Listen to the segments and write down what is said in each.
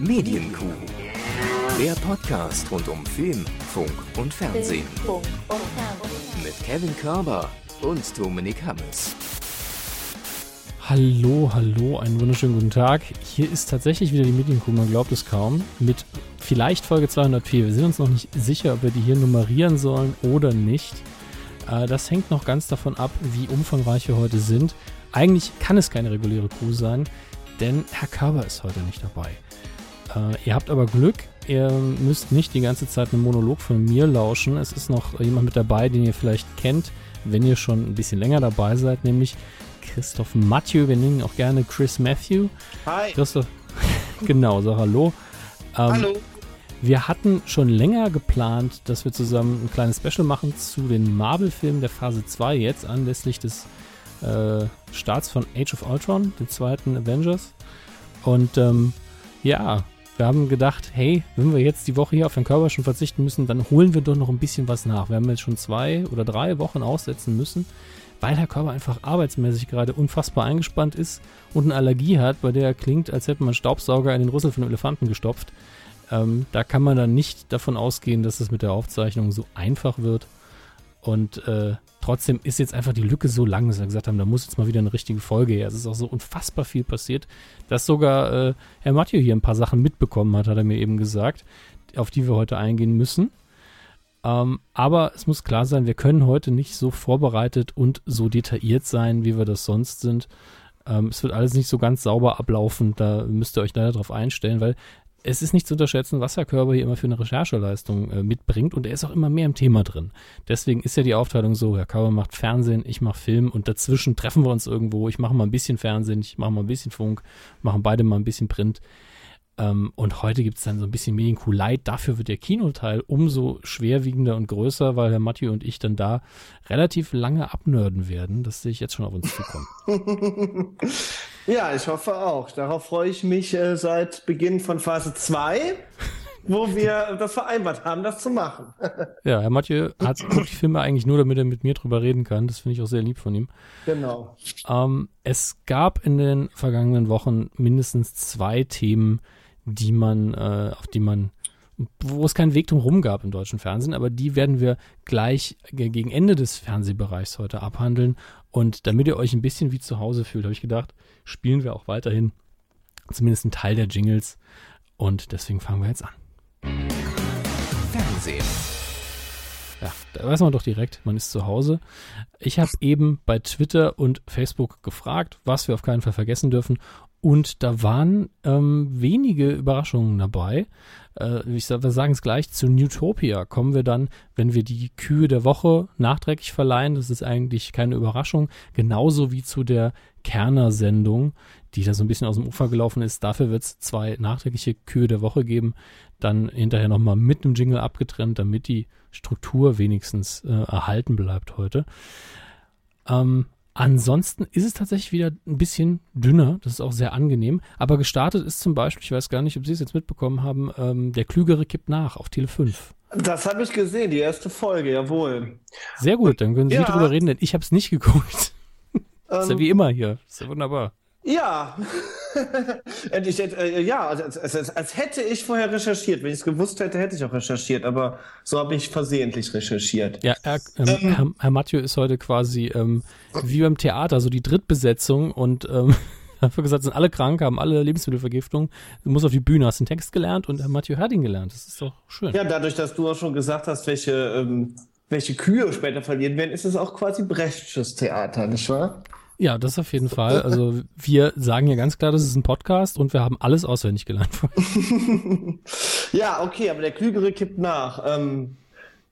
Medienkuh. Der Podcast rund um Film, Funk und Fernsehen. Mit Kevin Körber und Dominik Hammes. Hallo, hallo, einen wunderschönen guten Tag. Hier ist tatsächlich wieder die Medienkuh, man glaubt es kaum, mit vielleicht Folge 204. Wir sind uns noch nicht sicher, ob wir die hier nummerieren sollen oder nicht. Äh, das hängt noch ganz davon ab, wie umfangreich wir heute sind. Eigentlich kann es keine reguläre Crew sein, denn Herr Körber ist heute nicht dabei. Äh, ihr habt aber Glück, ihr müsst nicht die ganze Zeit einen Monolog von mir lauschen. Es ist noch jemand mit dabei, den ihr vielleicht kennt, wenn ihr schon ein bisschen länger dabei seid, nämlich Christoph Matthew. Wir nennen ihn auch gerne Chris Matthew. Hi. Christoph, genau, sag Hallo. Ähm, Hallo. Wir hatten schon länger geplant, dass wir zusammen ein kleines Special machen zu den Marvel-Filmen der Phase 2 jetzt anlässlich des äh, Starts von Age of Ultron, dem zweiten Avengers. Und ähm, ja, wir haben gedacht, hey, wenn wir jetzt die Woche hier auf den Körper schon verzichten müssen, dann holen wir doch noch ein bisschen was nach. Wir haben jetzt schon zwei oder drei Wochen aussetzen müssen, weil der Körper einfach arbeitsmäßig gerade unfassbar eingespannt ist und eine Allergie hat, bei der er klingt, als hätte man Staubsauger in den Rüssel von einem Elefanten gestopft. Ähm, da kann man dann nicht davon ausgehen, dass es mit der Aufzeichnung so einfach wird. Und äh, trotzdem ist jetzt einfach die Lücke so lang, dass wir gesagt haben, da muss jetzt mal wieder eine richtige Folge her. Es ist auch so unfassbar viel passiert, dass sogar äh, Herr Mathieu hier ein paar Sachen mitbekommen hat, hat er mir eben gesagt, auf die wir heute eingehen müssen. Ähm, aber es muss klar sein, wir können heute nicht so vorbereitet und so detailliert sein, wie wir das sonst sind. Ähm, es wird alles nicht so ganz sauber ablaufen, da müsst ihr euch leider darauf einstellen, weil es ist nicht zu unterschätzen, was Herr Körber hier immer für eine Rechercheleistung äh, mitbringt und er ist auch immer mehr im Thema drin. Deswegen ist ja die Aufteilung so, Herr Körber macht Fernsehen, ich mache Film und dazwischen treffen wir uns irgendwo. Ich mache mal ein bisschen Fernsehen, ich mache mal ein bisschen Funk, machen beide mal ein bisschen Print. Ähm, und heute gibt es dann so ein bisschen Medienkuh Light. Dafür wird der Kinoteil umso schwerwiegender und größer, weil Herr Mathieu und ich dann da relativ lange abnörden werden. Das sehe ich jetzt schon auf uns zukommen. ja, ich hoffe auch. Darauf freue ich mich äh, seit Beginn von Phase 2 wo wir das vereinbart haben, das zu machen. ja, Herr Mathieu hat die Filme eigentlich nur, damit er mit mir drüber reden kann. Das finde ich auch sehr lieb von ihm. Genau. Ähm, es gab in den vergangenen Wochen mindestens zwei Themen, die man, äh, auf die man, wo es keinen Weg drum gab im deutschen Fernsehen, aber die werden wir gleich gegen Ende des Fernsehbereichs heute abhandeln. Und damit ihr euch ein bisschen wie zu Hause fühlt, habe ich gedacht, spielen wir auch weiterhin zumindest einen Teil der Jingles. Und deswegen fangen wir jetzt an. Fernsehen. Ja, da weiß man doch direkt, man ist zu Hause. Ich habe eben bei Twitter und Facebook gefragt, was wir auf keinen Fall vergessen dürfen. Und da waren ähm, wenige Überraschungen dabei. Äh, ich wir sagen es gleich, zu Newtopia kommen wir dann, wenn wir die Kühe der Woche nachträglich verleihen. Das ist eigentlich keine Überraschung. Genauso wie zu der Kerner-Sendung, die da so ein bisschen aus dem Ufer gelaufen ist. Dafür wird es zwei nachträgliche Kühe der Woche geben. Dann hinterher nochmal mit einem Jingle abgetrennt, damit die Struktur wenigstens äh, erhalten bleibt heute. Ähm, Ansonsten ist es tatsächlich wieder ein bisschen dünner. Das ist auch sehr angenehm. Aber gestartet ist zum Beispiel, ich weiß gar nicht, ob Sie es jetzt mitbekommen haben, ähm, der Klügere kippt nach auf Tele 5. Das habe ich gesehen, die erste Folge, jawohl. Sehr gut, dann können Sie ja. drüber reden, denn ich habe es nicht geguckt. das ist ja ähm, wie immer hier. Ist ja wunderbar. Ja, ich äh, ja, als, als, als, hätte ich vorher recherchiert. Wenn ich es gewusst hätte, hätte ich auch recherchiert, aber so habe ich versehentlich recherchiert. Ja, er, ähm, ähm, Herr, Herr Mathieu ist heute quasi ähm, wie beim Theater, so die Drittbesetzung und ähm, dafür gesagt, sind alle krank, haben alle Lebensmittelvergiftung, du musst auf die Bühne, hast den Text gelernt und Herr Mathieu hat ihn gelernt. Das ist doch schön. Ja, dadurch, dass du auch schon gesagt hast, welche, ähm, welche Kühe später verlieren werden, ist es auch quasi Brechtsches Theater, nicht wahr? Ja, das auf jeden Fall. Also wir sagen ja ganz klar, das ist ein Podcast und wir haben alles auswendig gelernt. ja, okay, aber der Klügere kippt nach. Ähm,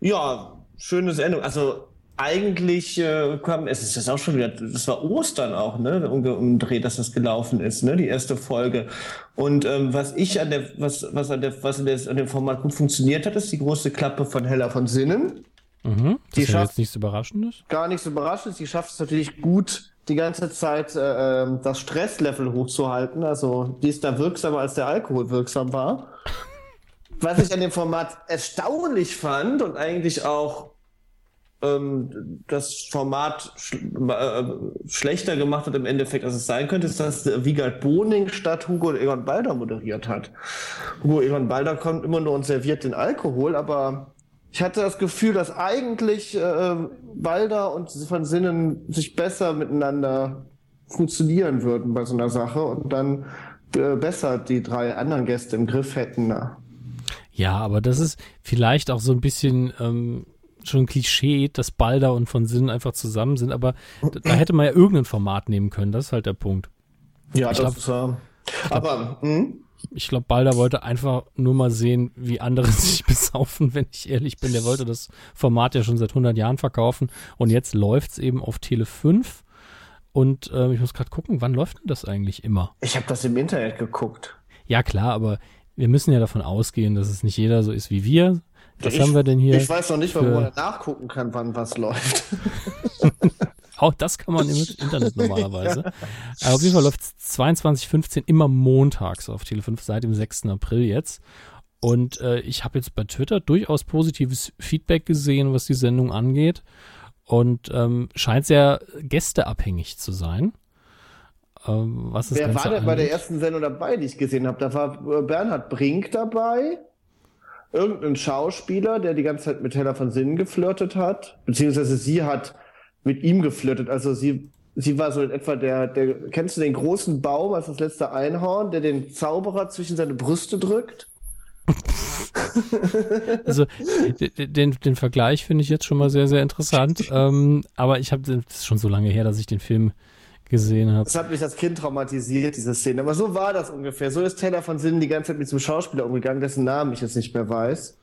ja, schöne Sendung. Also eigentlich äh, kam, es ist das auch schon wieder, das war Ostern auch, ne, umgedreht, dass das gelaufen ist, ne, die erste Folge. Und ähm, was ich an der, was, was an der, was an, der, an dem Format gut funktioniert hat, ist die große Klappe von Hella von Sinnen. Mhm, das die ist ja schafft, jetzt nichts Überraschendes. Gar nichts Überraschendes. Die schafft es natürlich gut, die ganze Zeit äh, ähm, das Stresslevel hochzuhalten. Also die ist da wirksamer, als der Alkohol wirksam war. Was ich an dem Format erstaunlich fand und eigentlich auch ähm, das Format sch äh, schlechter gemacht hat im Endeffekt, als es sein könnte, ist, dass Wiegald Boning statt Hugo Egon Balder moderiert hat. Hugo Egon Balder kommt immer nur und serviert den Alkohol, aber ich hatte das Gefühl, dass eigentlich äh, Balder und von Sinnen sich besser miteinander funktionieren würden bei so einer Sache und dann äh, besser die drei anderen Gäste im Griff hätten. Na. Ja, aber das ist vielleicht auch so ein bisschen ähm, schon ein Klischee, dass Balder und von Sinnen einfach zusammen sind, aber da hätte man ja irgendein Format nehmen können, das ist halt der Punkt. Ja, ich das glaub, ist ja. Aber, hm? Ich glaube, Balder wollte einfach nur mal sehen, wie andere sich besaufen, wenn ich ehrlich bin. Der wollte das Format ja schon seit 100 Jahren verkaufen und jetzt läuft es eben auf Tele 5. Und äh, ich muss gerade gucken, wann läuft denn das eigentlich immer? Ich habe das im Internet geguckt. Ja, klar, aber wir müssen ja davon ausgehen, dass es nicht jeder so ist wie wir. Was ich, haben wir denn hier? Ich weiß noch nicht, warum man nachgucken kann, wann was läuft. Auch das kann man im Internet normalerweise. ja. auf jeden Fall läuft es 22.15 immer montags auf Tele5 seit dem 6. April jetzt. Und äh, ich habe jetzt bei Twitter durchaus positives Feedback gesehen, was die Sendung angeht. Und ähm, scheint sehr gästeabhängig zu sein. Ähm, was Wer Ganze war denn bei der ersten Sendung dabei, die ich gesehen habe? Da war äh, Bernhard Brink dabei irgendein Schauspieler, der die ganze Zeit mit Hella von Sinnen geflirtet hat, beziehungsweise sie hat mit ihm geflirtet. Also sie, sie war so in etwa der, der, kennst du den großen Baum als das letzte Einhorn, der den Zauberer zwischen seine Brüste drückt? also den, den Vergleich finde ich jetzt schon mal sehr, sehr interessant. ähm, aber ich habe, das ist schon so lange her, dass ich den Film gesehen habe. Das hat mich als Kind traumatisiert, diese Szene. Aber so war das ungefähr. So ist Taylor von Sinnen die ganze Zeit mit diesem Schauspieler umgegangen, dessen Namen ich jetzt nicht mehr weiß.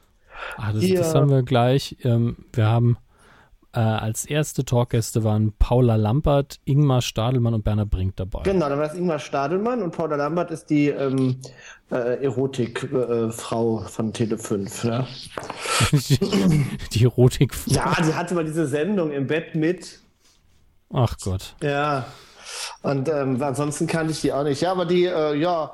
Ah, das, das haben wir gleich. Ähm, wir haben äh, als erste Talkgäste waren Paula Lampert, Ingmar Stadelmann und Bernhard Brink dabei. Genau, dann war es Ingmar Stadelmann und Paula Lampert ist die ähm, äh, Erotikfrau äh, von Tele 5. Ja? die Erotikfrau. Ja, die hatte mal diese Sendung im Bett mit. Ach Gott. Ja. Und ähm, ansonsten kannte ich die auch nicht. Ja, aber die, äh, ja,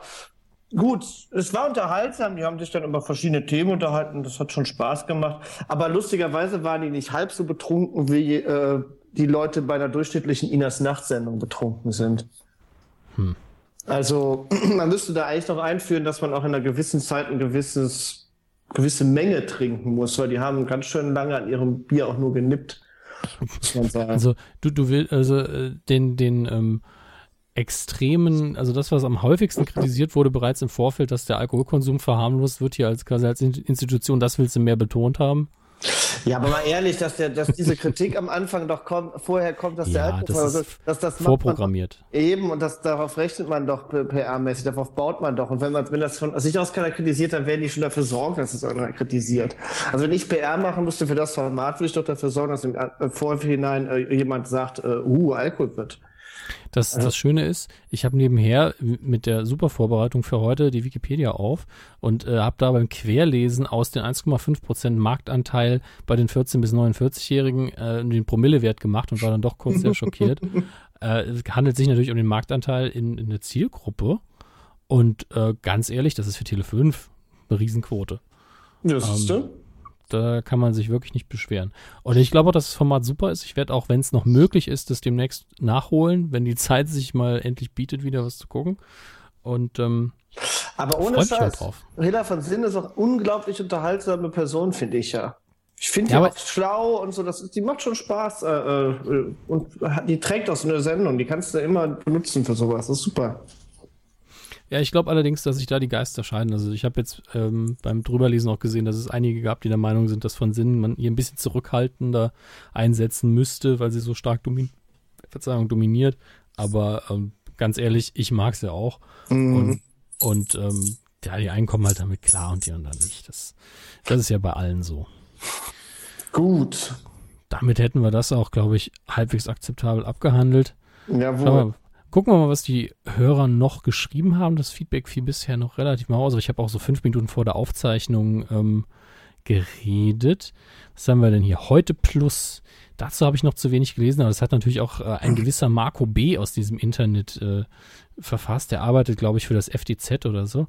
Gut, es war unterhaltsam. Die haben sich dann über verschiedene Themen unterhalten. Das hat schon Spaß gemacht. Aber lustigerweise waren die nicht halb so betrunken, wie äh, die Leute bei einer durchschnittlichen Inas Nachtsendung betrunken sind. Hm. Also man müsste da eigentlich noch einführen, dass man auch in einer gewissen Zeit ein gewisses, gewisse Menge trinken muss, weil die haben ganz schön lange an ihrem Bier auch nur genippt. Muss man sagen. Also du, du willst also äh, den, den ähm, extremen, also das, was am häufigsten kritisiert wurde bereits im Vorfeld, dass der Alkoholkonsum verharmlost wird hier als quasi als Institution, das willst du mehr betont haben? Ja, aber mal ehrlich, dass, der, dass diese Kritik am Anfang doch kommt, vorher kommt, dass ja, der Alkohol, das dass das vorprogrammiert. eben, und das, darauf rechnet man doch PR-mäßig, darauf baut man doch. Und wenn man, wenn das von sich aus keiner kritisiert, dann werden die schon dafür sorgen, dass es einer kritisiert. Also wenn ich PR machen müsste für das Format, würde ich doch dafür sorgen, dass im äh, Vorhinein äh, jemand sagt, äh, uh, Alkohol wird. Das, das Schöne ist, ich habe nebenher mit der super Vorbereitung für heute die Wikipedia auf und äh, habe da beim Querlesen aus den 1,5% Marktanteil bei den 14- bis 49-Jährigen äh, den Promillewert gemacht und war dann doch kurz sehr schockiert. Äh, es handelt sich natürlich um den Marktanteil in, in der Zielgruppe und äh, ganz ehrlich, das ist für Tele 5 eine Riesenquote. Ja, das ist ähm, da kann man sich wirklich nicht beschweren. Und ich glaube auch, dass das Format super ist. Ich werde auch, wenn es noch möglich ist, das demnächst nachholen, wenn die Zeit sich mal endlich bietet, wieder was zu gucken. Und ähm, aber ohne Scheiß, Reda von Sinn ist auch unglaublich unterhaltsame Person, finde ich ja. Ich finde ja, die auch schlau und so, das ist, die macht schon Spaß äh, äh, und die trägt auch so eine Sendung, die kannst du immer benutzen für sowas, das ist super. Ja, ich glaube allerdings, dass sich da die Geister scheiden. Also ich habe jetzt ähm, beim Drüberlesen auch gesehen, dass es einige gab, die der Meinung sind, dass von Sinn man ihr ein bisschen zurückhaltender einsetzen müsste, weil sie so stark domin Verzeihung, dominiert. Aber ähm, ganz ehrlich, ich mag sie ja auch. Mhm. Und, und ähm, ja, die einen kommen halt damit klar und die anderen nicht. Das, das ist ja bei allen so. Gut. Damit hätten wir das auch, glaube ich, halbwegs akzeptabel abgehandelt. Jawohl. Gucken wir mal, was die Hörer noch geschrieben haben. Das Feedback fiel bisher noch relativ mal aus. Aber ich habe auch so fünf Minuten vor der Aufzeichnung ähm, geredet. Was haben wir denn hier? Heute Plus. Dazu habe ich noch zu wenig gelesen, aber das hat natürlich auch äh, ein gewisser Marco B. aus diesem Internet äh, verfasst. Der arbeitet, glaube ich, für das FDZ oder so.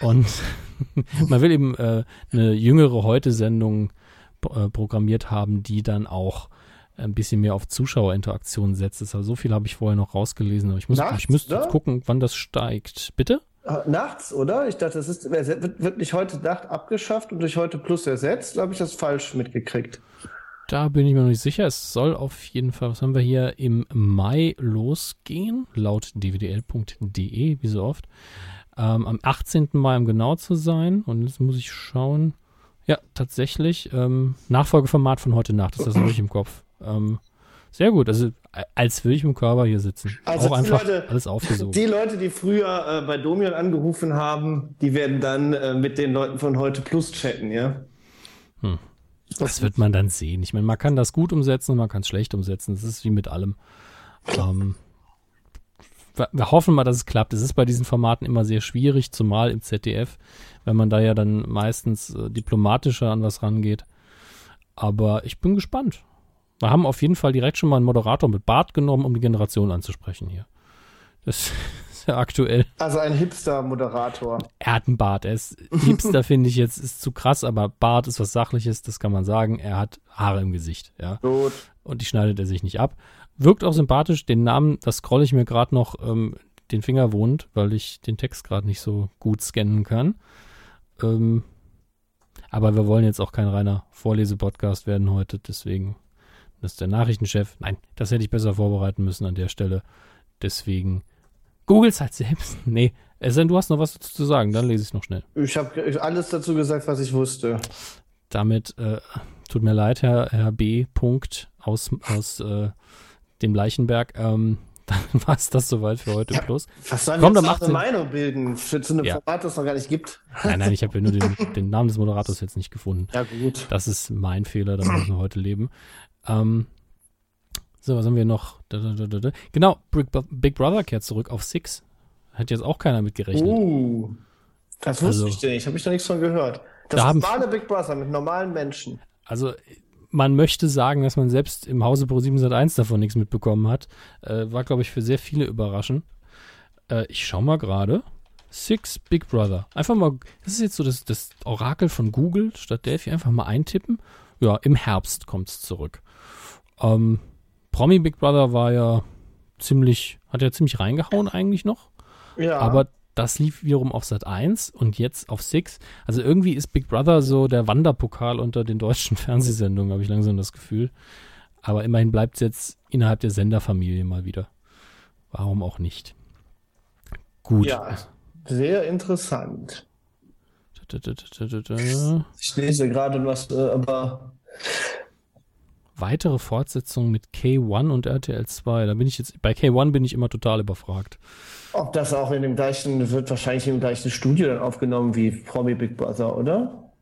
Und man will eben äh, eine jüngere Heute-Sendung äh, programmiert haben, die dann auch ein bisschen mehr auf Zuschauerinteraktion setzt. Also so viel habe ich vorher noch rausgelesen, aber ich, muss, Nachts, ich müsste jetzt gucken, wann das steigt. Bitte? Äh, nachts, oder? Ich dachte, das ist, wird, wird nicht heute Nacht abgeschafft und durch heute Plus ersetzt. Habe ich das falsch mitgekriegt. Da bin ich mir noch nicht sicher. Es soll auf jeden Fall, was haben wir hier, im Mai losgehen, laut dwdl.de, wie so oft. Ähm, am 18. Mai, um genau zu sein. Und jetzt muss ich schauen. Ja, tatsächlich. Ähm, Nachfolgeformat von heute Nacht, das ist das habe ich im Kopf. Ähm, sehr gut. Also als würde ich im Körper hier sitzen. Also auch einfach Leute, alles aufgesogen. Die Leute, die früher äh, bei Domian angerufen haben, die werden dann äh, mit den Leuten von heute Plus chatten, ja? Hm. Das wird man dann sehen. Ich meine, man kann das gut umsetzen und man kann es schlecht umsetzen. Das ist wie mit allem. Ähm, wir hoffen mal, dass es klappt. Es ist bei diesen Formaten immer sehr schwierig, zumal im ZDF, wenn man da ja dann meistens äh, diplomatischer an was rangeht. Aber ich bin gespannt. Wir haben auf jeden Fall direkt schon mal einen Moderator mit Bart genommen, um die Generation anzusprechen hier. Das ist ja aktuell. Also ein Hipster-Moderator. Er hat einen Bart. Er ist Hipster, finde ich jetzt, ist zu krass, aber Bart ist was Sachliches, das kann man sagen. Er hat Haare im Gesicht, ja. Gut. Und die schneidet er sich nicht ab. Wirkt auch sympathisch. Den Namen, das scrolle ich mir gerade noch ähm, den Finger wohnt, weil ich den Text gerade nicht so gut scannen kann. Ähm, aber wir wollen jetzt auch kein reiner Vorlesepodcast werden heute, deswegen das ist der Nachrichtenchef. Nein, das hätte ich besser vorbereiten müssen an der Stelle. Deswegen Googles halt selbst. Nee, es denn, du hast noch was dazu zu sagen, dann lese ich es noch schnell. Ich habe alles dazu gesagt, was ich wusste. Damit äh, tut mir leid, Herr, Herr B. Punkt aus, aus äh, dem Leichenberg. Ähm, dann war es das soweit für heute ja, Plus. Was sollen Komm, wir jetzt eine Meinung bilden für zu einem ja. Format, das es noch gar nicht gibt? Nein, nein, ich habe ja nur den, den, Namen des Moderators jetzt nicht gefunden. Ja, gut. Das ist mein Fehler, da müssen wir heute leben. Ähm, so, was haben wir noch? Genau, Big Brother kehrt zurück auf Six. Hat jetzt auch keiner mitgerechnet. Uh, das wusste also, ich nicht. Habe ich da nichts von gehört. Das da normale Big Brother mit normalen Menschen. Also, man möchte sagen, dass man selbst im Hause Pro 701 davon nichts mitbekommen hat. Äh, war, glaube ich, für sehr viele überraschend. Äh, ich schau mal gerade. Six Big Brother. Einfach mal, das ist jetzt so das, das Orakel von Google statt Delphi. Einfach mal eintippen. Ja, im Herbst kommt es zurück. Ähm, Promi Big Brother war ja ziemlich, hat ja ziemlich reingehauen eigentlich noch. Ja. Aber das lief wiederum auf Sat 1 und jetzt auf Six. Also irgendwie ist Big Brother so der Wanderpokal unter den deutschen Fernsehsendungen, habe ich langsam das Gefühl. Aber immerhin bleibt es jetzt innerhalb der Senderfamilie mal wieder. Warum auch nicht? Gut. Ja, sehr interessant. Ich lese gerade was, äh, aber weitere Fortsetzung mit K1 und RTL 2. Da bin ich jetzt, bei K1 bin ich immer total überfragt. Ob das auch in dem gleichen, wird wahrscheinlich im gleichen Studio dann aufgenommen wie Promi Big Brother, oder?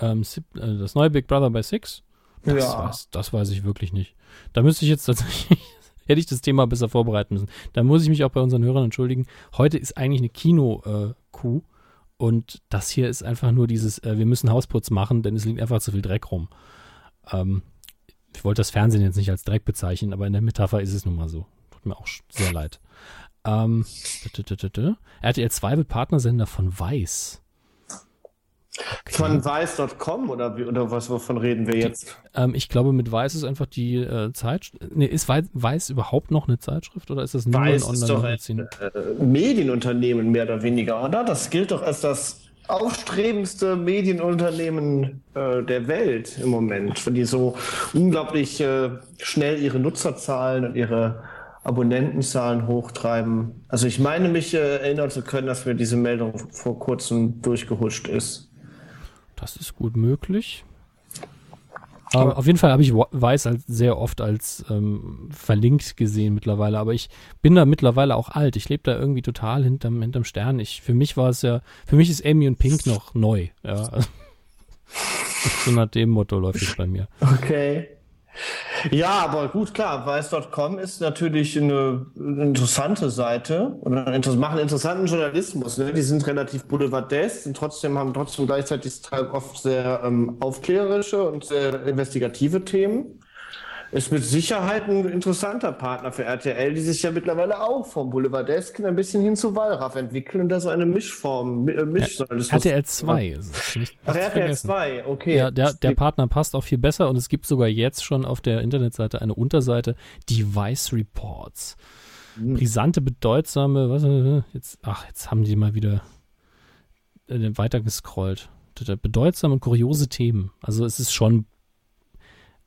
Ähm, äh, das neue Big Brother bei Six? Das, ja. weiß, das weiß ich wirklich nicht. Da müsste ich jetzt tatsächlich, hätte ich das Thema besser vorbereiten müssen. Da muss ich mich auch bei unseren Hörern entschuldigen. Heute ist eigentlich eine Kino-Kuh. Äh, und das hier ist einfach nur dieses, äh, wir müssen Hausputz machen, denn es liegt einfach zu viel Dreck rum. Ähm, ich wollte das Fernsehen jetzt nicht als Dreck bezeichnen, aber in der Metapher ist es nun mal so. Tut mir auch sehr leid. Ähm, RTL 2 wird Partnersender von Weiß. Okay. Von Weiß.com oder, oder was, wovon reden wir jetzt? Ähm, ich glaube, mit Weiß ist einfach die äh, Zeitschrift. Nee, ist Weiß, Weiß, überhaupt noch eine Zeitschrift oder ist das nur Weiß ein Online-Magazin? Äh, Medienunternehmen mehr oder weniger, oder? Das gilt doch als das aufstrebendste Medienunternehmen äh, der Welt im Moment, die so unglaublich äh, schnell ihre Nutzerzahlen und ihre Abonnentenzahlen hochtreiben. Also ich meine mich äh, erinnern zu können, dass mir diese Meldung vor kurzem durchgehuscht ist. Das ist gut möglich. Aber auf jeden Fall habe ich Weiß als sehr oft als ähm, verlinkt gesehen mittlerweile. Aber ich bin da mittlerweile auch alt. Ich lebe da irgendwie total hinterm, hinterm Stern. Ich, für mich war es ja, für mich ist Amy und Pink noch neu. Ja. so nach dem Motto läuft es bei mir. Okay. Ja, aber gut, klar, weiß.com ist natürlich eine interessante Seite und machen interessanten Journalismus. Ne? Die sind relativ boulevardesk und trotzdem haben trotzdem gleichzeitig oft sehr ähm, aufklärerische und sehr investigative Themen. Ist mit Sicherheit ein interessanter Partner für RTL, die sich ja mittlerweile auch vom Boulevardesken ein bisschen hin zu Wallraff entwickeln und da so eine Mischform, äh, Misch ja, RTL 2 ist es. Nicht, Ach, RTL 2, okay. Ja, der, der Partner passt auch viel besser und es gibt sogar jetzt schon auf der Internetseite eine Unterseite, Device Reports. Hm. Brisante, bedeutsame, was, äh, jetzt, ach, jetzt haben die mal wieder äh, weiter gescrollt. Bedeutsame und kuriose Themen. Also es ist schon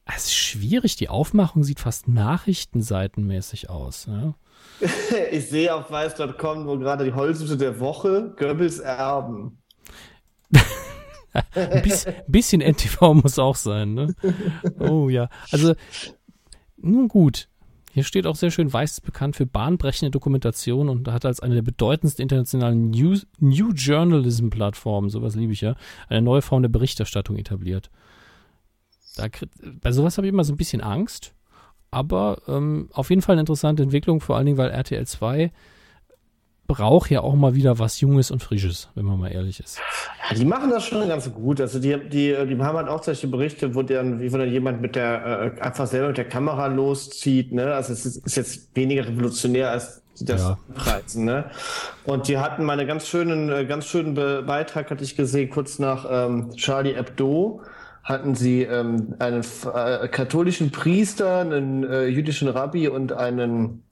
es ist schwierig. Die Aufmachung sieht fast nachrichtenseitenmäßig aus. Ja? ich sehe auf weiß.com, wo gerade die Holzhütte der Woche Goebbels Erben. ein bisschen, bisschen NTV muss auch sein, ne? Oh ja. Also, nun gut. Hier steht auch sehr schön, Weiß ist bekannt für bahnbrechende Dokumentation und hat als eine der bedeutendsten internationalen New, New Journalism-Plattformen, sowas liebe ich ja, eine neue Form der Berichterstattung etabliert. Da, bei sowas habe ich immer so ein bisschen Angst. Aber ähm, auf jeden Fall eine interessante Entwicklung, vor allen Dingen, weil RTL 2 braucht ja auch mal wieder was Junges und Frisches, wenn man mal ehrlich ist. Ja, die machen das schon ganz gut. Also die, die, die haben halt auch solche Berichte, wo dann, wie wo dann jemand mit der äh, einfach selber mit der Kamera loszieht. Ne? Also es ist, ist jetzt weniger revolutionär als das ja. Preisen, ne? Und die hatten mal einen ganz schönen, äh, ganz schönen Beitrag, hatte ich gesehen, kurz nach ähm, Charlie Hebdo hatten sie ähm, einen äh, katholischen Priester, einen äh, jüdischen Rabbi und einen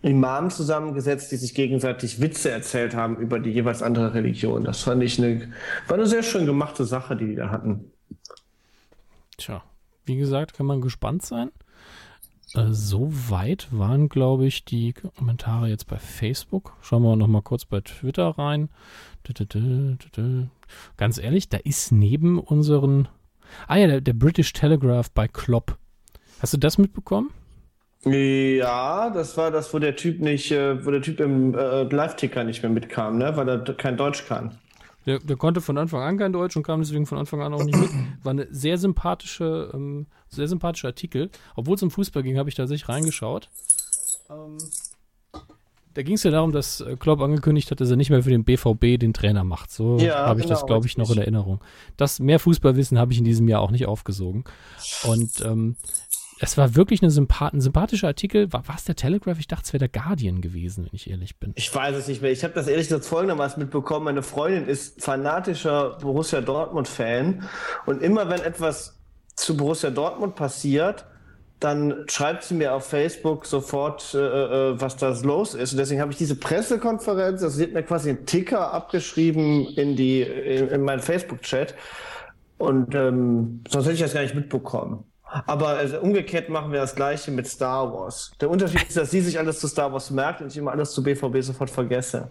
Imam zusammengesetzt, die sich gegenseitig Witze erzählt haben über die jeweils andere Religion. Das fand ich eine, war eine sehr schön gemachte Sache, die die da hatten. Tja, wie gesagt, kann man gespannt sein. Äh, so weit waren, glaube ich, die Kommentare jetzt bei Facebook. Schauen wir noch mal kurz bei Twitter rein. Ganz ehrlich, da ist neben unseren Ah ja, der, der British Telegraph bei Klopp. Hast du das mitbekommen? Ja, das war das, wo der Typ nicht, äh, wo der Typ im äh, Live-Ticker nicht mehr mitkam, ne? weil er kein Deutsch kann. Der, der, konnte von Anfang an kein Deutsch und kam deswegen von Anfang an auch nicht mit. War eine sehr sympathische, ähm, sehr sympathischer Artikel. Obwohl es um Fußball ging, habe ich tatsächlich reingeschaut. Ähm, da ging es ja darum, dass äh, Klopp angekündigt hat, dass er nicht mehr für den BVB den Trainer macht. So ja, habe ich genau, das, glaube ich, noch in Erinnerung. Das mehr Fußballwissen habe ich in diesem Jahr auch nicht aufgesogen. Und ähm, es war wirklich eine Sympath ein sympathischer Artikel. War, war es der Telegraph? Ich dachte, es wäre der Guardian gewesen, wenn ich ehrlich bin. Ich weiß es nicht mehr. Ich habe das ehrlich gesagt folgendermaßen mitbekommen. Meine Freundin ist fanatischer Borussia Dortmund-Fan. Und immer wenn etwas zu Borussia Dortmund passiert, dann schreibt sie mir auf Facebook sofort, äh, äh, was das los ist. Und deswegen habe ich diese Pressekonferenz, also sie hat mir quasi einen Ticker abgeschrieben in die in, in meinen Facebook-Chat. Und ähm, sonst hätte ich das gar nicht mitbekommen. Aber also, umgekehrt machen wir das gleiche mit Star Wars. Der Unterschied ist, dass sie sich alles zu Star Wars merkt und ich immer alles zu BVB sofort vergesse.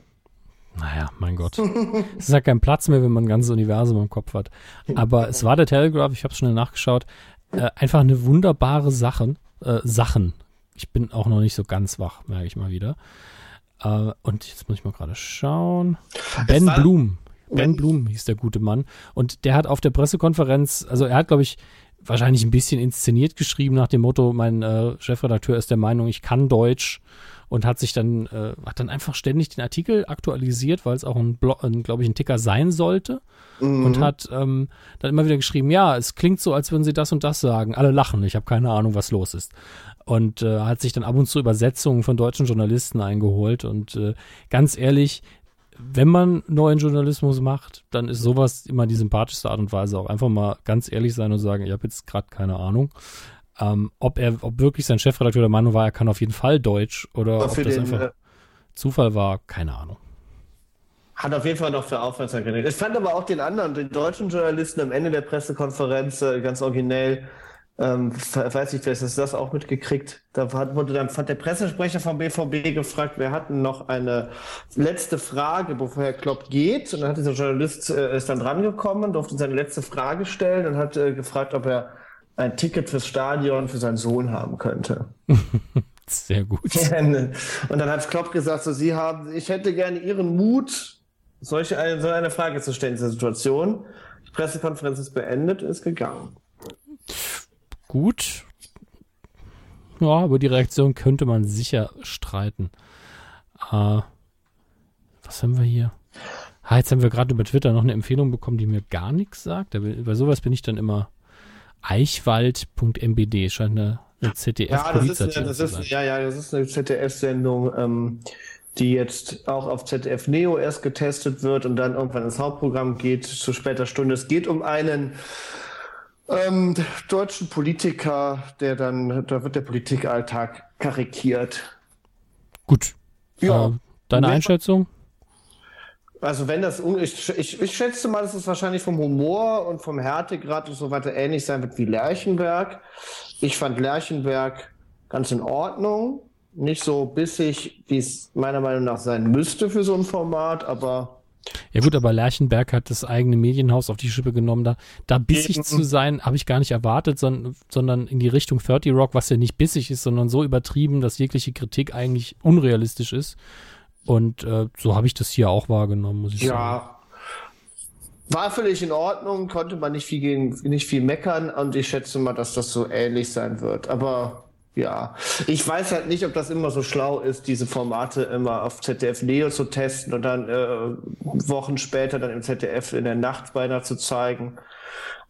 Naja, mein Gott. es ist ja kein Platz mehr, wenn man ein ganzes Universum im Kopf hat. Aber es war der Telegraph, ich habe schnell nachgeschaut äh, einfach eine wunderbare Sache, äh, Sachen. Ich bin auch noch nicht so ganz wach, merke ich mal wieder. Äh, und jetzt muss ich mal gerade schauen. Ben Blum. Ben Blum hieß der gute Mann. Und der hat auf der Pressekonferenz, also er hat, glaube ich, wahrscheinlich ein bisschen inszeniert geschrieben nach dem Motto, mein äh, Chefredakteur ist der Meinung, ich kann Deutsch und hat sich dann, äh, hat dann einfach ständig den Artikel aktualisiert, weil es auch ein, ein glaube ich, ein Ticker sein sollte. Mhm. Und hat ähm, dann immer wieder geschrieben, ja, es klingt so, als würden sie das und das sagen. Alle lachen, ich habe keine Ahnung, was los ist. Und äh, hat sich dann ab und zu Übersetzungen von deutschen Journalisten eingeholt. Und äh, ganz ehrlich, wenn man neuen Journalismus macht, dann ist sowas immer die sympathischste Art und Weise. Auch einfach mal ganz ehrlich sein und sagen, ich habe jetzt gerade keine Ahnung. Ähm, ob er, ob wirklich sein Chefredakteur der Meinung war, er kann auf jeden Fall Deutsch oder ob das den, einfach äh, Zufall war, keine Ahnung. Hat auf jeden Fall noch für Aufmerksamkeit. Ich fand aber auch den anderen, den deutschen Journalisten am Ende der Pressekonferenz äh, ganz originell. Ähm, weiß ich, vielleicht hast du das auch mitgekriegt. Da hat, wurde dann hat der Pressesprecher vom BVB gefragt, wer hat denn noch eine letzte Frage, bevor Herr Klopp geht. Und dann hat dieser Journalist äh, ist dann drangekommen, durfte seine letzte Frage stellen und hat äh, gefragt, ob er ein Ticket fürs Stadion für seinen Sohn haben könnte. Sehr gut. Und dann hat Klopp gesagt, so, Sie haben, ich hätte gerne Ihren Mut, solche eine, so eine Frage zu stellen in dieser Situation. Die Pressekonferenz ist beendet, ist gegangen. Gut. Ja, über die Reaktion könnte man sicher streiten. Äh, was haben wir hier? Ah, jetzt haben wir gerade über Twitter noch eine Empfehlung bekommen, die mir gar nichts sagt. Bei sowas bin ich dann immer Eichwald.mbd scheint eine eine ZDF ja, das ist, eine, das ist, ja, ja, das ist eine ZDF-Sendung, ähm, die jetzt auch auf ZDF Neo erst getestet wird und dann irgendwann ins Hauptprogramm geht zu später Stunde. Es geht um einen ähm, deutschen Politiker, der dann, da wird der Politikalltag karikiert. Gut. Ja. Äh, deine Einschätzung? Also wenn das, ich, ich, ich schätze mal, dass es wahrscheinlich vom Humor und vom Härtegrad und so weiter ähnlich sein wird wie Lerchenberg. Ich fand Lerchenberg ganz in Ordnung. Nicht so bissig, wie es meiner Meinung nach sein müsste für so ein Format, aber ja gut, aber Lerchenberg hat das eigene Medienhaus auf die Schippe genommen. Da, da bissig zu sein, habe ich gar nicht erwartet, sondern, sondern in die Richtung 30 Rock, was ja nicht bissig ist, sondern so übertrieben, dass jegliche Kritik eigentlich unrealistisch ist. Und äh, so habe ich das hier auch wahrgenommen, muss ich ja. sagen. Ja. War völlig in Ordnung, konnte man nicht viel, gegen, nicht viel meckern und ich schätze mal, dass das so ähnlich sein wird. Aber ja, ich weiß halt nicht, ob das immer so schlau ist, diese Formate immer auf ZDF Neo zu testen und dann äh, Wochen später dann im ZDF in der Nacht beinahe zu zeigen.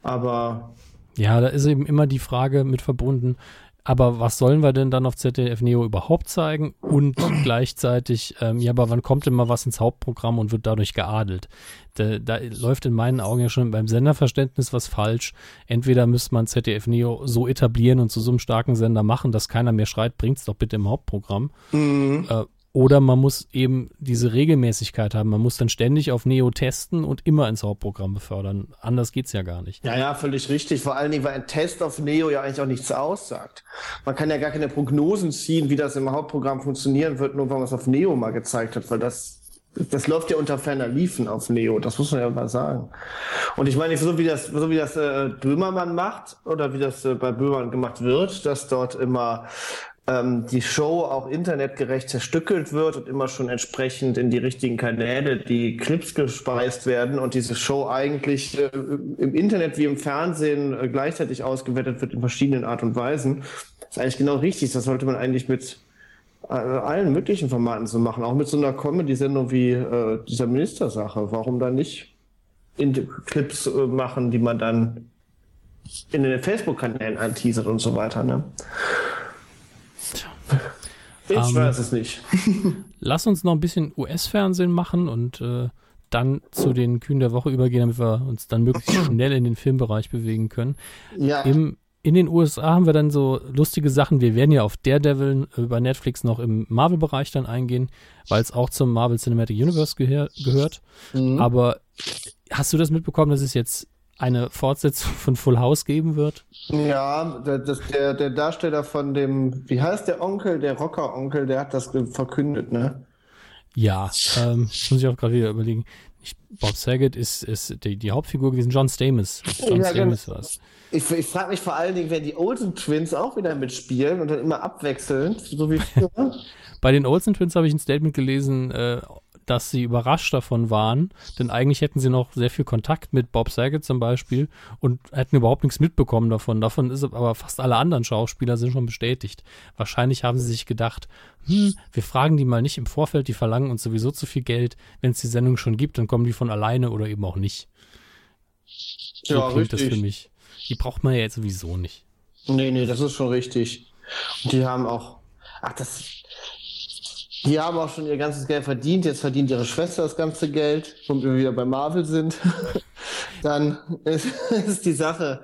Aber ja, da ist eben immer die Frage mit verbunden, aber was sollen wir denn dann auf ZDF Neo überhaupt zeigen? Und gleichzeitig, ähm, ja, aber wann kommt denn mal was ins Hauptprogramm und wird dadurch geadelt? Da, da, läuft in meinen Augen ja schon beim Senderverständnis was falsch. Entweder müsste man ZDF Neo so etablieren und zu so einem starken Sender machen, dass keiner mehr schreit, bringt's doch bitte im Hauptprogramm. Mhm. Äh, oder man muss eben diese Regelmäßigkeit haben. Man muss dann ständig auf Neo testen und immer ins Hauptprogramm befördern. Anders geht's ja gar nicht. Ja, ja, völlig richtig. Vor allen Dingen, weil ein Test auf Neo ja eigentlich auch nichts aussagt. Man kann ja gar keine Prognosen ziehen, wie das im Hauptprogramm funktionieren wird, nur weil man es auf Neo mal gezeigt hat, weil das das läuft ja unter ferner Liefen auf Neo, das muss man ja mal sagen. Und ich meine, so wie das, so wie das äh, Böhmermann macht oder wie das äh, bei Böhmermann gemacht wird, dass dort immer ähm, die Show auch internetgerecht zerstückelt wird und immer schon entsprechend in die richtigen Kanäle die Clips gespeist werden und diese Show eigentlich äh, im Internet wie im Fernsehen äh, gleichzeitig ausgewertet wird in verschiedenen Art und Weisen. Ist eigentlich genau richtig. Das sollte man eigentlich mit äh, allen möglichen Formaten so machen, auch mit so einer Comedy-Sendung wie äh, dieser Ministersache. Warum dann nicht in Clips äh, machen, die man dann in den Facebook-Kanälen anteasert und so weiter. Ne? Ich ähm, weiß es nicht. lass uns noch ein bisschen US-Fernsehen machen und äh, dann zu den Kühen der Woche übergehen, damit wir uns dann möglichst schnell in den Filmbereich bewegen können. Ja. Im, in den USA haben wir dann so lustige Sachen. Wir werden ja auf Daredevil über Netflix noch im Marvel-Bereich dann eingehen, weil es auch zum Marvel Cinematic Universe gehör, gehört. Mhm. Aber hast du das mitbekommen, dass es jetzt eine Fortsetzung von Full House geben wird? Ja, der, das, der, der Darsteller von dem, wie heißt der Onkel, der Rocker-Onkel, der hat das verkündet, ne? Ja, ähm, muss ich auch gerade wieder überlegen. Ich, Bob Saget ist, ist die, die, Hauptfigur gewesen, John Stamos. John ja, Stamos genau. was. Ich, ich frage mich vor allen Dingen, wenn die Olsen Twins auch wieder mitspielen und dann immer abwechselnd, so wie früher. Bei den Olsen Twins habe ich ein Statement gelesen, äh, dass sie überrascht davon waren, denn eigentlich hätten sie noch sehr viel Kontakt mit Bob Saget zum Beispiel und hätten überhaupt nichts mitbekommen davon. Davon ist aber fast alle anderen Schauspieler sind schon bestätigt. Wahrscheinlich haben sie sich gedacht, hm, wir fragen die mal nicht im Vorfeld, die verlangen uns sowieso zu viel Geld. Wenn es die Sendung schon gibt, dann kommen die von alleine oder eben auch nicht. So ja, klingt richtig. das für mich. Die braucht man ja jetzt sowieso nicht. Nee, nee, das ist schon richtig. Und die haben auch, ach, das, die haben auch schon ihr ganzes Geld verdient. Jetzt verdient ihre Schwester das ganze Geld, womit wir wieder bei Marvel sind. Dann ist, ist, die Sache.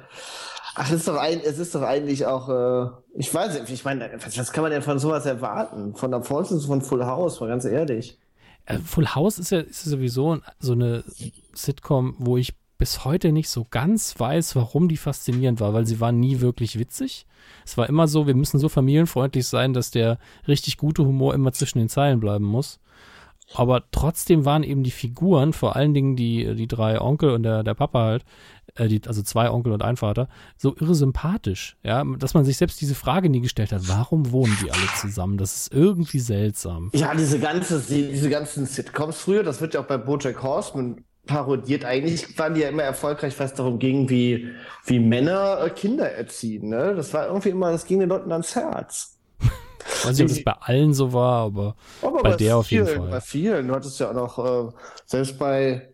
Ach, es ist doch, ein, es ist doch eigentlich auch, äh, ich weiß nicht, ich meine, was, was, kann man denn von sowas erwarten? Von der Fortsetzung von Full House, mal ganz ehrlich. Äh, Full House ist ja, ist ja sowieso so eine Sitcom, wo ich bis heute nicht so ganz weiß, warum die faszinierend war, weil sie war nie wirklich witzig. Es war immer so, wir müssen so familienfreundlich sein, dass der richtig gute Humor immer zwischen den Zeilen bleiben muss. Aber trotzdem waren eben die Figuren, vor allen Dingen die, die drei Onkel und der, der Papa halt, äh, die, also zwei Onkel und ein Vater, so irre sympathisch, ja, dass man sich selbst diese Frage nie gestellt hat, warum wohnen die alle zusammen? Das ist irgendwie seltsam. Ja, diese ganze, diese ganzen Sitcoms früher, das wird ja auch bei Bojack Horseman parodiert. Eigentlich waren die ja immer erfolgreich, was darum ging, wie, wie Männer äh, Kinder erziehen. Ne? Das war irgendwie immer, das ging den Leuten ans Herz. Ich weiß nicht, ob das bei allen so war, aber, aber bei, bei der auf jeden Fall. Bei vielen. Du hattest ja auch noch, äh, selbst bei,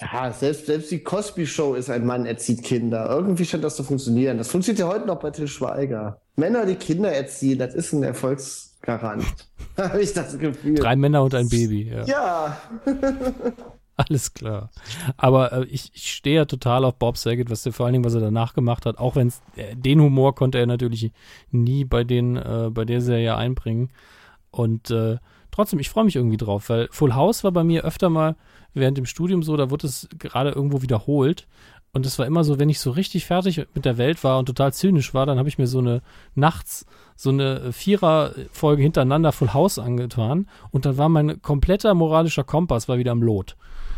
ja, selbst, selbst die Cosby Show ist ein Mann erzieht Kinder. Irgendwie scheint das zu funktionieren. Das funktioniert ja heute noch bei Till Schweiger. Männer, die Kinder erziehen, das ist ein Erfolgsgarant. Habe ich das Gefühl. Drei Männer und ein Baby. Ja. ja. Alles klar. Aber äh, ich, ich stehe ja total auf Bob Saget, was er vor allen Dingen, was er danach gemacht hat. Auch wenn äh, den Humor konnte er natürlich nie bei den, äh, bei der Serie einbringen. Und äh, trotzdem, ich freue mich irgendwie drauf, weil Full House war bei mir öfter mal während dem Studium so, da wurde es gerade irgendwo wiederholt. Und es war immer so, wenn ich so richtig fertig mit der Welt war und total zynisch war, dann habe ich mir so eine nachts so eine Vierer-Folge hintereinander Full House angetan und dann war mein kompletter moralischer Kompass war wieder am Lot.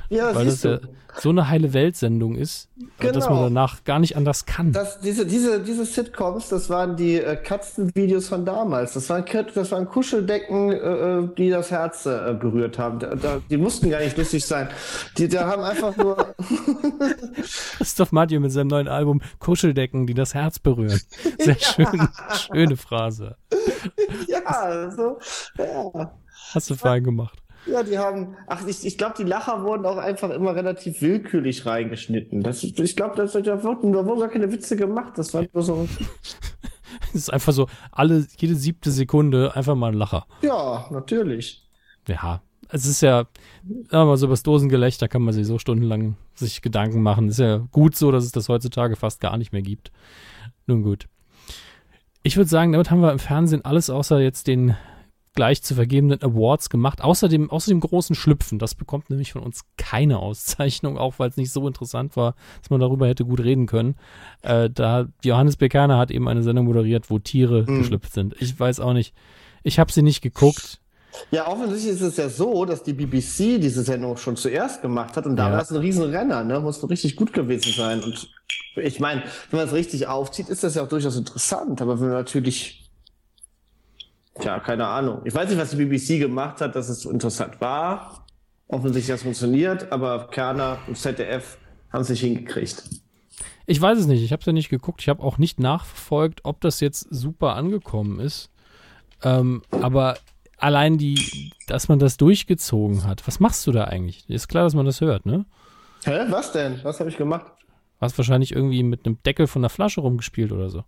Ja, weil das ja so eine heile Weltsendung ist, genau. dass man genau. danach gar nicht anders kann. Das, diese, diese, diese Sitcoms, das waren die äh, Katzenvideos von damals. Das waren, das waren Kuscheldecken, äh, äh, die das Herz äh, berührt haben. Da, da, die mussten gar nicht lustig sein. Die da haben einfach nur. Christoph Mathieu mit seinem neuen Album Kuscheldecken, die das Herz berühren. Sehr ja. schön, schöne Phrase. Ja, so, ja. Hast du fein gemacht. Ja, die haben, ach, ich, ich glaube, die Lacher wurden auch einfach immer relativ willkürlich reingeschnitten. Das, ich glaube, da wurden, da wurden gar keine Witze gemacht. Das war nur so. Es ist einfach so, alle, jede siebte Sekunde einfach mal ein Lacher. Ja, natürlich. Ja, es ist ja, sagen wir mal so, über das Dosengelächter kann man sich so stundenlang sich Gedanken machen. Ist ja gut so, dass es das heutzutage fast gar nicht mehr gibt. Nun gut. Ich würde sagen, damit haben wir im Fernsehen alles außer jetzt den gleich zu vergebenden Awards gemacht. Außerdem, außer dem großen Schlüpfen. Das bekommt nämlich von uns keine Auszeichnung, auch weil es nicht so interessant war, dass man darüber hätte gut reden können. Äh, da Johannes Bekerner hat eben eine Sendung moderiert, wo Tiere mhm. geschlüpft sind. Ich weiß auch nicht. Ich habe sie nicht geguckt. Ja, offensichtlich ist es ja so, dass die BBC diese Sendung schon zuerst gemacht hat und da ja. war es ein Riesenrenner, ne? Muss richtig gut gewesen sein. Und ich meine, wenn man es richtig aufzieht, ist das ja auch durchaus interessant. Aber wenn man natürlich Tja, keine Ahnung. Ich weiß nicht, was die BBC gemacht hat, dass es so interessant war. Offensichtlich hat es funktioniert, aber Kerner und ZDF haben es nicht hingekriegt. Ich weiß es nicht. Ich habe es ja nicht geguckt. Ich habe auch nicht nachverfolgt, ob das jetzt super angekommen ist. Ähm, aber allein die, dass man das durchgezogen hat. Was machst du da eigentlich? Ist klar, dass man das hört, ne? Hä? Was denn? Was habe ich gemacht? Hast wahrscheinlich irgendwie mit einem Deckel von der Flasche rumgespielt oder so.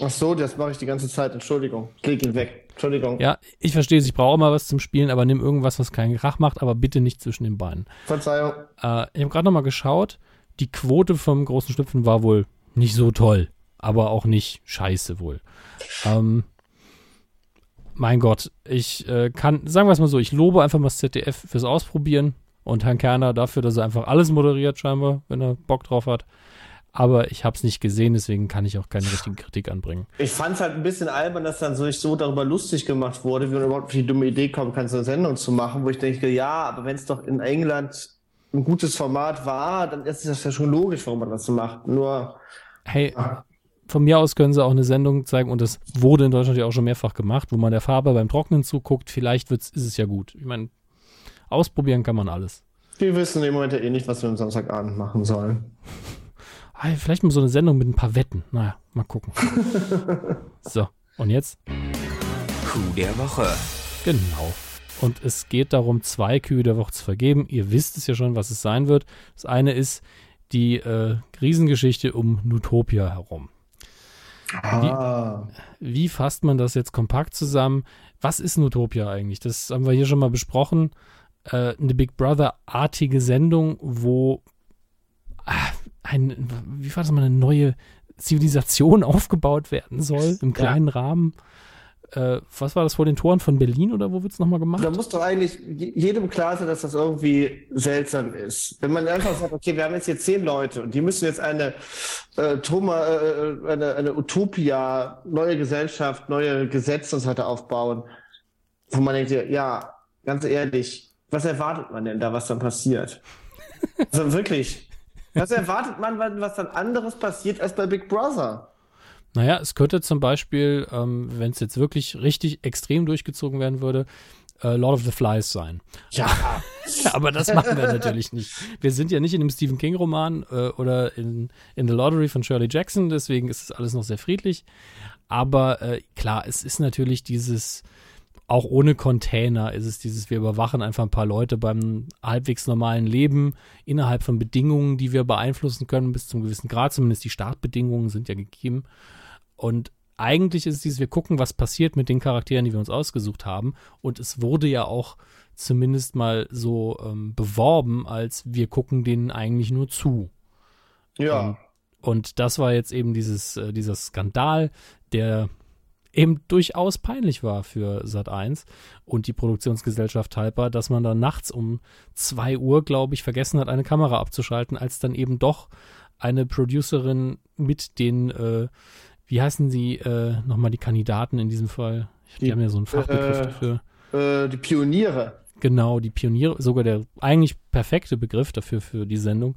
Ach so, das mache ich die ganze Zeit. Entschuldigung. Ich leg ihn weg. Entschuldigung. Ja, ich verstehe es. Ich brauche mal was zum Spielen, aber nimm irgendwas, was keinen Krach macht, aber bitte nicht zwischen den Beinen. Verzeihung. Äh, ich habe gerade noch mal geschaut. Die Quote vom großen Schlüpfen war wohl nicht so toll, aber auch nicht scheiße wohl. Ähm, mein Gott, ich äh, kann, sagen wir es mal so, ich lobe einfach mal das ZDF fürs Ausprobieren und Herrn Kerner dafür, dass er einfach alles moderiert, scheinbar, wenn er Bock drauf hat aber ich habe es nicht gesehen, deswegen kann ich auch keine richtige Kritik anbringen. Ich fand es halt ein bisschen albern, dass dann so, so darüber lustig gemacht wurde, wie man überhaupt auf die dumme Idee kommen kann, so eine Sendung zu machen, wo ich denke, ja, aber wenn es doch in England ein gutes Format war, dann ist das ja schon logisch, warum man das so macht. Nur. Hey, von mir aus können sie auch eine Sendung zeigen und das wurde in Deutschland ja auch schon mehrfach gemacht, wo man der Farbe beim Trocknen zuguckt. Vielleicht wird's, ist es ja gut. Ich meine, ausprobieren kann man alles. Wir wissen im Moment ja eh nicht, was wir am Samstagabend machen sollen. Ah, vielleicht mal so eine Sendung mit ein paar Wetten. Naja, mal gucken. so, und jetzt? Kuh der Woche. Genau. Und es geht darum, zwei Kühe der Woche zu vergeben. Ihr wisst es ja schon, was es sein wird. Das eine ist die äh, Riesengeschichte um Nutopia herum. Ah. Wie, wie, fasst man das jetzt kompakt zusammen? Was ist Nutopia eigentlich? Das haben wir hier schon mal besprochen. Äh, eine Big Brother-artige Sendung, wo ah, ein, wie war das mal, eine neue Zivilisation aufgebaut werden soll, im kleinen ja. Rahmen. Äh, was war das vor den Toren von Berlin oder wo wird es nochmal gemacht? Da muss doch eigentlich jedem klar sein, dass das irgendwie seltsam ist. Wenn man einfach sagt, okay, wir haben jetzt hier zehn Leute und die müssen jetzt eine, äh, Toma, äh, eine, eine Utopia, neue Gesellschaft, neue Gesetze und so weiter aufbauen, wo man denkt, ja, ganz ehrlich, was erwartet man denn da, was dann passiert? also wirklich, was erwartet man, was dann anderes passiert als bei Big Brother? Naja, es könnte zum Beispiel, ähm, wenn es jetzt wirklich richtig extrem durchgezogen werden würde, äh, Lord of the Flies sein. Ja. Aber das machen wir natürlich nicht. Wir sind ja nicht in einem Stephen King-Roman äh, oder in, in The Lottery von Shirley Jackson, deswegen ist es alles noch sehr friedlich. Aber äh, klar, es ist natürlich dieses auch ohne Container ist es dieses, wir überwachen einfach ein paar Leute beim halbwegs normalen Leben innerhalb von Bedingungen, die wir beeinflussen können, bis zum gewissen Grad. Zumindest die Startbedingungen sind ja gegeben. Und eigentlich ist es dieses, wir gucken, was passiert mit den Charakteren, die wir uns ausgesucht haben. Und es wurde ja auch zumindest mal so ähm, beworben, als wir gucken denen eigentlich nur zu. Ja. Und, und das war jetzt eben dieses, äh, dieser Skandal, der eben durchaus peinlich war für Sat 1 und die Produktionsgesellschaft Talpa, dass man da nachts um 2 Uhr, glaube ich, vergessen hat, eine Kamera abzuschalten, als dann eben doch eine Producerin mit den, äh, wie heißen sie äh, nochmal die Kandidaten in diesem Fall? Die, die haben ja so einen Fachbegriff äh, dafür. Äh, die Pioniere. Genau, die Pioniere, sogar der eigentlich perfekte Begriff dafür für die Sendung,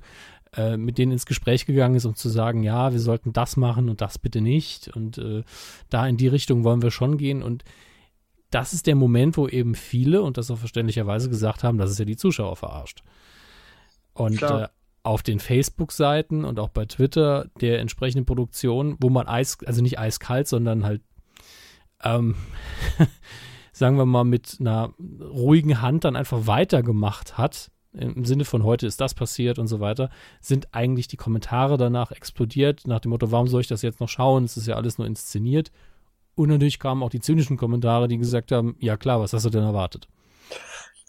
äh, mit denen ins Gespräch gegangen ist, um zu sagen, ja, wir sollten das machen und das bitte nicht. Und äh, da in die Richtung wollen wir schon gehen. Und das ist der Moment, wo eben viele, und das auch verständlicherweise gesagt haben, dass es ja die Zuschauer verarscht. Und äh, auf den Facebook-Seiten und auch bei Twitter der entsprechenden Produktion, wo man eis, also nicht eiskalt, sondern halt, ähm, sagen wir mal, mit einer ruhigen Hand dann einfach weitergemacht hat, im Sinne von heute ist das passiert und so weiter, sind eigentlich die Kommentare danach explodiert, nach dem Motto, warum soll ich das jetzt noch schauen? Es ist ja alles nur inszeniert. Und natürlich kamen auch die zynischen Kommentare, die gesagt haben, ja klar, was hast du denn erwartet?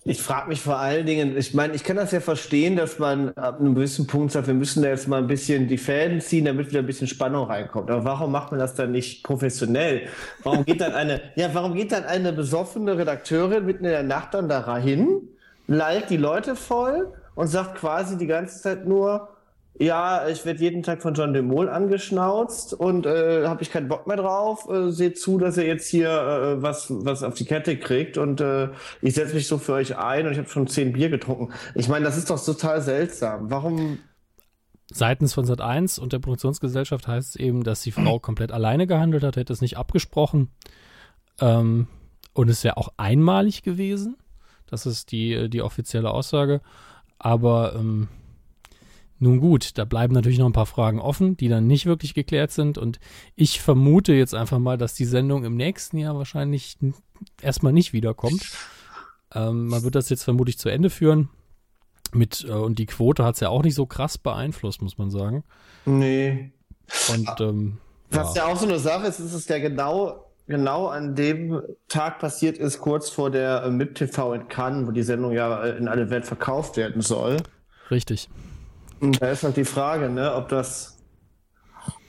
Ich frage mich vor allen Dingen, ich meine, ich kann das ja verstehen, dass man ab einem gewissen Punkt sagt, wir müssen da jetzt mal ein bisschen die Fäden ziehen, damit wieder ein bisschen Spannung reinkommt. Aber warum macht man das dann nicht professionell? Warum geht dann eine, ja, warum geht dann eine besoffene Redakteurin mitten in der Nacht dann da hin? Lallt die Leute voll und sagt quasi die ganze Zeit nur, ja, ich werde jeden Tag von John de Mol angeschnauzt und äh, habe ich keinen Bock mehr drauf. Äh, seht zu, dass er jetzt hier äh, was, was auf die Kette kriegt und äh, ich setze mich so für euch ein und ich habe schon zehn Bier getrunken. Ich meine, das ist doch total seltsam. Warum? Seitens von Sat 1 und der Produktionsgesellschaft heißt es eben, dass die Frau komplett alleine gehandelt hat, hätte es nicht abgesprochen. Ähm, und es wäre auch einmalig gewesen. Das ist die, die offizielle Aussage. Aber ähm, nun gut, da bleiben natürlich noch ein paar Fragen offen, die dann nicht wirklich geklärt sind. Und ich vermute jetzt einfach mal, dass die Sendung im nächsten Jahr wahrscheinlich erstmal nicht wiederkommt. Ähm, man wird das jetzt vermutlich zu Ende führen. Mit, äh, und die Quote hat es ja auch nicht so krass beeinflusst, muss man sagen. Nee. Und ähm, was ja. ja auch so eine Sache ist, ist es ja genau genau an dem Tag passiert ist, kurz vor der äh, MIP TV in Cannes, wo die Sendung ja äh, in alle Welt verkauft werden soll. Richtig. Und da ist halt die Frage, ne, ob das,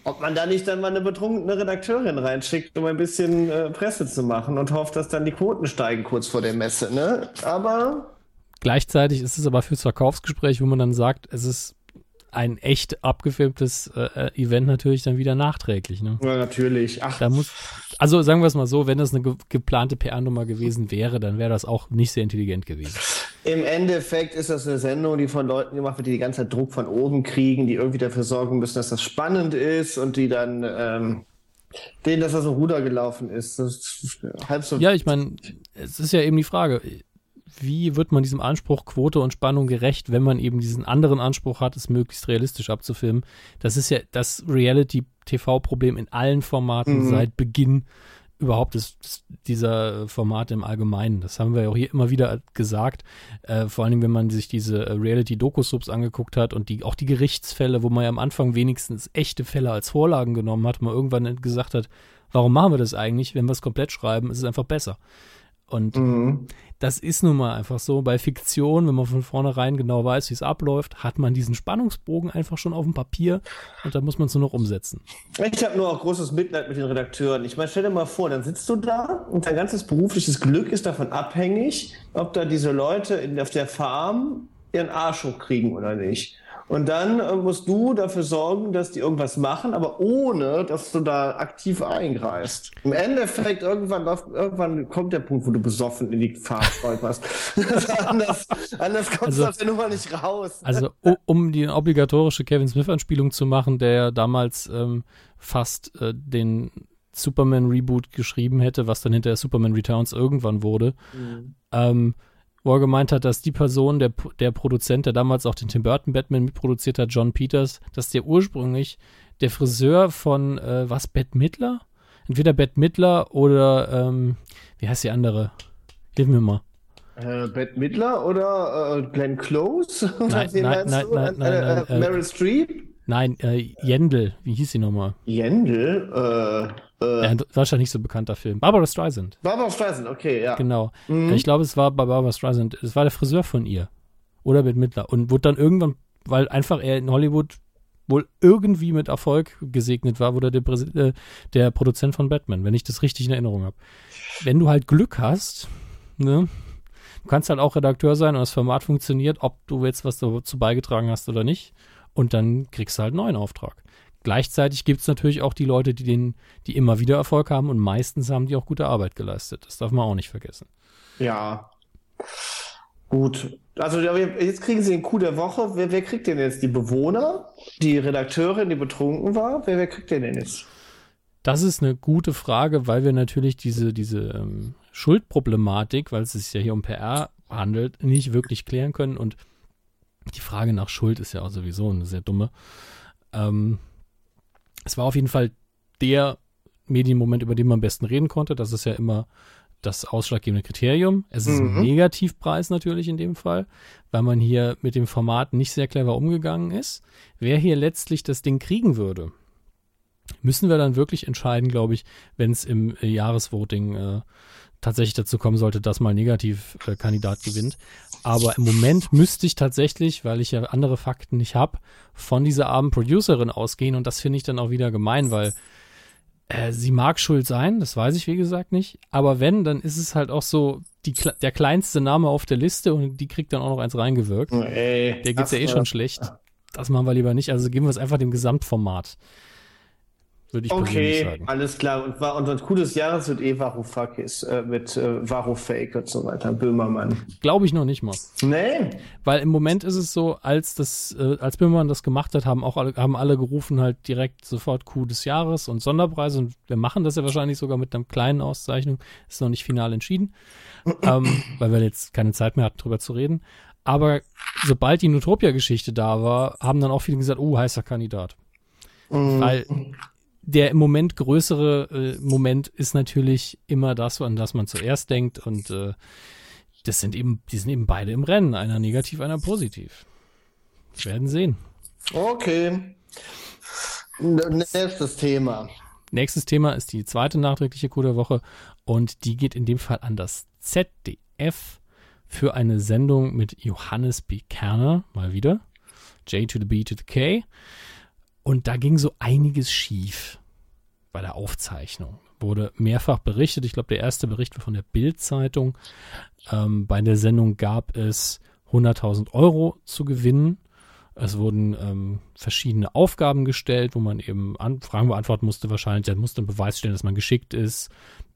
ob man da nicht dann mal eine betrunkene Redakteurin reinschickt, um ein bisschen äh, Presse zu machen und hofft, dass dann die Quoten steigen kurz vor der Messe, ne? Aber Gleichzeitig ist es aber fürs Verkaufsgespräch, wo man dann sagt, es ist ein echt abgefilmtes äh, äh, Event natürlich dann wieder nachträglich. Ne? Ja, natürlich. Ach. Da muss, also sagen wir es mal so, wenn das eine ge geplante PR-Nummer gewesen wäre, dann wäre das auch nicht sehr intelligent gewesen. Im Endeffekt ist das eine Sendung, die von Leuten gemacht wird, die die ganze Zeit Druck von oben kriegen, die irgendwie dafür sorgen müssen, dass das spannend ist und die dann ähm, denen, dass das so Ruder gelaufen ist. ist halb so ja, ich meine, es ist ja eben die Frage wie wird man diesem Anspruch Quote und Spannung gerecht, wenn man eben diesen anderen Anspruch hat, es möglichst realistisch abzufilmen. Das ist ja das Reality-TV-Problem in allen Formaten mhm. seit Beginn überhaupt des, dieser Formate im Allgemeinen. Das haben wir ja auch hier immer wieder gesagt. Äh, vor allem, wenn man sich diese äh, Reality-Doku-Subs angeguckt hat und die, auch die Gerichtsfälle, wo man ja am Anfang wenigstens echte Fälle als Vorlagen genommen hat, man irgendwann gesagt hat, warum machen wir das eigentlich? Wenn wir es komplett schreiben, ist es einfach besser. Und mhm. Das ist nun mal einfach so. Bei Fiktion, wenn man von vornherein genau weiß, wie es abläuft, hat man diesen Spannungsbogen einfach schon auf dem Papier und da muss man es nur noch umsetzen. Ich habe nur auch großes Mitleid mit den Redakteuren. Ich meine, stell dir mal vor, dann sitzt du da und dein ganzes berufliches Glück ist davon abhängig, ob da diese Leute in, auf der Farm ihren Arsch hochkriegen oder nicht. Und dann äh, musst du dafür sorgen, dass die irgendwas machen, aber ohne, dass du da aktiv eingreifst. Im Endeffekt, irgendwann, irgendwann kommt der Punkt, wo du besoffen in die Fahrt stolperst. anders, anders kommst also, du aus der Nummer nicht raus. Also, um die obligatorische Kevin Smith-Anspielung zu machen, der ja damals ähm, fast äh, den Superman-Reboot geschrieben hätte, was dann hinterher Superman Returns irgendwann wurde. Mhm. Ähm, wo er gemeint hat, dass die Person, der, der Produzent, der damals auch den Tim Burton Batman mitproduziert hat, John Peters, dass der ursprünglich der Friseur von, äh, was, Bette Midler? Entweder Bette Midler oder, ähm, wie heißt die andere? Hilf mir mal. Äh, Bette Midler oder äh, Glenn Close? Nein, nein, nein, nein, nein, äh, nein, äh, Meryl Streep? Nein, äh, Jendel, wie hieß sie nochmal? Jendel? Äh, Äh, ja, wahrscheinlich nicht so bekannter Film. Barbara Streisand. Barbara Streisand, okay, ja. Genau. Mhm. Ich glaube, es war bei Barbara Streisand, es war der Friseur von ihr. Oder mit Mittler. Und wurde dann irgendwann, weil einfach er in Hollywood wohl irgendwie mit Erfolg gesegnet war, wurde der, äh, der Produzent von Batman, wenn ich das richtig in Erinnerung habe. Wenn du halt Glück hast, ne, du kannst halt auch Redakteur sein und das Format funktioniert, ob du jetzt was dazu beigetragen hast oder nicht. Und dann kriegst du halt einen neuen Auftrag. Gleichzeitig gibt es natürlich auch die Leute, die, den, die immer wieder Erfolg haben und meistens haben die auch gute Arbeit geleistet. Das darf man auch nicht vergessen. Ja. Gut. Also jetzt kriegen Sie den Coup der Woche. Wer, wer kriegt denn jetzt? Die Bewohner? Die Redakteurin, die betrunken war? Wer, wer kriegt den denn jetzt? Das ist eine gute Frage, weil wir natürlich diese, diese ähm, Schuldproblematik, weil es sich ja hier um PR handelt, nicht wirklich klären können. Und die Frage nach Schuld ist ja auch sowieso eine sehr dumme. Ähm, es war auf jeden Fall der Medienmoment, über den man am besten reden konnte. Das ist ja immer das ausschlaggebende Kriterium. Es ist mhm. ein Negativpreis natürlich in dem Fall, weil man hier mit dem Format nicht sehr clever umgegangen ist. Wer hier letztlich das Ding kriegen würde, müssen wir dann wirklich entscheiden, glaube ich, wenn es im äh, Jahresvoting äh, tatsächlich dazu kommen sollte, dass mal Negativkandidat gewinnt. Aber im Moment müsste ich tatsächlich, weil ich ja andere Fakten nicht habe, von dieser armen Producerin ausgehen. Und das finde ich dann auch wieder gemein, weil äh, sie mag schuld sein, das weiß ich wie gesagt nicht. Aber wenn, dann ist es halt auch so die, der kleinste Name auf der Liste und die kriegt dann auch noch eins reingewirkt. Ey, der geht's ja eh schon schlecht. Das machen wir lieber nicht. Also geben wir es einfach dem Gesamtformat würde ich okay, sagen. Okay, alles klar. Und, war, und Coup des Jahres wird eh Varoufakis äh, mit äh, Varufake und so weiter. Böhmermann. Glaube ich noch nicht mal. Nee. Weil im Moment ist es so, als das, äh, als Böhmermann das gemacht hat, haben auch alle, haben alle gerufen halt direkt sofort Coup des Jahres und Sonderpreise. Und wir machen das ja wahrscheinlich sogar mit einer kleinen Auszeichnung. Ist noch nicht final entschieden. ähm, weil wir jetzt keine Zeit mehr hatten, drüber zu reden. Aber sobald die Nutopia-Geschichte da war, haben dann auch viele gesagt, oh, heißer Kandidat. Mhm. Weil der im Moment größere äh, Moment ist natürlich immer das, an das man zuerst denkt. Und äh, das sind eben, die sind eben beide im Rennen, einer negativ, einer positiv. Wir werden sehen. Okay. Nächstes Thema. Nächstes Thema ist die zweite nachträgliche Coup der Woche und die geht in dem Fall an das ZDF für eine Sendung mit Johannes B. Kerner, mal wieder. J to the B to the K. Und da ging so einiges schief bei der Aufzeichnung. Wurde mehrfach berichtet. Ich glaube, der erste Bericht war von der Bild-Zeitung. Ähm, bei der Sendung gab es 100.000 Euro zu gewinnen. Es wurden ähm, verschiedene Aufgaben gestellt, wo man eben an Fragen beantworten musste. Wahrscheinlich, man musste einen Beweis stellen, dass man geschickt ist,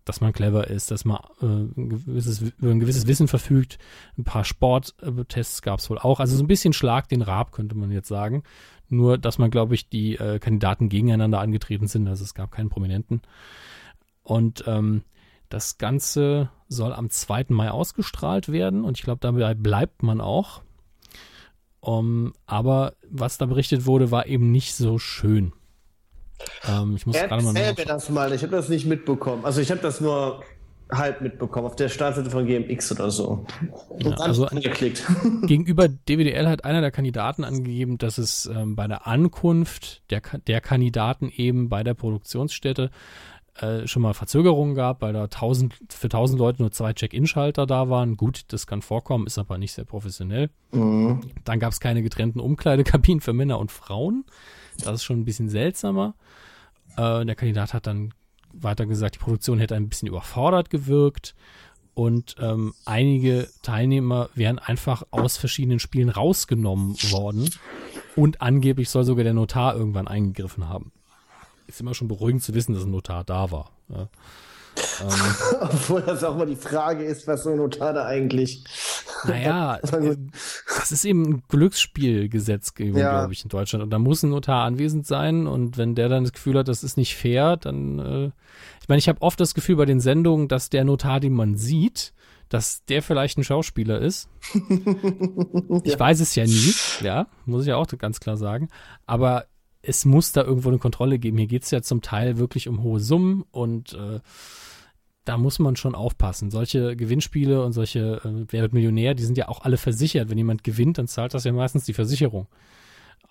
dass man clever ist, dass man äh, ein, gewisses, über ein gewisses Wissen verfügt. Ein paar Sporttests gab es wohl auch. Also so ein bisschen Schlag den Rab, könnte man jetzt sagen. Nur, dass man, glaube ich, die äh, Kandidaten gegeneinander angetreten sind. Also es gab keinen Prominenten. Und ähm, das Ganze soll am 2. Mai ausgestrahlt werden. Und ich glaube, dabei bleibt man auch. Um, aber was da berichtet wurde, war eben nicht so schön. Ähm, ich muss gerade mal. mir das mal, ich habe das nicht mitbekommen. Also ich habe das nur halb mitbekommen, auf der Startseite von GMX oder so. Ja, also angeklickt. Gegenüber DWDL hat einer der Kandidaten angegeben, dass es ähm, bei der Ankunft der, der Kandidaten eben bei der Produktionsstätte äh, schon mal Verzögerungen gab, weil da 1000, für 1000 Leute nur zwei Check-In-Schalter da waren. Gut, das kann vorkommen, ist aber nicht sehr professionell. Mhm. Dann gab es keine getrennten Umkleidekabinen für Männer und Frauen. Das ist schon ein bisschen seltsamer. Äh, der Kandidat hat dann weiter gesagt, die Produktion hätte ein bisschen überfordert gewirkt und ähm, einige Teilnehmer wären einfach aus verschiedenen Spielen rausgenommen worden und angeblich soll sogar der Notar irgendwann eingegriffen haben. Ist immer schon beruhigend zu wissen, dass ein Notar da war. Ja. Ähm, Obwohl das auch mal die Frage ist, was so ein Notar da eigentlich. Naja, äh, das ist eben ein Glücksspielgesetzgebung, ja. glaube ich, in Deutschland. Und da muss ein Notar anwesend sein. Und wenn der dann das Gefühl hat, das ist nicht fair, dann. Äh, ich meine, ich habe oft das Gefühl bei den Sendungen, dass der Notar, den man sieht, dass der vielleicht ein Schauspieler ist. ich ja. weiß es ja nie, ja, muss ich ja auch ganz klar sagen. Aber es muss da irgendwo eine Kontrolle geben. Hier geht es ja zum Teil wirklich um hohe Summen und äh, da muss man schon aufpassen. Solche Gewinnspiele und solche äh, Wer wird Millionär, die sind ja auch alle versichert. Wenn jemand gewinnt, dann zahlt das ja meistens die Versicherung.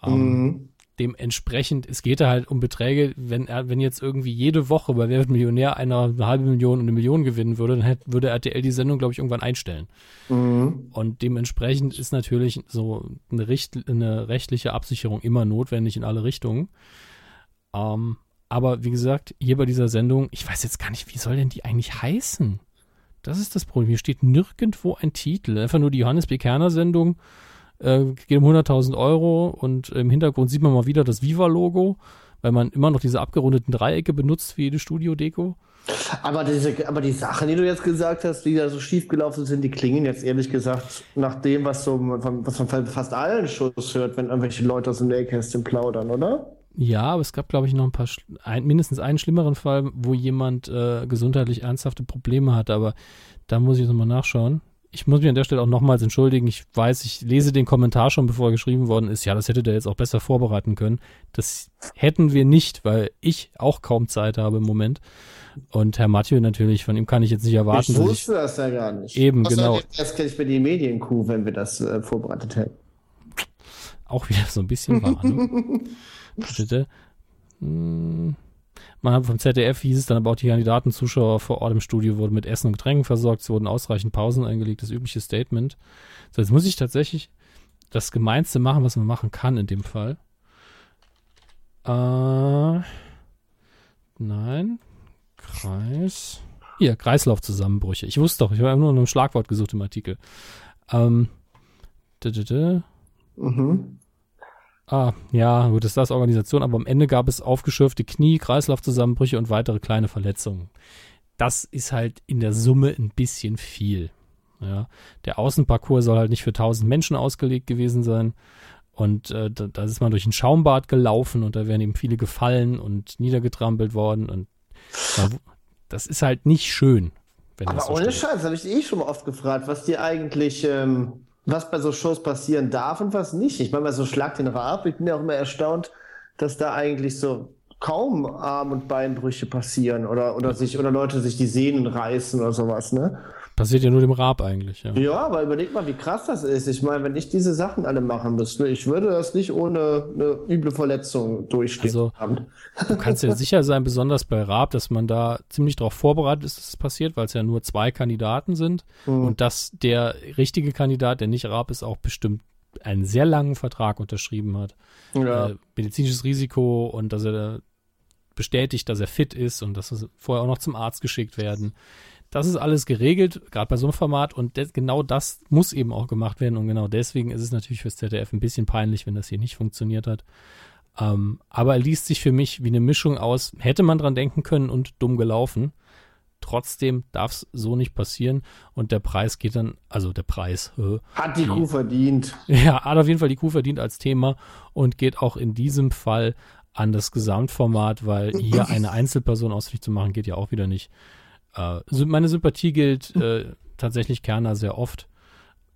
Ähm, mhm. dementsprechend, es geht da halt um Beträge, wenn er, wenn jetzt irgendwie jede Woche bei Wer wird Millionär einer eine halbe Million und eine Million gewinnen würde, dann hätte, würde RTL die Sendung, glaube ich, irgendwann einstellen. Mhm. Und dementsprechend ist natürlich so eine, Richt, eine rechtliche Absicherung immer notwendig in alle Richtungen. Ähm, aber wie gesagt, hier bei dieser Sendung, ich weiß jetzt gar nicht, wie soll denn die eigentlich heißen? Das ist das Problem. Hier steht nirgendwo ein Titel. Einfach nur die Johannes B. Kerner Sendung äh, geht um 100.000 Euro und im Hintergrund sieht man mal wieder das Viva-Logo, weil man immer noch diese abgerundeten Dreiecke benutzt für jede Studio-Deko. Aber, diese, aber die Sachen, die du jetzt gesagt hast, die da so schief gelaufen sind, die klingen jetzt ehrlich gesagt nach dem, was, so, was man fast allen Shows hört, wenn irgendwelche Leute aus dem Nähkästchen plaudern, oder? Ja, aber es gab, glaube ich, noch ein paar, ein, mindestens einen schlimmeren Fall, wo jemand äh, gesundheitlich ernsthafte Probleme hatte, aber da muss ich nochmal nachschauen ich muss mich an der Stelle auch nochmals entschuldigen. Ich weiß, ich lese den Kommentar schon, bevor er geschrieben worden ist. Ja, das hätte der jetzt auch besser vorbereiten können. Das hätten wir nicht, weil ich auch kaum Zeit habe im Moment. Und Herr Mathieu natürlich, von ihm kann ich jetzt nicht erwarten. Ich wusste ich, das ja gar nicht. Eben, Was genau. Das kenne ich bei die Medienkuh, wenn wir das äh, vorbereitet hätten. Auch wieder so ein bisschen Warnung. Hm. Man hat vom ZDF hieß es dann aber auch, die Kandidaten, Zuschauer vor Ort im Studio wurden mit Essen und Getränken versorgt, es wurden ausreichend Pausen eingelegt, das übliche Statement. So, jetzt muss ich tatsächlich das Gemeinste machen, was man machen kann in dem Fall. Äh, nein. Kreis. Hier, Kreislaufzusammenbrüche. Ich wusste doch, ich habe nur noch ein Schlagwort gesucht im Artikel. Ähm, Mhm. Ah, ja, gut, ist das Organisation, aber am Ende gab es aufgeschürfte Knie, Kreislaufzusammenbrüche und weitere kleine Verletzungen. Das ist halt in der Summe ein bisschen viel. Ja, der Außenparcours soll halt nicht für 1000 Menschen ausgelegt gewesen sein. Und äh, da, da, ist man durch ein Schaumbad gelaufen und da wären eben viele gefallen und niedergetrampelt worden. Und das ist halt nicht schön. Aber so ohne Scheiß, habe ich eh schon mal oft gefragt, was die eigentlich ähm, was bei so Shows passieren darf und was nicht. Ich meine, bei so Schlag den Raab, ich bin ja auch immer erstaunt, dass da eigentlich so kaum Arm- und Beinbrüche passieren oder, oder, sich, oder Leute sich die Sehnen reißen oder sowas, ne? Passiert ja nur dem Rab eigentlich, ja. Ja, aber überleg mal, wie krass das ist. Ich meine, wenn ich diese Sachen alle machen müsste, ich würde das nicht ohne eine üble Verletzung durchstehen. Also, du kannst ja sicher sein, besonders bei Raab, dass man da ziemlich darauf vorbereitet ist, dass es passiert, weil es ja nur zwei Kandidaten sind mhm. und dass der richtige Kandidat, der nicht Raab ist, auch bestimmt einen sehr langen Vertrag unterschrieben hat. Ja. Äh, medizinisches Risiko und dass er bestätigt, dass er fit ist und dass er vorher auch noch zum Arzt geschickt werden. Das ist alles geregelt, gerade bei so einem Format und das, genau das muss eben auch gemacht werden und genau deswegen ist es natürlich fürs ZDF ein bisschen peinlich, wenn das hier nicht funktioniert hat. Ähm, aber er liest sich für mich wie eine Mischung aus, hätte man dran denken können und dumm gelaufen. Trotzdem darf es so nicht passieren und der Preis geht dann, also der Preis. Äh, hat die, die Kuh verdient. Ja, hat auf jeden Fall die Kuh verdient als Thema und geht auch in diesem Fall an das Gesamtformat, weil hier eine Einzelperson ausfindig zu machen, geht ja auch wieder nicht. Äh, meine Sympathie gilt äh, tatsächlich Kerner sehr oft.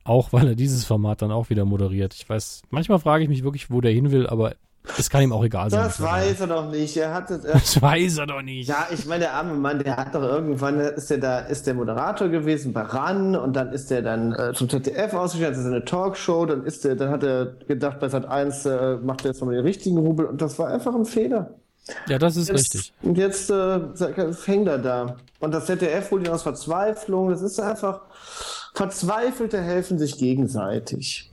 Auch weil er dieses Format dann auch wieder moderiert. Ich weiß, manchmal frage ich mich wirklich, wo der hin will, aber es kann ihm auch egal sein. Das weiß er doch nicht. Er hat, äh, das weiß er doch nicht. Ja, ich meine, der arme Mann, der hat doch irgendwann, ist der da, ist der Moderator gewesen bei RAN und dann ist der dann äh, zum ZDF ausgestellt, das ist eine Talkshow, dann ist der, dann hat er gedacht, bei Sat 1 äh, macht er jetzt mal den richtigen Rubel und das war einfach ein Fehler. Ja, das ist jetzt, richtig. Und jetzt äh, hängt er da. Und das ZDF holt ihn aus Verzweiflung. Das ist einfach, Verzweifelte helfen sich gegenseitig.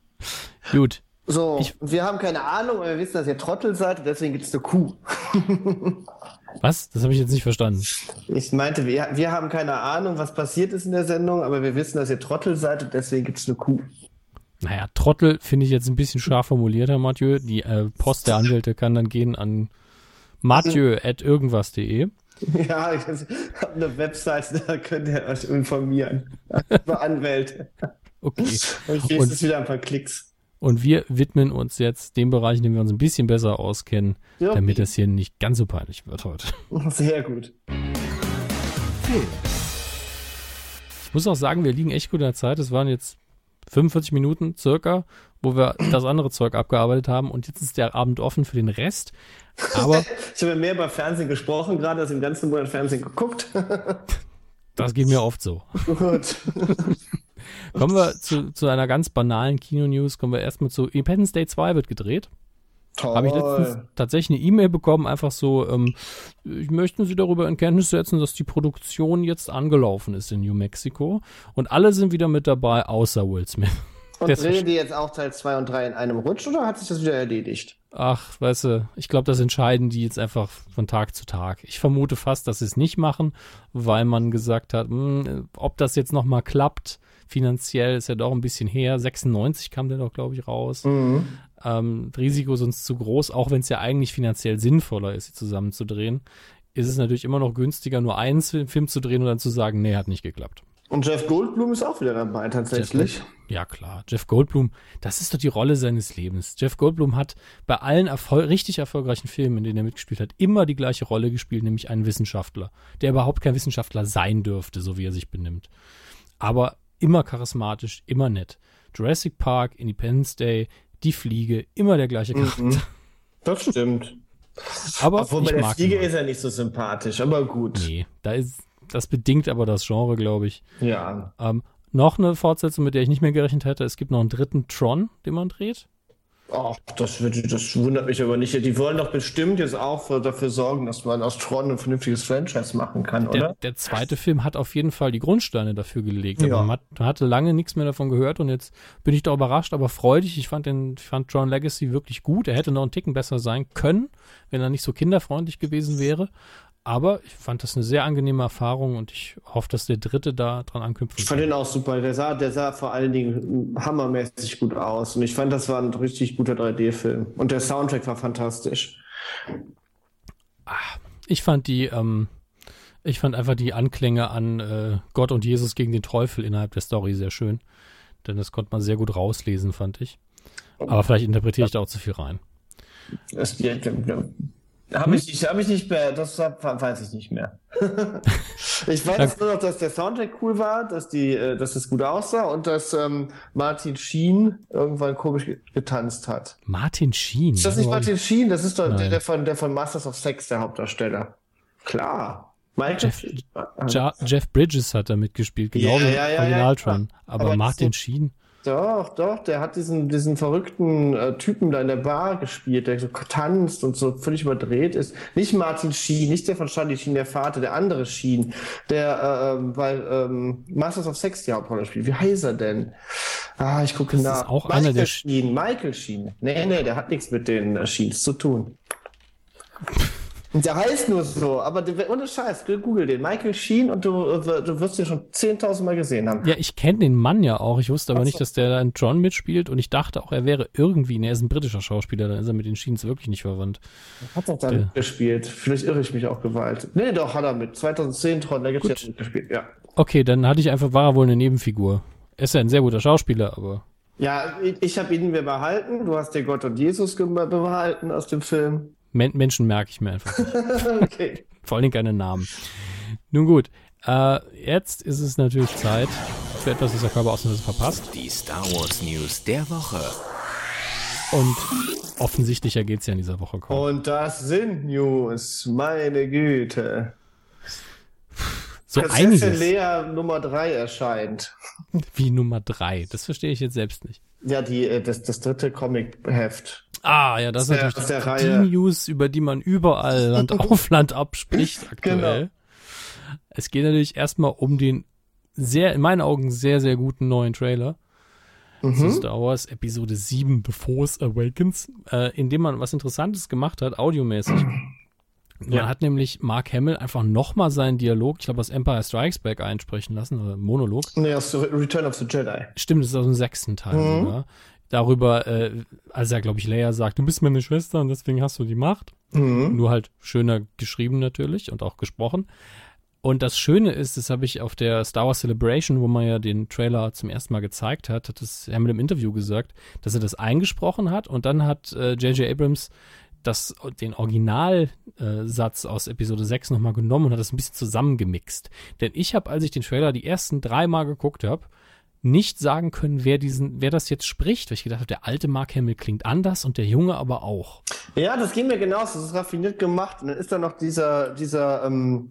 Gut. So, ich, wir haben keine Ahnung, aber wir wissen, dass ihr Trottel seid, deswegen gibt es eine Kuh. was? Das habe ich jetzt nicht verstanden. Ich meinte, wir, wir haben keine Ahnung, was passiert ist in der Sendung, aber wir wissen, dass ihr Trottel seid und deswegen gibt es eine Kuh. Naja, Trottel finde ich jetzt ein bisschen scharf formuliert, Herr Mathieu. Die äh, Post der Anwälte kann dann gehen an mathieu.irgendwas.de. Ja, ich habe eine Website, da könnt ihr euch informieren. Über Anwälte. Okay. Und hier ist es wieder ein paar Klicks. Und wir widmen uns jetzt dem Bereich, in dem wir uns ein bisschen besser auskennen, ja. damit es hier nicht ganz so peinlich wird heute. Sehr gut. Ich muss auch sagen, wir liegen echt gut in der Zeit. Es waren jetzt 45 Minuten circa, wo wir das andere Zeug abgearbeitet haben und jetzt ist der Abend offen für den Rest. Aber ich habe mehr über Fernsehen gesprochen, gerade als im ganzen Monat Fernsehen geguckt. das geht mir oft so. Gut. kommen wir zu, zu einer ganz banalen Kino-News. Kommen wir erstmal zu Independence Day 2 wird gedreht. Habe ich letztens tatsächlich eine E-Mail bekommen, einfach so, ähm, ich möchte Sie darüber in Kenntnis setzen, dass die Produktion jetzt angelaufen ist in New Mexico und alle sind wieder mit dabei, außer Will Smith. Und drehen die jetzt auch Teil 2 und 3 in einem Rutsch oder hat sich das wieder erledigt? Ach, weißt du, ich glaube, das entscheiden die jetzt einfach von Tag zu Tag. Ich vermute fast, dass sie es nicht machen, weil man gesagt hat, mh, hm, ob das jetzt nochmal klappt, finanziell ist ja doch ein bisschen her. 96 kam der doch, glaube ich, raus. Mhm. Ähm, Risiko ist uns zu groß, auch wenn es ja eigentlich finanziell sinnvoller ist, sie zusammenzudrehen, ist es natürlich immer noch günstiger, nur einen Film zu drehen und dann zu sagen, nee, hat nicht geklappt. Und Jeff Goldblum ist auch wieder dabei, tatsächlich. Jeff, ja, klar. Jeff Goldblum, das ist doch die Rolle seines Lebens. Jeff Goldblum hat bei allen Erfol richtig erfolgreichen Filmen, in denen er mitgespielt hat, immer die gleiche Rolle gespielt, nämlich einen Wissenschaftler, der überhaupt kein Wissenschaftler sein dürfte, so wie er sich benimmt. Aber immer charismatisch, immer nett. Jurassic Park, Independence Day, Die Fliege, immer der gleiche mhm. Charakter. Das stimmt. Aber Obwohl bei der Fliege ist er nicht so sympathisch, aber gut. Nee, da ist, das bedingt aber das Genre, glaube ich. Ja. Ähm, noch eine Fortsetzung, mit der ich nicht mehr gerechnet hätte. Es gibt noch einen dritten Tron, den man dreht. Ach, das, wird, das wundert mich aber nicht. Die wollen doch bestimmt jetzt auch dafür sorgen, dass man aus Tron ein vernünftiges Franchise machen kann, oder? Der, der zweite Film hat auf jeden Fall die Grundsteine dafür gelegt. Ja. man, hat, hatte lange nichts mehr davon gehört und jetzt bin ich da überrascht, aber freudig. Ich fand, den, ich fand Tron Legacy wirklich gut. Er hätte noch einen Ticken besser sein können, wenn er nicht so kinderfreundlich gewesen wäre. Aber ich fand das eine sehr angenehme Erfahrung und ich hoffe, dass der dritte da dran anknüpfen kann. Ich fand den auch super. Der sah, der sah vor allen Dingen hammermäßig gut aus. Und ich fand, das war ein richtig guter 3D-Film. Und der Soundtrack war fantastisch. Ah, ich fand die, ähm, ich fand einfach die Anklänge an äh, Gott und Jesus gegen den Teufel innerhalb der Story sehr schön. Denn das konnte man sehr gut rauslesen, fand ich. Aber vielleicht interpretiere ich da auch zu viel rein. Das, ja, habe hm? ich, nicht, hab ich nicht mehr, das weiß ich nicht mehr. ich weiß nur noch, dass der Soundtrack cool war, dass die, äh, dass es gut aussah und dass ähm, Martin Sheen irgendwann komisch getanzt hat. Martin Sheen? Ist das nicht Martin Sheen? Das ist doch der, der, von, der von Masters of Sex, der Hauptdarsteller. Klar. Jeff, ja, Jeff, Bridges hat da mitgespielt, genau ja, wie ja, ja, Originaltron. Aber, aber Martin Sheen. Doch, doch, der hat diesen, diesen verrückten äh, Typen da in der Bar gespielt, der so tanzt und so völlig überdreht ist. Nicht Martin Sheen, nicht der von Charlie Sheen, der Vater, der andere Sheen, der äh, bei ähm, Masters of Sex die Hauptrolle spielt. Wie heißt er denn? Ah, ich gucke das nach. Ist auch Michael einer der Sheen, Michael Sheen. Nee, nee, der hat nichts mit den äh, Sheens zu tun. Der heißt nur so, aber ohne Scheiß, google den. Michael Sheen und du, äh, du wirst ihn schon 10.000 Mal gesehen haben. Ja, ich kenne den Mann ja auch. Ich wusste aber nicht, dass der da in John mitspielt und ich dachte auch, er wäre irgendwie, ne, er ist ein britischer Schauspieler, dann ist er mit den Sheens wirklich nicht verwandt. Hat er dann mitgespielt. Vielleicht irre ich mich auch gewalt. Nee, doch, hat er mit. 2010 Tron Legacy hat mitgespielt, ja. Okay, dann hatte ich einfach, war er wohl eine Nebenfigur. Er ist ja ein sehr guter Schauspieler, aber. Ja, ich, ich habe ihn mir behalten. Du hast dir Gott und Jesus behalten aus dem Film. Men Menschen merke ich mir einfach nicht. okay. Vor allem keine Namen. Nun gut, äh, jetzt ist es natürlich Zeit für etwas, das der Körper ausnahmsweise verpasst. Die Star Wars News der Woche. Und offensichtlicher geht es ja in dieser Woche kaum. Und das sind News, meine Güte. So Prinzessin einiges. Lea Nummer 3 erscheint. Wie Nummer 3? Das verstehe ich jetzt selbst nicht. Ja, die, äh, das, das dritte Comic-Heft. Ah, ja, das ist natürlich aus der die News, über die man überall Land auf Land abspricht aktuell. Genau. Es geht natürlich erstmal um den sehr, in meinen Augen sehr, sehr guten neuen Trailer mhm. zu Star Wars Episode 7 The Force Awakens, äh, in dem man was Interessantes gemacht hat, audiomäßig. Man ja. hat nämlich Mark Hamill einfach nochmal seinen Dialog, ich glaube aus Empire Strikes Back einsprechen lassen, oder Monolog. Nee, aus Return of the Jedi. Stimmt, das ist aus dem sechsten Teil mhm. sogar darüber, äh, als er, glaube ich, Leia sagt, du bist meine Schwester und deswegen hast du die Macht. Mhm. Nur halt schöner geschrieben natürlich und auch gesprochen. Und das Schöne ist, das habe ich auf der Star Wars Celebration, wo man ja den Trailer zum ersten Mal gezeigt hat, hat das mit dem Interview gesagt, dass er das eingesprochen hat und dann hat J.J. Äh, Abrams das, den Originalsatz äh, aus Episode 6 nochmal genommen und hat das ein bisschen zusammengemixt. Denn ich habe, als ich den Trailer die ersten drei Mal geguckt habe, nicht sagen können, wer diesen, wer das jetzt spricht, weil ich gedacht habe, der alte Mark Hamill klingt anders und der junge aber auch. Ja, das ging mir genauso, das ist raffiniert gemacht. Und dann ist da noch dieser, dieser ähm,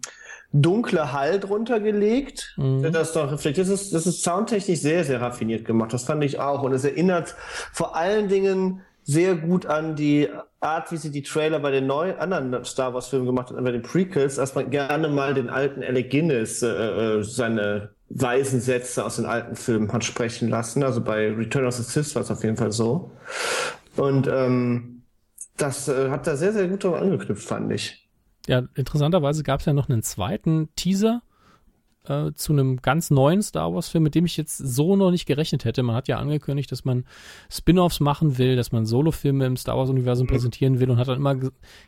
dunkle Hall drunter gelegt, mhm. der das doch reflektiert. Das ist, das ist soundtechnisch sehr, sehr raffiniert gemacht. Das fand ich auch. Und es erinnert vor allen Dingen sehr gut an die Art, wie sie die Trailer bei den neuen anderen Star Wars Filmen gemacht haben, bei den Prequels, dass man gerne mal den alten Alec Guinness äh, äh, seine weisen Sätze aus den alten Filmen hat sprechen lassen. Also bei Return of the Sith war es auf jeden Fall so. Und ähm, das äh, hat da sehr, sehr gut daran angeknüpft, fand ich. Ja, interessanterweise gab es ja noch einen zweiten Teaser äh, zu einem ganz neuen Star Wars-Film, mit dem ich jetzt so noch nicht gerechnet hätte. Man hat ja angekündigt, dass man Spin-offs machen will, dass man Solo-Filme im Star Wars-Universum mhm. präsentieren will und hat dann immer,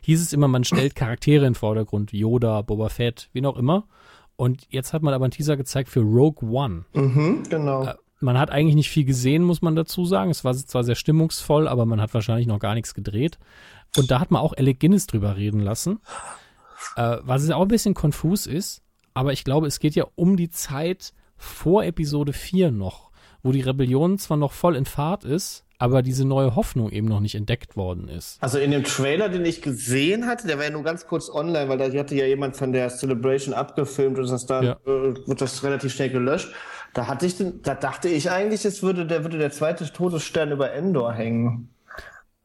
hieß es immer, man stellt Charaktere in den Vordergrund, Yoda, Boba Fett, wen auch immer. Und jetzt hat man aber einen Teaser gezeigt für Rogue One. Mhm, genau. Äh, man hat eigentlich nicht viel gesehen, muss man dazu sagen. Es war zwar sehr stimmungsvoll, aber man hat wahrscheinlich noch gar nichts gedreht. Und da hat man auch Alec Guinness drüber reden lassen. Äh, was auch ein bisschen konfus ist, aber ich glaube, es geht ja um die Zeit vor Episode 4 noch, wo die Rebellion zwar noch voll in Fahrt ist, aber diese neue Hoffnung eben noch nicht entdeckt worden ist. Also in dem Trailer, den ich gesehen hatte, der war ja nur ganz kurz online, weil da hatte ja jemand von der Celebration abgefilmt und das dann ja. äh, wird das relativ schnell gelöscht. Da hatte ich den, da dachte ich eigentlich, es würde der würde der zweite Todesstern über Endor hängen.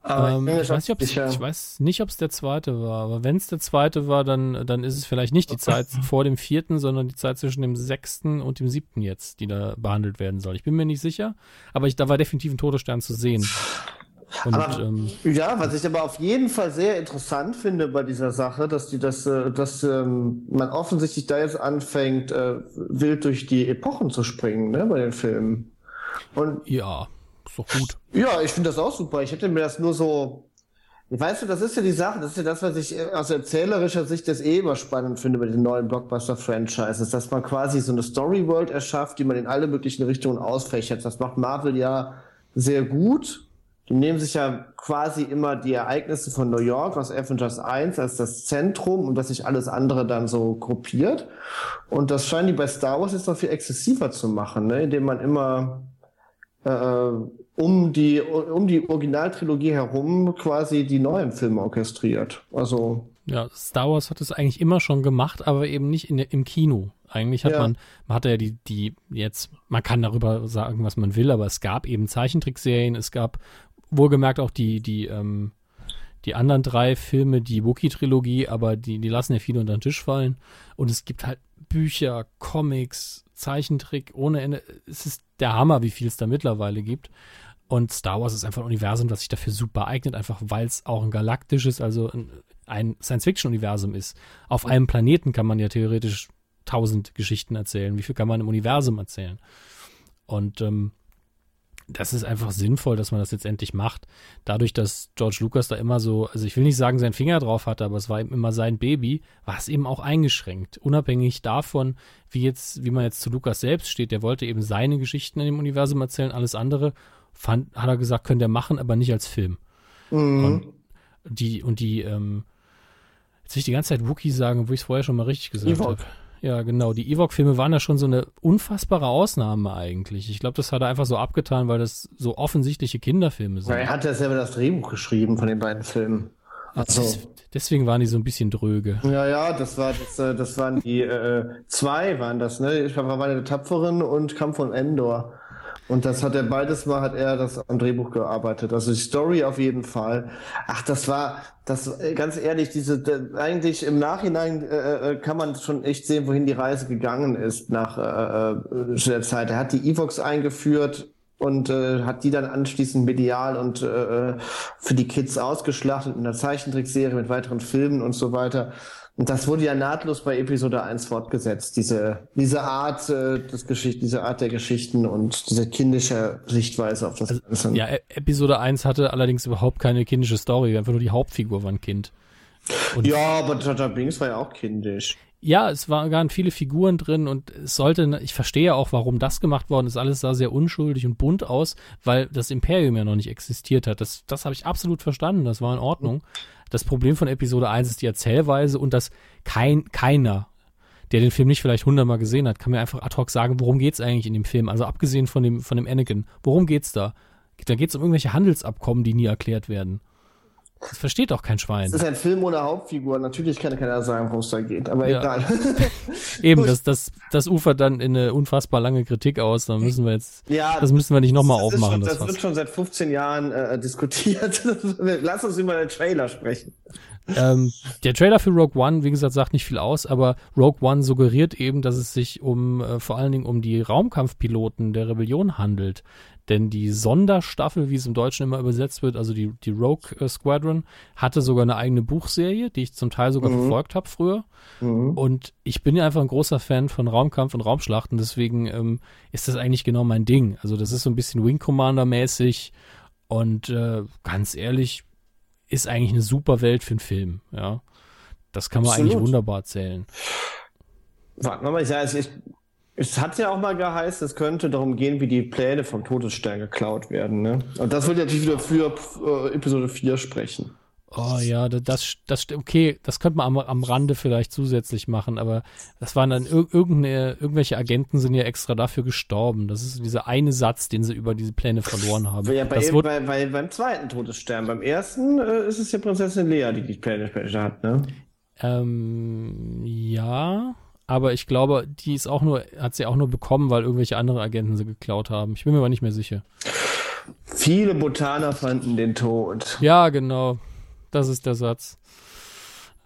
Ähm, ich, weiß nicht, ich, weiß nicht, ob es der zweite war, aber wenn es der zweite war, dann, dann ist es vielleicht nicht die Zeit vor dem vierten, sondern die Zeit zwischen dem sechsten und dem siebten jetzt, die da behandelt werden soll. Ich bin mir nicht sicher, aber ich, da war definitiv ein Todesstern zu sehen. Und, aber, ähm, ja, was ich aber auf jeden Fall sehr interessant finde bei dieser Sache, dass die das, äh, dass ähm, man offensichtlich da jetzt anfängt, äh, wild durch die Epochen zu springen, ne, bei den Filmen. Und ja ist doch gut. Ja, ich finde das auch super. Ich hätte mir das nur so. Weißt du, das ist ja die Sache, das ist ja das, was ich äh, aus erzählerischer Sicht das eh immer spannend finde bei den neuen Blockbuster-Franchises, dass man quasi so eine Story-World erschafft, die man in alle möglichen Richtungen ausfächert. Das macht Marvel ja sehr gut. Die nehmen sich ja quasi immer die Ereignisse von New York aus Avengers 1 als das Zentrum und dass sich alles andere dann so gruppiert. Und das scheinen die bei Star Wars jetzt noch viel exzessiver zu machen, ne? indem man immer um die, um die Originaltrilogie herum quasi die neuen Filme orchestriert. Also. Ja, Star Wars hat es eigentlich immer schon gemacht, aber eben nicht in, im Kino. Eigentlich hat ja. man, man hatte ja die, die jetzt, man kann darüber sagen, was man will, aber es gab eben Zeichentrickserien, es gab wohlgemerkt auch die, die, ähm, die anderen drei Filme, die Wookie-Trilogie, aber die, die lassen ja viele unter den Tisch fallen. Und es gibt halt Bücher, Comics, Zeichentrick ohne Ende. Es ist der Hammer, wie viel es da mittlerweile gibt. Und Star Wars ist einfach ein Universum, das sich dafür super eignet, einfach weil es auch ein galaktisches, also ein, ein Science-Fiction-Universum ist. Auf einem Planeten kann man ja theoretisch tausend Geschichten erzählen. Wie viel kann man im Universum erzählen? Und ähm, das ist einfach sinnvoll, dass man das jetzt endlich macht. Dadurch, dass George Lucas da immer so, also ich will nicht sagen, seinen Finger drauf hatte, aber es war eben immer sein Baby, war es eben auch eingeschränkt. Unabhängig davon, wie jetzt, wie man jetzt zu Lucas selbst steht, der wollte eben seine Geschichten in dem Universum erzählen, alles andere fand, hat er gesagt, könnte er machen, aber nicht als Film. Mhm. Und die, und die, ähm, jetzt will ich die ganze Zeit Wookie sagen, wo ich es vorher schon mal richtig gesagt habe. Ja, genau. Die Ewok-Filme waren ja schon so eine unfassbare Ausnahme eigentlich. Ich glaube, das hat er einfach so abgetan, weil das so offensichtliche Kinderfilme sind. Er hat ja selber das Drehbuch geschrieben von den beiden Filmen. Also. Deswegen waren die so ein bisschen dröge. Ja, ja, das war das, äh, das waren die äh, zwei waren das, ne? Ich war meine Tapferin und Kampf von Endor. Und das hat er beides mal, hat er das am Drehbuch gearbeitet. Also die Story auf jeden Fall. Ach, das war, das äh, ganz ehrlich, diese eigentlich im Nachhinein äh, äh, kann man schon echt sehen, wohin die Reise gegangen ist nach äh, äh, der Zeit. Er hat die Evox eingeführt und äh, hat die dann anschließend medial und äh, für die Kids ausgeschlachtet in der Zeichentrickserie mit weiteren Filmen und so weiter. Und das wurde ja nahtlos bei Episode 1 fortgesetzt, diese, diese Art äh, des Geschicht, diese Art der Geschichten und diese kindische Sichtweise auf das also, Ganze. Ja, e- Episode 1 hatte allerdings überhaupt keine kindische Story, einfach nur die Hauptfigur war ein Kind. Und ja, aber Jaja Binks war ja auch kindisch. Ja, es waren viele Figuren drin und es sollte, ich verstehe auch, warum das gemacht worden ist. Alles sah sehr unschuldig und bunt aus, weil das Imperium ja noch nicht existiert hat. Das, das habe ich absolut verstanden, das war in Ordnung. Das Problem von Episode 1 ist die Erzählweise und dass kein, keiner, der den Film nicht vielleicht hundertmal gesehen hat, kann mir einfach ad hoc sagen, worum geht's eigentlich in dem Film? Also abgesehen von dem, von dem Anakin, worum geht's da? Da geht's um irgendwelche Handelsabkommen, die nie erklärt werden. Das versteht auch kein Schwein. Das ist ein Film ohne Hauptfigur. Natürlich kann keiner sagen, wo es da geht, aber ja. egal. Eben, das, das, das ufert dann in eine unfassbar lange Kritik aus. Da müssen wir jetzt, ja, das müssen wir nicht nochmal aufmachen. Schon, das, das wird schon seit 15 Jahren äh, diskutiert. Lass uns über den Trailer sprechen. Ähm, der Trailer für Rogue One, wie gesagt, sagt nicht viel aus, aber Rogue One suggeriert eben, dass es sich um äh, vor allen Dingen um die Raumkampfpiloten der Rebellion handelt. Denn die Sonderstaffel, wie es im Deutschen immer übersetzt wird, also die, die Rogue äh, Squadron, hatte sogar eine eigene Buchserie, die ich zum Teil sogar mhm. verfolgt habe früher. Mhm. Und ich bin ja einfach ein großer Fan von Raumkampf und Raumschlachten, deswegen ähm, ist das eigentlich genau mein Ding. Also das ist so ein bisschen Wing Commander mäßig und äh, ganz ehrlich, ist eigentlich eine super Welt für einen Film, ja. Das kann man Absolut. eigentlich wunderbar erzählen. Warten wir mal, ich, ich, es hat ja auch mal geheißen, es könnte darum gehen, wie die Pläne vom Todesstern geklaut werden. Ne? Und das wird natürlich wieder für äh, Episode 4 sprechen. Oh ja, das, das, okay, das könnte man am, am Rande vielleicht zusätzlich machen, aber das waren dann ir irgendeine, irgendwelche Agenten sind ja extra dafür gestorben. Das ist dieser eine Satz, den sie über diese Pläne verloren haben. Ja, bei, bei, bei, beim zweiten Todesstern, beim ersten äh, ist es ja Prinzessin Lea, die die Pläne später hat, ne? Ähm, ja, aber ich glaube, die ist auch nur, hat sie auch nur bekommen, weil irgendwelche andere Agenten sie geklaut haben. Ich bin mir aber nicht mehr sicher. Viele Botaner fanden den Tod. Ja, genau. Das ist der Satz.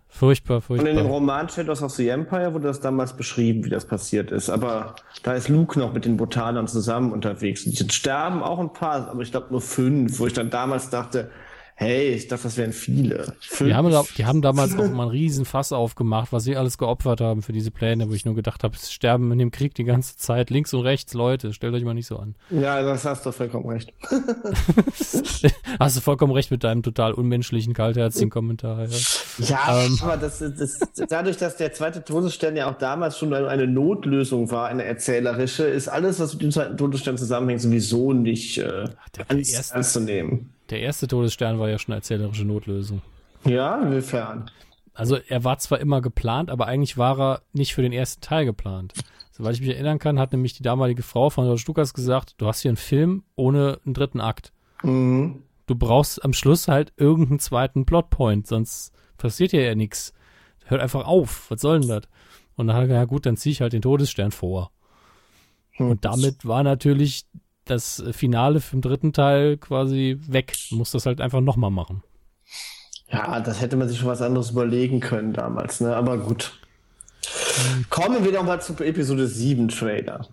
Furchtbar, furchtbar. Und in dem Roman Shadows of the Empire wurde das damals beschrieben, wie das passiert ist. Aber da ist Luke noch mit den Botanern zusammen unterwegs. Und die sterben auch ein paar, aber ich glaube nur fünf, wo ich dann damals dachte, Hey, ich dachte, das wären viele. Die haben, die haben, damals auch mal einen riesen Fass aufgemacht, was sie alles geopfert haben für diese Pläne, wo ich nur gedacht habe, es sterben in dem Krieg die ganze Zeit links und rechts Leute. Stellt euch mal nicht so an. Ja, das hast du vollkommen recht. hast du vollkommen recht mit deinem total unmenschlichen, kaltherzigen Kommentar. Ja, ja ähm. aber das, das, dadurch, dass der zweite Todesstern ja auch damals schon eine Notlösung war, eine erzählerische, ist alles, was mit dem zweiten Todesstern zusammenhängt, sowieso nicht äh, Ach, ernst zu nehmen. Der erste Todesstern war ja schon eine erzählerische Notlösung. Ja, inwiefern? Also er war zwar immer geplant, aber eigentlich war er nicht für den ersten Teil geplant. Soweit ich mich erinnern kann, hat nämlich die damalige Frau von George Lucas gesagt, du hast hier einen Film ohne einen dritten Akt. Mhm. Du brauchst am Schluss halt irgendeinen zweiten Plotpoint, sonst passiert hier ja nichts. Hört einfach auf, was soll denn das? Und dann hat er gesagt, ja gut, dann ziehe ich halt den Todesstern vor. Hm. Und damit war natürlich das Finale vom dritten Teil quasi weg. Du musst das halt einfach nochmal machen. Ja, das hätte man sich schon was anderes überlegen können damals, ne? Aber gut. Kommen wir doch mal zu Episode 7 Trailer.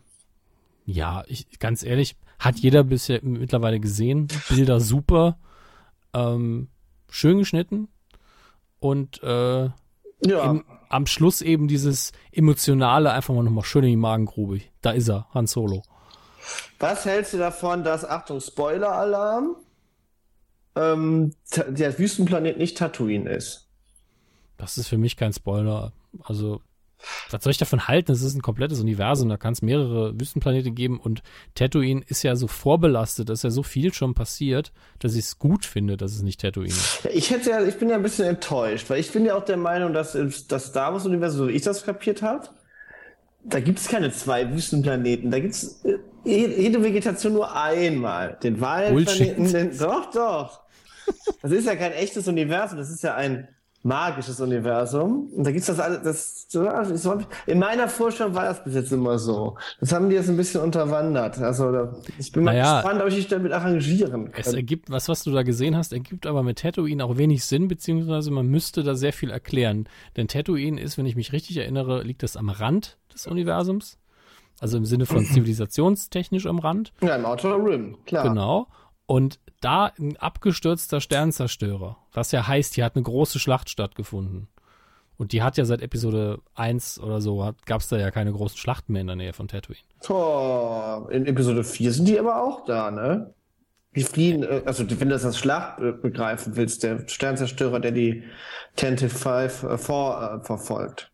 Ja, ich, ganz ehrlich, hat jeder bisher mittlerweile gesehen. Bilder super. Ähm, schön geschnitten. Und äh, ja. Im, am Schluss eben dieses emotionale, einfach mal nochmal schön in die Magengrube. Da ist er, Han Solo. Was hältst du davon, dass, Achtung, Spoiler-Alarm, ähm, der Wüstenplanet nicht Tatooine ist? Das ist für mich kein Spoiler. Also, was soll ich davon halten? Es ist ein komplettes Universum, da kann es mehrere Wüstenplanete geben und Tatooine ist ja so vorbelastet, dass ja so viel schon passiert, dass ich es gut finde, dass es nicht Tatooine ist. Ich hätte ja, ich bin ja ein bisschen enttäuscht, weil ich bin ja auch der Meinung, dass das Star Wars Universum, so wie ich das kapiert habe, da gibt es keine zwei Wüstenplaneten. Da gibt es äh, jede Vegetation nur einmal. Den Waldplaneten, den, doch, doch. Das ist ja kein echtes Universum, das ist ja ein magisches Universum. Und da gibt es das alles. Das, in meiner Vorstellung war das bis jetzt immer so. Das haben die jetzt ein bisschen unterwandert. Also ich bin naja, mal gespannt, ob ich mich damit arrangieren kann. Es ergibt, was, was du da gesehen hast, ergibt aber mit Tatooine auch wenig Sinn, beziehungsweise man müsste da sehr viel erklären. Denn Tatooine ist, wenn ich mich richtig erinnere, liegt das am Rand des Universums. Also im Sinne von zivilisationstechnisch am Rand. Ja, im Outer Rim, klar. Genau. Und da ein abgestürzter Sternzerstörer, was ja heißt, hier hat eine große Schlacht stattgefunden. Und die hat ja seit Episode 1 oder so, gab es da ja keine großen Schlachten mehr in der Nähe von Tatooine. Oh, in Episode 4 sind die aber auch da, ne? Die fliehen, äh, also wenn du das als Schlacht begreifen willst, der Sternzerstörer, der die Tentative 5 äh, vor, äh, verfolgt.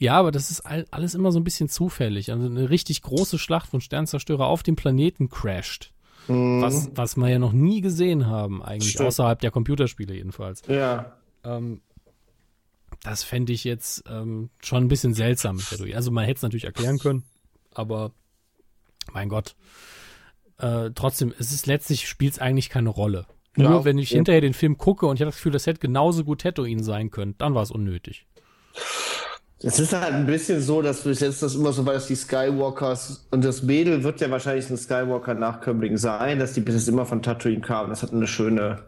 Ja, aber das ist alles immer so ein bisschen zufällig. Also eine richtig große Schlacht von Sternzerstörer auf dem Planeten crasht. Mhm. Was, was wir ja noch nie gesehen haben, eigentlich, Stimmt. außerhalb der Computerspiele jedenfalls. Ja. Ähm, das fände ich jetzt ähm, schon ein bisschen seltsam. Also man hätte es natürlich erklären können, aber mein Gott. Äh, trotzdem, es ist letztlich spielt es eigentlich keine Rolle. Nur ja, wenn ich ja. hinterher den Film gucke und ich habe das Gefühl, das hätte genauso gut Tatooine sein können, dann war es unnötig. Es ist halt ein bisschen so, dass bis jetzt das immer so war, dass die Skywalkers und das Mädel wird ja wahrscheinlich ein Skywalker-Nachkömmling sein, dass die bis jetzt immer von Tatooine kamen. Das hat eine schöne.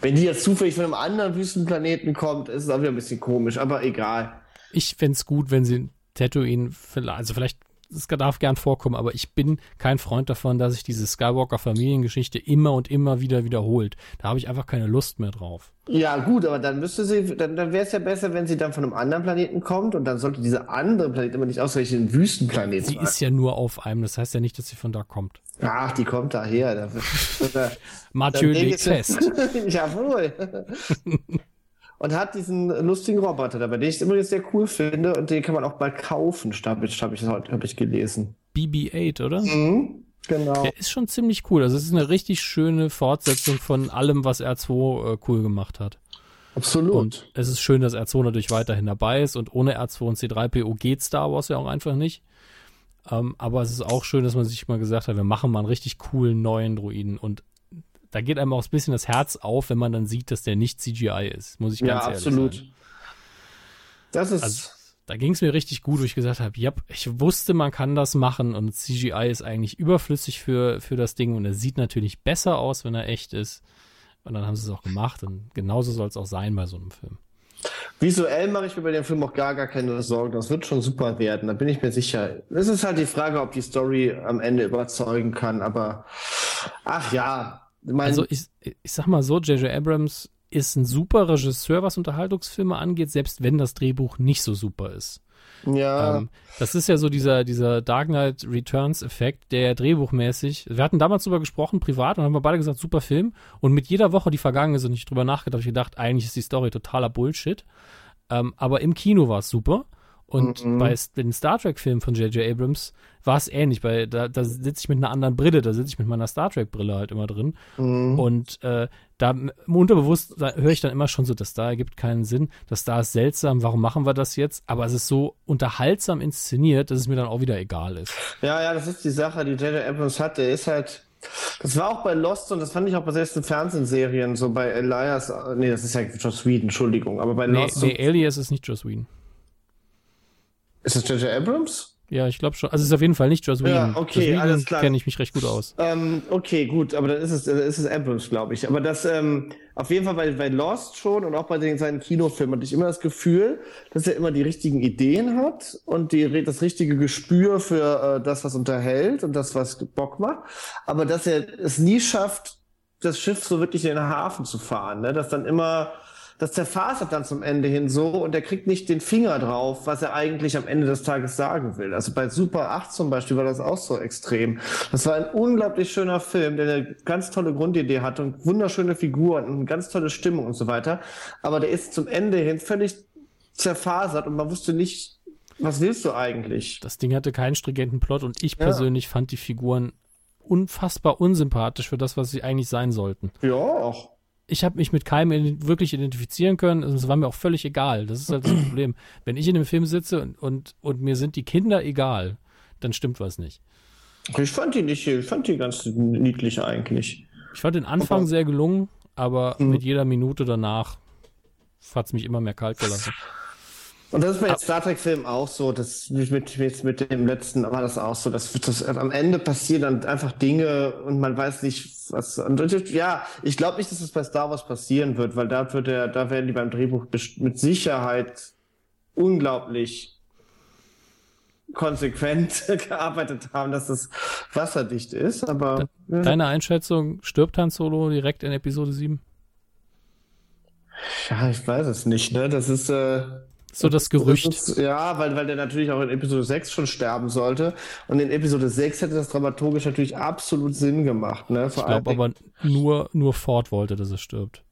Wenn die jetzt zufällig von einem anderen Wüstenplaneten kommt, ist es auch wieder ein bisschen komisch, aber egal. Ich fände es gut, wenn sie Tatooine, also vielleicht es darf gern vorkommen, aber ich bin kein Freund davon, dass sich diese Skywalker-Familiengeschichte immer und immer wieder wiederholt. Da habe ich einfach keine Lust mehr drauf. Ja, gut, aber dann müsste sie, dann, dann wäre es ja besser, wenn sie dann von einem anderen Planeten kommt und dann sollte dieser andere Planet immer nicht ausreichend ein Wüstenplanet sein. Sie ist ja nur auf einem, das heißt ja nicht, dass sie von da kommt. Ach, die kommt daher. Da, Mathieu legt fest. Jawohl und hat diesen lustigen Roboter dabei, den ich übrigens sehr cool finde und den kann man auch mal kaufen, habe ich, hab ich, hab ich gelesen. BB-8, oder? Mhm, genau. Der ist schon ziemlich cool. Also es ist eine richtig schöne Fortsetzung von allem, was R2 äh, cool gemacht hat. Absolut. Und es ist schön, dass R2 natürlich weiterhin dabei ist und ohne R2 und C3PO geht Star Wars ja auch einfach nicht. Ähm, aber es ist auch schön, dass man sich mal gesagt hat, wir machen mal einen richtig coolen neuen Druiden und da geht einem auch ein bisschen das Herz auf, wenn man dann sieht, dass der nicht CGI ist, muss ich ganz ja, ehrlich absolut. sagen. Das ist. Also, da ging es mir richtig gut, wo ich gesagt habe, ja, ich wusste, man kann das machen und CGI ist eigentlich überflüssig für, für das Ding und er sieht natürlich besser aus, wenn er echt ist. Und dann haben sie es auch gemacht und genauso soll es auch sein bei so einem Film. Visuell mache ich mir bei dem Film auch gar, gar keine Sorgen. Das wird schon super werden, da bin ich mir sicher. Es ist halt die Frage, ob die Story am Ende überzeugen kann, aber ach ja, mein also ich, ich sag mal so, J.J. Abrams ist ein super Regisseur, was Unterhaltungsfilme angeht, selbst wenn das Drehbuch nicht so super ist. Ja. Ähm, das ist ja so dieser, dieser Dark Knight Returns Effekt, der drehbuchmäßig, wir hatten damals drüber gesprochen, privat, und haben wir beide gesagt, super Film. Und mit jeder Woche, die vergangen ist und ich drüber nachgedacht, habe ich gedacht, eigentlich ist die Story totaler Bullshit. Ähm, aber im Kino war es super. Und mhm. bei den Star Trek-Filmen von J.J. Abrams war es ähnlich, weil da, da sitze ich mit einer anderen Brille, da sitze ich mit meiner Star Trek-Brille halt immer drin. Mhm. Und äh, da unterbewusst höre ich dann immer schon so, dass da ergibt keinen Sinn, dass da ist seltsam, warum machen wir das jetzt? Aber es ist so unterhaltsam inszeniert, dass es mir dann auch wieder egal ist. Ja, ja, das ist die Sache, die J.J. Abrams hat. Der ist halt. Das war auch bei Lost und das fand ich auch bei selbst in Fernsehserien, so bei Elias. Nee, das ist ja Joss Whedon, Entschuldigung. Aber bei Lost. Nee, nee Alias ist nicht Joss Whedon. Ist das J.J. Abrams? Ja, ich glaube schon. Also es ist auf jeden Fall nicht Joss Whedon. Ja, okay, Joss alles klar. kenne ich mich recht gut aus. Ähm, okay, gut, aber dann ist es, dann ist es Abrams, glaube ich. Aber das, ähm, auf jeden Fall bei, bei Lost schon und auch bei den, seinen Kinofilmen hatte ich immer das Gefühl, dass er immer die richtigen Ideen hat und die, das richtige Gespür für äh, das, was unterhält und das, was Bock macht. Aber dass er es nie schafft, das Schiff so wirklich in den Hafen zu fahren. Ne? Dass dann immer das zerfasert dann zum Ende hin so und er kriegt nicht den Finger drauf, was er eigentlich am Ende des Tages sagen will. Also bei Super 8 zum Beispiel war das auch so extrem. Das war ein unglaublich schöner Film, der eine ganz tolle Grundidee hatte und wunderschöne Figuren und eine ganz tolle Stimmung und so weiter. Aber der ist zum Ende hin völlig zerfasert und man wusste nicht, was willst du eigentlich? Das Ding hatte keinen stringenten Plot und ich persönlich ja. fand die Figuren unfassbar unsympathisch für das, was sie eigentlich sein sollten. Ja, auch ich habe mich mit keinem wirklich identifizieren können. Es war mir auch völlig egal. Das ist halt das Problem. Wenn ich in einem Film sitze und, und, und mir sind die Kinder egal, dann stimmt was nicht. Ich fand die nicht, ich fand die ganz niedlich eigentlich. Ich fand den Anfang aber, sehr gelungen, aber mhm. mit jeder Minute danach hat es mich immer mehr kalt gelassen. Und das ist bei den Star Trek-Filmen auch so, dass mit, mit, mit dem letzten war das auch so, dass, dass am Ende passieren dann einfach Dinge und man weiß nicht, was. Und ja, ich glaube nicht, dass es das bei Star Wars passieren wird, weil da wird der, da werden die beim Drehbuch mit Sicherheit unglaublich konsequent gearbeitet haben, dass das wasserdicht ist. Aber deine Einschätzung stirbt Han Solo direkt in Episode 7? Ja, ich weiß es nicht. Ne, das ist äh, so das Gerücht. Das ist, ja, weil, weil der natürlich auch in Episode 6 schon sterben sollte. Und in Episode 6 hätte das dramaturgisch natürlich absolut Sinn gemacht. Ne? Vor ich glaube aber nur, nur Ford wollte, dass er stirbt.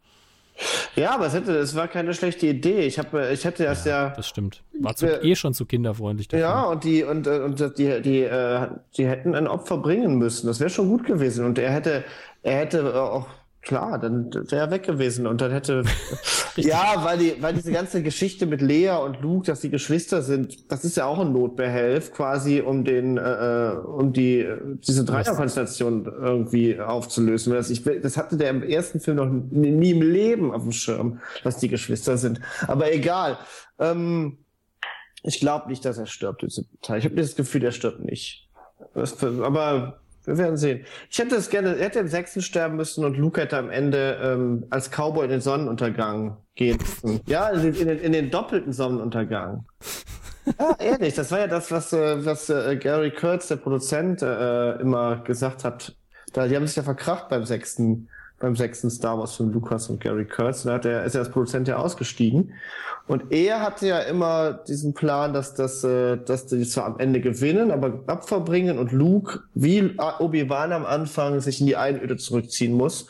Ja, aber es hätte, es war keine schlechte Idee. Ich habe, ich hätte erst ja, ja. Das stimmt. War zu, äh, eh schon zu kinderfreundlich. Dafür. Ja, und die, und, äh, und die, die, äh, die hätten ein Opfer bringen müssen. Das wäre schon gut gewesen. Und er hätte, er hätte auch klar, dann wäre er weg gewesen und dann hätte. ja, weil die, weil diese ganze Geschichte mit Lea und Luke, dass die Geschwister sind, das ist ja auch ein Notbehelf, quasi, um den, äh, äh um die diese Dreierkonstellation irgendwie aufzulösen. Das, ich, das hatte der im ersten Film noch nie im Leben auf dem Schirm, dass die Geschwister sind. Aber egal. Ähm, ich glaube nicht, dass er stirbt. Ich habe das Gefühl, er stirbt nicht. Aber wir werden sehen. Ich hätte es gerne, er hätte im sechsten sterben müssen und Luke hätte am Ende ähm, als Cowboy in den Sonnenuntergang gehen müssen. Ja, in den, in den, doppelten Sonnenuntergang. Ja, ehrlich, das war ja das, was, äh, was äh, Gary Kurtz, der Produzent, äh, immer gesagt hat. Da, die haben sich ja verkracht beim sechsten beim sechsten Star Wars Film Lucas und Gary Kurtz. Da hat er, ist er als Produzent ja ausgestiegen. Und er hatte ja immer diesen Plan, dass, das, äh, dass die zwar am Ende gewinnen, aber Abfall bringen und Luke, wie Obi-Wan am Anfang, sich in die Einöde zurückziehen muss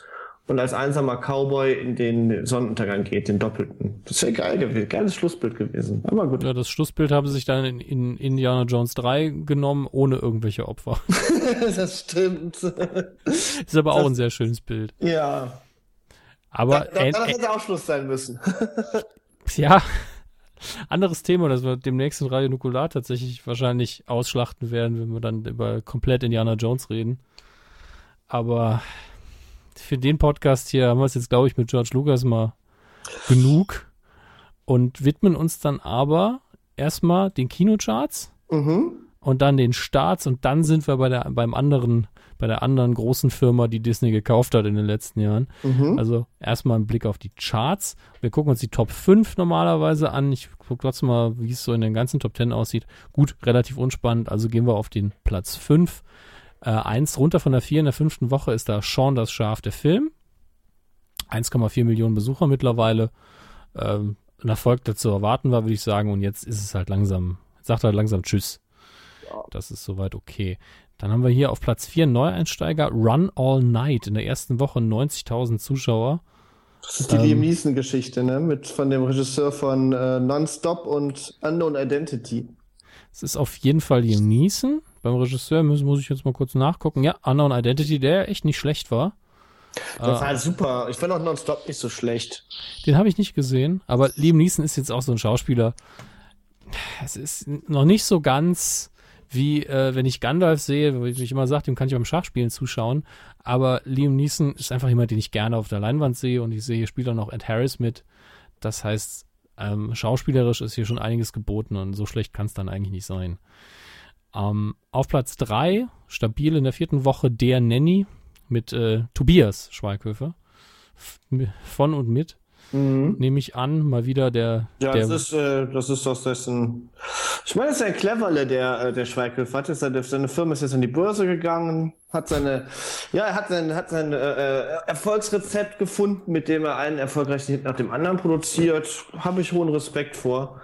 und als einsamer Cowboy in den Sonnenuntergang geht, den doppelten. Das wäre geil gewesen, geiles Schlussbild gewesen. Aber gut. Ja, das Schlussbild haben sie sich dann in, in Indiana Jones 3 genommen, ohne irgendwelche Opfer. das stimmt. Ist aber auch das, ein sehr schönes Bild. Ja. Aber da, da, da hätte auch Schluss sein müssen. ja. Anderes Thema, das wir demnächst in Radio Nukular tatsächlich wahrscheinlich ausschlachten werden, wenn wir dann über komplett Indiana Jones reden. Aber für den Podcast hier haben wir es jetzt, glaube ich, mit George Lucas mal genug und widmen uns dann aber erstmal den Kinocharts mhm. und dann den Starts und dann sind wir bei der, beim anderen, bei der anderen großen Firma, die Disney gekauft hat in den letzten Jahren. Mhm. Also erstmal ein Blick auf die Charts. Wir gucken uns die Top 5 normalerweise an. Ich gucke trotzdem mal, wie es so in den ganzen Top 10 aussieht. Gut, relativ unspannend. Also gehen wir auf den Platz 5. Äh, eins runter von der vier in der fünften Woche ist da Sean das Schaf, der Film. 1,4 Millionen Besucher mittlerweile. Ähm, ein Erfolg, der zu erwarten war, würde ich sagen. Und jetzt ist es halt langsam, sagt halt langsam Tschüss. Das ist soweit okay. Dann haben wir hier auf Platz 4 Neueinsteiger Run All Night. In der ersten Woche 90.000 Zuschauer. Das ist die ähm, Liam Neeson-Geschichte, ne? Mit von dem Regisseur von äh, Non-Stop und Unknown Identity. Es ist auf jeden Fall Liam Neeson. Beim Regisseur muss, muss ich jetzt mal kurz nachgucken. Ja, Unknown Identity, der echt nicht schlecht war. Das war äh, super. Ich fand auch Nonstop nicht so schlecht. Den habe ich nicht gesehen, aber Liam Neeson ist jetzt auch so ein Schauspieler. Es ist noch nicht so ganz wie äh, wenn ich Gandalf sehe, wie ich immer sage, dem kann ich beim Schachspielen zuschauen. Aber Liam Neeson ist einfach jemand, den ich gerne auf der Leinwand sehe und ich sehe, hier spielt auch noch Ed Harris mit. Das heißt, ähm, schauspielerisch ist hier schon einiges geboten und so schlecht kann es dann eigentlich nicht sein. Ähm, auf Platz 3, stabil in der vierten Woche, der Nanny mit äh, Tobias Schweighöfer. Von und mit. Mhm. Nehme ich an, mal wieder der. Ja, der das ist, äh, das ist doch dessen. Ich meine, das ist ein Cleverle, der, äh, der Schweighöfer hat. Seine, seine Firma ist jetzt an die Börse gegangen, hat seine, ja, er hat sein, hat sein äh, äh, Erfolgsrezept gefunden, mit dem er einen erfolgreichen Hit nach dem anderen produziert. Habe ich hohen Respekt vor.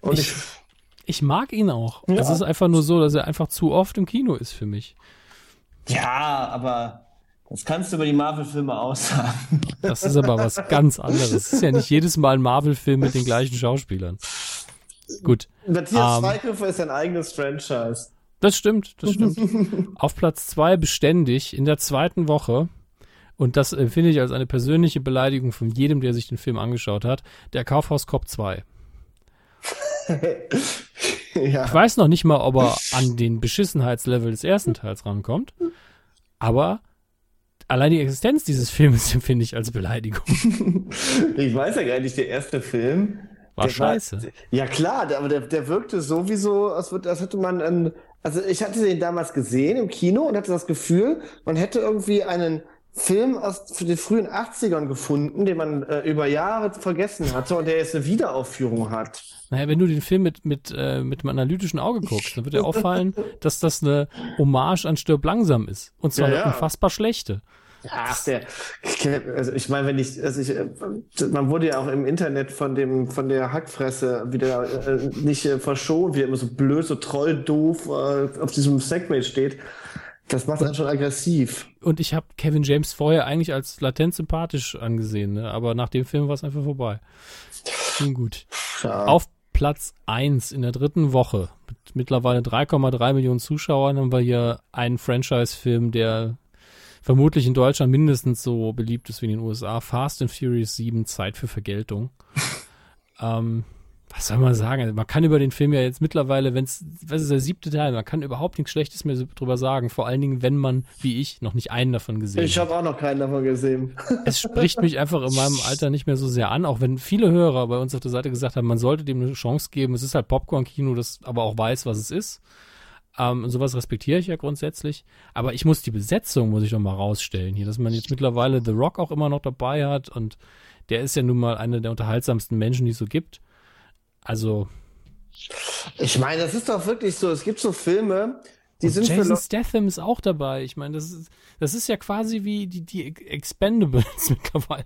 Und ich, ich ich mag ihn auch. Ja. Es ist einfach nur so, dass er einfach zu oft im Kino ist für mich. Ja, aber das kannst du über die Marvel-Filme aussagen. Das ist aber was ganz anderes. Es ist ja nicht jedes Mal ein Marvel-Film mit den gleichen Schauspielern. Gut. Matthias um, Schweighöfer ist ein eigenes Franchise. Das stimmt, das stimmt. Auf Platz zwei beständig in der zweiten Woche, und das empfinde ich als eine persönliche Beleidigung von jedem, der sich den Film angeschaut hat, der Kaufhaus Cop 2. ja. Ich weiß noch nicht mal, ob er an den Beschissenheitslevel des ersten Teils rankommt. Aber allein die Existenz dieses Films empfinde ich als Beleidigung. ich weiß ja gar nicht, der erste Film. War scheiße. War, ja klar, aber der, der wirkte sowieso, als, würde, als hätte man einen, also ich hatte den damals gesehen im Kino und hatte das Gefühl, man hätte irgendwie einen Film aus den frühen 80ern gefunden, den man äh, über Jahre vergessen hatte und der jetzt eine Wiederaufführung hat. Naja, wenn du den Film mit, mit, äh, mit einem analytischen Auge guckst, dann wird dir auffallen, dass das eine Hommage an Stirb langsam ist. Und zwar ja, ja. eine unfassbar schlechte. Ach, der, also ich meine, wenn ich, also ich, man wurde ja auch im Internet von dem, von der Hackfresse wieder äh, nicht äh, verschont, wie er immer so blöd, so trolldoof äh, auf diesem Segway steht. Das macht dann schon aggressiv. Und ich habe Kevin James vorher eigentlich als latent sympathisch angesehen, ne? aber nach dem Film war es einfach vorbei. Nun gut. Ja. Auf Platz 1 in der dritten Woche mit mittlerweile 3,3 Millionen Zuschauern haben wir hier einen Franchise-Film, der vermutlich in Deutschland mindestens so beliebt ist wie in den USA. Fast and Furious 7, Zeit für Vergeltung. ähm, was soll man sagen? Also man kann über den Film ja jetzt mittlerweile, wenn es, was ist der siebte Teil, man kann überhaupt nichts Schlechtes mehr drüber sagen. Vor allen Dingen, wenn man, wie ich, noch nicht einen davon gesehen ich hat. Ich habe auch noch keinen davon gesehen. Es spricht mich einfach in meinem Alter nicht mehr so sehr an, auch wenn viele Hörer bei uns auf der Seite gesagt haben, man sollte dem eine Chance geben. Es ist halt Popcorn-Kino, das aber auch weiß, was es ist. Ähm, sowas respektiere ich ja grundsätzlich. Aber ich muss die Besetzung, muss ich noch mal rausstellen hier, dass man jetzt mittlerweile The Rock auch immer noch dabei hat und der ist ja nun mal einer der unterhaltsamsten Menschen, die es so gibt. Also. Ich meine, das ist doch wirklich so. Es gibt so Filme, die sind Jason Statham ist auch dabei. Ich meine, das ist, das ist ja quasi wie die, die Expendables mittlerweile.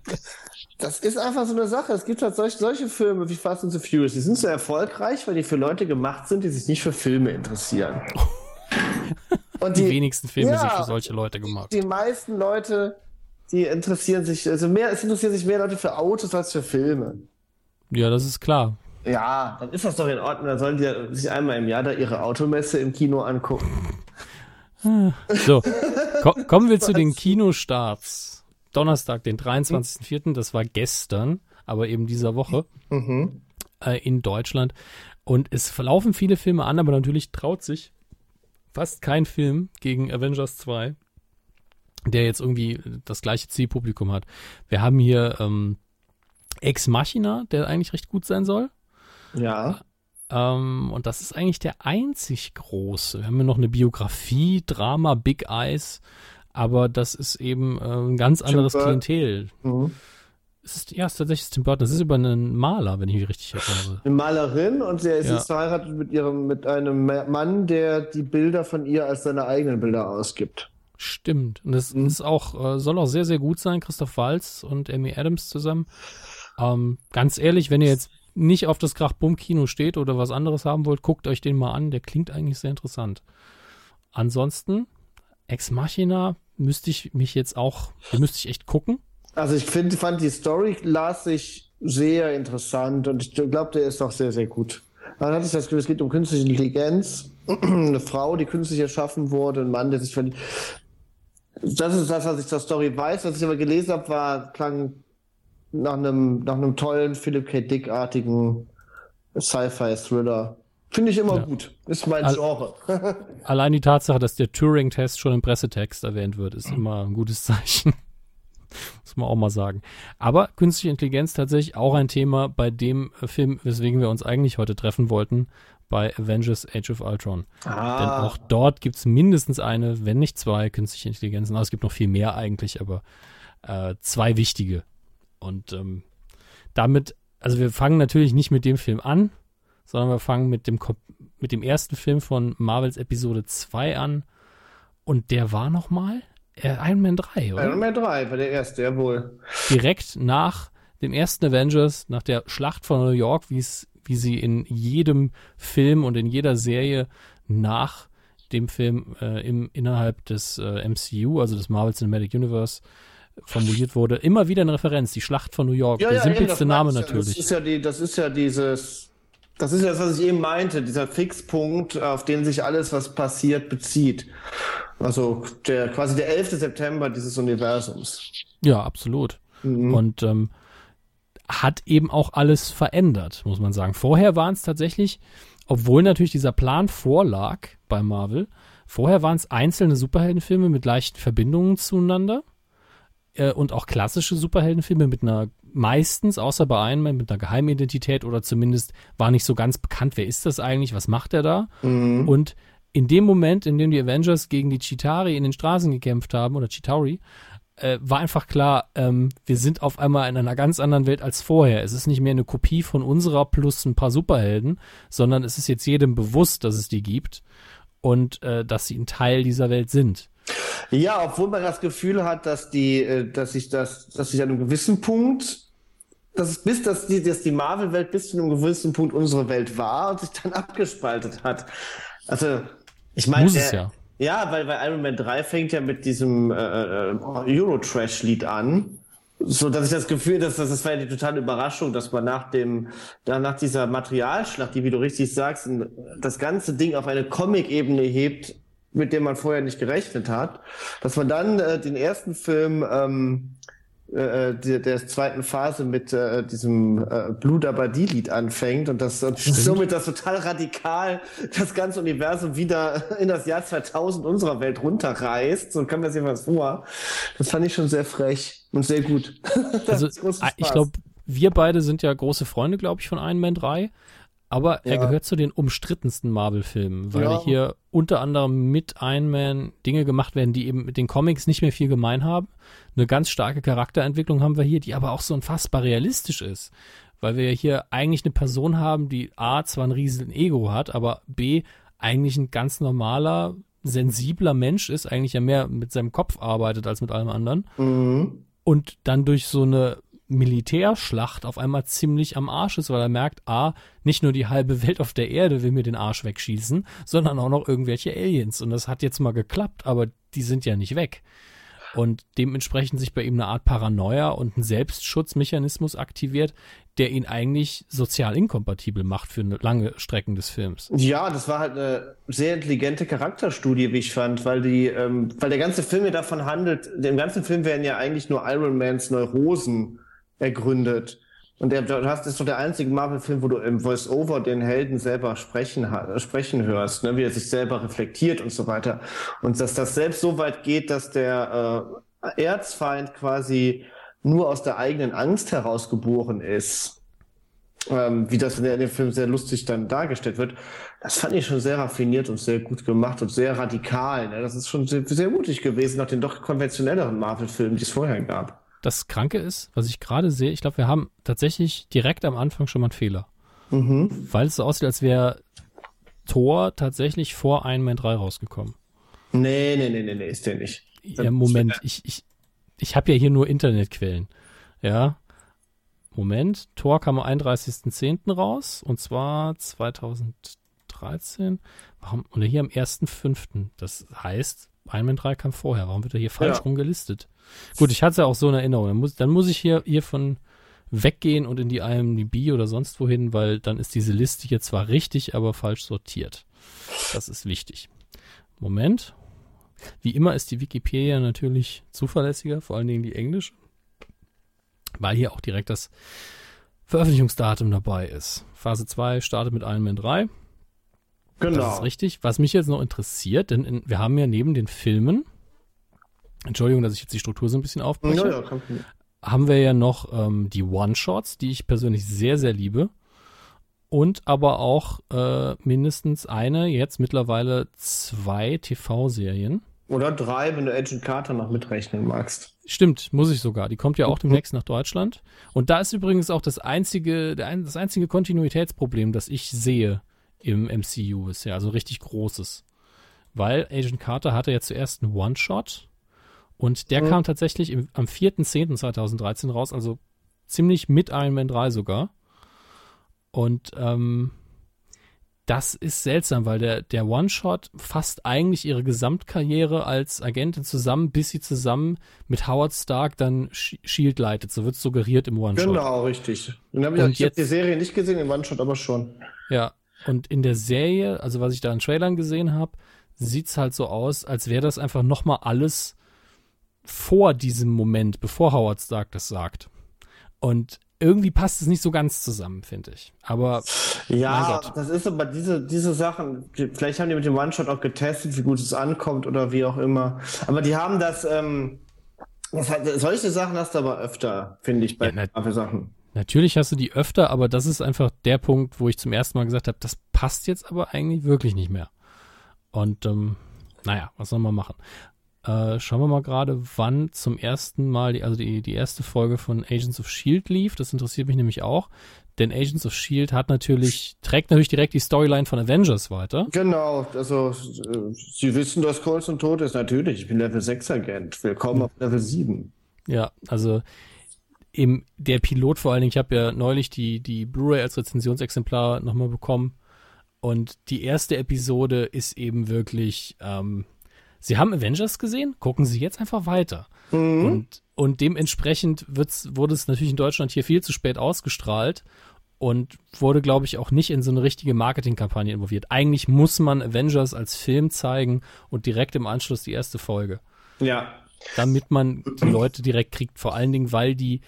Das ist einfach so eine Sache. Es gibt halt solche, solche Filme wie Fast and the Furious. Die sind so erfolgreich, weil die für Leute gemacht sind, die sich nicht für Filme interessieren. Und die, die wenigsten Filme ja, sind für solche Leute gemacht. Die meisten Leute, die interessieren sich, also mehr, es interessieren sich mehr Leute für Autos als für Filme. Ja, das ist klar. Ja, dann ist das doch in Ordnung. Dann sollen die sich einmal im Jahr da ihre Automesse im Kino angucken. So, ko kommen wir zu den Kinostarts. Donnerstag, den 23.04., das war gestern, aber eben dieser Woche mhm. äh, in Deutschland. Und es verlaufen viele Filme an, aber natürlich traut sich fast kein Film gegen Avengers 2, der jetzt irgendwie das gleiche Zielpublikum hat. Wir haben hier ähm, Ex Machina, der eigentlich recht gut sein soll. Ja. Ähm, und das ist eigentlich der einzig große. Wir haben ja noch eine Biografie, Drama, Big Eyes, aber das ist eben äh, ein ganz anderes Tim Klientel. Mhm. Es ist, ja, es ist tatsächlich Tim Burton. Das ist über einen Maler, wenn ich mich richtig erinnere. Eine Malerin und sie ist ja. verheiratet mit ihrem, mit einem Mann, der die Bilder von ihr als seine eigenen Bilder ausgibt. Stimmt. Und das mhm. ist auch, äh, soll auch sehr, sehr gut sein, Christoph Walz und Amy Adams zusammen. Ähm, ganz ehrlich, wenn ihr jetzt nicht auf das Krach-Bumm-Kino steht oder was anderes haben wollt, guckt euch den mal an. Der klingt eigentlich sehr interessant. Ansonsten, Ex Machina müsste ich mich jetzt auch, müsste ich echt gucken. Also ich find, fand die Story las ich sehr interessant und ich glaube, der ist auch sehr, sehr gut. Dann hatte ich das Gefühl, es geht um künstliche Intelligenz. Eine Frau, die künstlich erschaffen wurde, ein Mann, der sich verliebt. Das ist das, was ich zur Story weiß. Was ich aber gelesen habe, war, klang nach einem, nach einem tollen Philip K. Dick-artigen Sci-Fi-Thriller. Finde ich immer ja. gut. Ist mein All, Genre. allein die Tatsache, dass der Turing-Test schon im Pressetext erwähnt wird, ist immer ein gutes Zeichen. Muss man auch mal sagen. Aber künstliche Intelligenz tatsächlich auch ein Thema bei dem Film, weswegen wir uns eigentlich heute treffen wollten, bei Avengers Age of Ultron. Ah. Denn auch dort gibt es mindestens eine, wenn nicht zwei künstliche Intelligenzen. Aber es gibt noch viel mehr eigentlich, aber äh, zwei wichtige und ähm, damit, also wir fangen natürlich nicht mit dem Film an, sondern wir fangen mit dem, mit dem ersten Film von Marvels Episode 2 an. Und der war nochmal äh, Iron Man 3, oder? Iron Man 3 war der erste, jawohl. Direkt nach dem ersten Avengers, nach der Schlacht von New York, wie es, wie sie in jedem Film und in jeder Serie nach dem Film äh, im, innerhalb des äh, MCU, also des Marvel Cinematic Universe, formuliert wurde, immer wieder eine Referenz, die Schlacht von New York. Ja, der ja, simpelste Name natürlich. Das ist ja die, das ist ja dieses, das ist ja das, was ich eben meinte, dieser Fixpunkt, auf den sich alles, was passiert, bezieht. Also der quasi der 11. September dieses Universums. Ja, absolut. Mhm. Und ähm, hat eben auch alles verändert, muss man sagen. Vorher waren es tatsächlich, obwohl natürlich dieser Plan vorlag bei Marvel, vorher waren es einzelne Superheldenfilme mit leichten Verbindungen zueinander äh, und auch klassische Superheldenfilme mit einer meistens, außer bei einem, mit einer Geheimidentität oder zumindest war nicht so ganz bekannt, wer ist das eigentlich, was macht er da? Mhm. Und in dem Moment, in dem die Avengers gegen die Chitari in den Straßen gekämpft haben, oder Chitauri, äh, war einfach klar, ähm, wir sind auf einmal in einer ganz anderen Welt als vorher. Es ist nicht mehr eine Kopie von unserer plus ein paar Superhelden, sondern es ist jetzt jedem bewusst, dass es die gibt und äh, dass sie ein Teil dieser Welt sind. Ja, obwohl man das Gefühl hat, dass die, äh, dass sich das, dass sich an einem gewissen Punkt, dass es bis, dass die, dass die Marvel-Welt bis zu einem gewissen Punkt unsere Welt war und sich dann abgespaltet hat. Also, ich meine, ja. ja, weil, weil Iron Man 3 fängt ja mit diesem äh, äh, Euro-Trash-Lied an. So, dass ich das Gefühl, dass das, das war ja die totale Überraschung, dass man nach dem, nach dieser Materialschlacht, die, wie du richtig sagst, das ganze Ding auf eine Comic-Ebene hebt, mit dem man vorher nicht gerechnet hat, dass man dann äh, den ersten Film ähm, äh, der, der zweiten Phase mit äh, diesem äh, Blue Dabadi-Lied anfängt und das und somit das total radikal das ganze Universum wieder in das Jahr 2000 unserer Welt runterreißt. So kann man sich was vor. Das fand ich schon sehr frech und sehr gut. also ich glaube, wir beide sind ja große Freunde, glaube ich, von Iron Man 3. Aber ja. er gehört zu den umstrittensten Marvel-Filmen, weil ja. hier unter anderem mit Iron Man Dinge gemacht werden, die eben mit den Comics nicht mehr viel gemein haben. Eine ganz starke Charakterentwicklung haben wir hier, die aber auch so unfassbar realistisch ist. Weil wir ja hier eigentlich eine Person haben, die A, zwar ein riesen Ego hat, aber B, eigentlich ein ganz normaler, sensibler Mensch ist, eigentlich ja mehr mit seinem Kopf arbeitet als mit allem anderen. Mhm. Und dann durch so eine Militärschlacht auf einmal ziemlich am Arsch ist, weil er merkt, ah, nicht nur die halbe Welt auf der Erde will mir den Arsch wegschießen, sondern auch noch irgendwelche Aliens. Und das hat jetzt mal geklappt, aber die sind ja nicht weg. Und dementsprechend sich bei ihm eine Art Paranoia und ein Selbstschutzmechanismus aktiviert, der ihn eigentlich sozial inkompatibel macht für lange Strecken des Films. Ja, das war halt eine sehr intelligente Charakterstudie, wie ich fand, weil die, ähm, weil der ganze Film ja davon handelt, im ganzen Film werden ja eigentlich nur Iron Mans Neurosen ergründet. Und der, du hast, ist doch der einzige Marvel-Film, wo du im Voice-Over den Helden selber sprechen, sprechen hörst, ne, wie er sich selber reflektiert und so weiter. Und dass das selbst so weit geht, dass der äh, Erzfeind quasi nur aus der eigenen Angst herausgeboren ist. Ähm, wie das in, dem Film sehr lustig dann dargestellt wird, das fand ich schon sehr raffiniert und sehr gut gemacht und sehr radikal. Ne? Das ist schon sehr, sehr mutig gewesen nach den doch konventionelleren Marvel-Filmen, die es vorher gab. Das Kranke ist, was ich gerade sehe, ich glaube, wir haben tatsächlich direkt am Anfang schon mal einen Fehler. Mhm. Weil es so aussieht, als wäre Thor tatsächlich vor Iron Man 3 rausgekommen. Nee, nee, nee, nee, nee, ist der nicht. Ja, Moment, ich, ich, ich habe ja hier nur Internetquellen. Ja. Moment, Thor kam am 31.10. raus und zwar 2013. Warum? Und hier am 1.5. Das heißt, Iron Man 3 kam vorher. Warum wird er hier falsch ja. rumgelistet? Gut, ich hatte es ja auch so in Erinnerung. Dann muss, dann muss ich hier hiervon weggehen und in die IMDb oder sonst wohin, weil dann ist diese Liste hier zwar richtig, aber falsch sortiert. Das ist wichtig. Moment. Wie immer ist die Wikipedia natürlich zuverlässiger, vor allen Dingen die englische, weil hier auch direkt das Veröffentlichungsdatum dabei ist. Phase 2 startet mit Iron Man 3. Genau. Das ist richtig. Was mich jetzt noch interessiert, denn in, wir haben ja neben den Filmen Entschuldigung, dass ich jetzt die Struktur so ein bisschen aufbreche. Ja, ja, haben wir ja noch ähm, die One-Shots, die ich persönlich sehr, sehr liebe. Und aber auch äh, mindestens eine, jetzt mittlerweile zwei TV-Serien. Oder drei, wenn du Agent Carter noch mitrechnen magst. Stimmt, muss ich sogar. Die kommt ja auch demnächst nach Deutschland. Und da ist übrigens auch das einzige, das einzige Kontinuitätsproblem, das ich sehe im MCU bisher. Also richtig großes. Weil Agent Carter hatte ja zuerst einen One-Shot und der mhm. kam tatsächlich im, am 4.10.2013 raus, also ziemlich mit Iron Man 3 sogar. Und ähm, das ist seltsam, weil der, der One-Shot fasst eigentlich ihre Gesamtkarriere als Agentin zusammen, bis sie zusammen mit Howard Stark dann Shield leitet. So wird es suggeriert im One-Shot. Genau, richtig. Den hab ich ich habe die Serie nicht gesehen, den One-Shot aber schon. Ja, und in der Serie, also was ich da in Trailern gesehen habe, sieht es halt so aus, als wäre das einfach nochmal alles vor diesem Moment, bevor Howard Stark das sagt. Und irgendwie passt es nicht so ganz zusammen, finde ich. Aber ja, das ist aber diese, diese Sachen, vielleicht haben die mit dem One-Shot auch getestet, wie gut es ankommt oder wie auch immer. Aber die haben das, ähm, das hat, solche Sachen hast du aber öfter, finde ich, bei ja, Sachen. Natürlich hast du die öfter, aber das ist einfach der Punkt, wo ich zum ersten Mal gesagt habe, das passt jetzt aber eigentlich wirklich nicht mehr. Und ähm, naja, was soll man machen? Äh, schauen wir mal gerade, wann zum ersten Mal, die, also die, die erste Folge von Agents of Shield lief. Das interessiert mich nämlich auch. Denn Agents of Shield hat natürlich, trägt natürlich direkt die Storyline von Avengers weiter. Genau, also äh, Sie wissen, dass Coulson tot ist, natürlich. Ich bin Level 6 Agent. Willkommen auf Level 7. Ja, also im, der Pilot vor allen Dingen, ich habe ja neulich die, die Blu-ray als Rezensionsexemplar nochmal bekommen. Und die erste Episode ist eben wirklich, ähm, Sie haben Avengers gesehen, gucken Sie jetzt einfach weiter. Mhm. Und, und dementsprechend wird's, wurde es natürlich in Deutschland hier viel zu spät ausgestrahlt. und wurde, glaube ich, auch nicht in so eine richtige Marketingkampagne involviert. Eigentlich muss man Avengers als Film zeigen und direkt im Anschluss die erste Folge. Ja. Damit man die Leute direkt kriegt, vor allen Dingen, weil die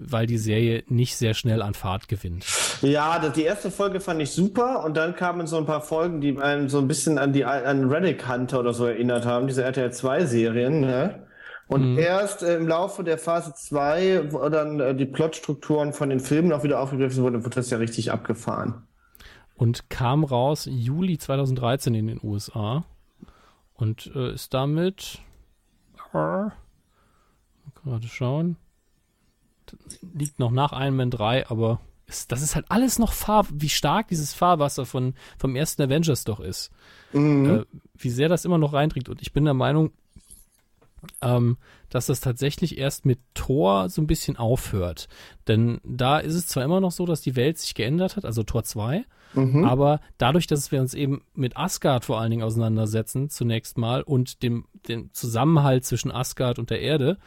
weil die Serie nicht sehr schnell an Fahrt gewinnt. Ja, die erste Folge fand ich super und dann kamen so ein paar Folgen, die einen so ein bisschen an die an Reddick Hunter oder so erinnert haben, diese RTL 2 Serien, ne? Und mhm. erst äh, im Laufe der Phase 2, wo dann äh, die Plotstrukturen von den Filmen auch wieder aufgegriffen wurden, wird das ja richtig abgefahren. Und kam raus Juli 2013 in den USA und äh, ist damit äh, gerade schauen liegt noch nach Iron Man 3, aber ist, das ist halt alles noch Fahr, wie stark dieses Fahrwasser von, vom ersten Avengers doch ist. Mhm. Äh, wie sehr das immer noch reinträgt. Und ich bin der Meinung, ähm, dass das tatsächlich erst mit Tor so ein bisschen aufhört. Denn da ist es zwar immer noch so, dass die Welt sich geändert hat, also Tor 2, mhm. aber dadurch, dass wir uns eben mit Asgard vor allen Dingen auseinandersetzen, zunächst mal, und dem, dem Zusammenhalt zwischen Asgard und der Erde,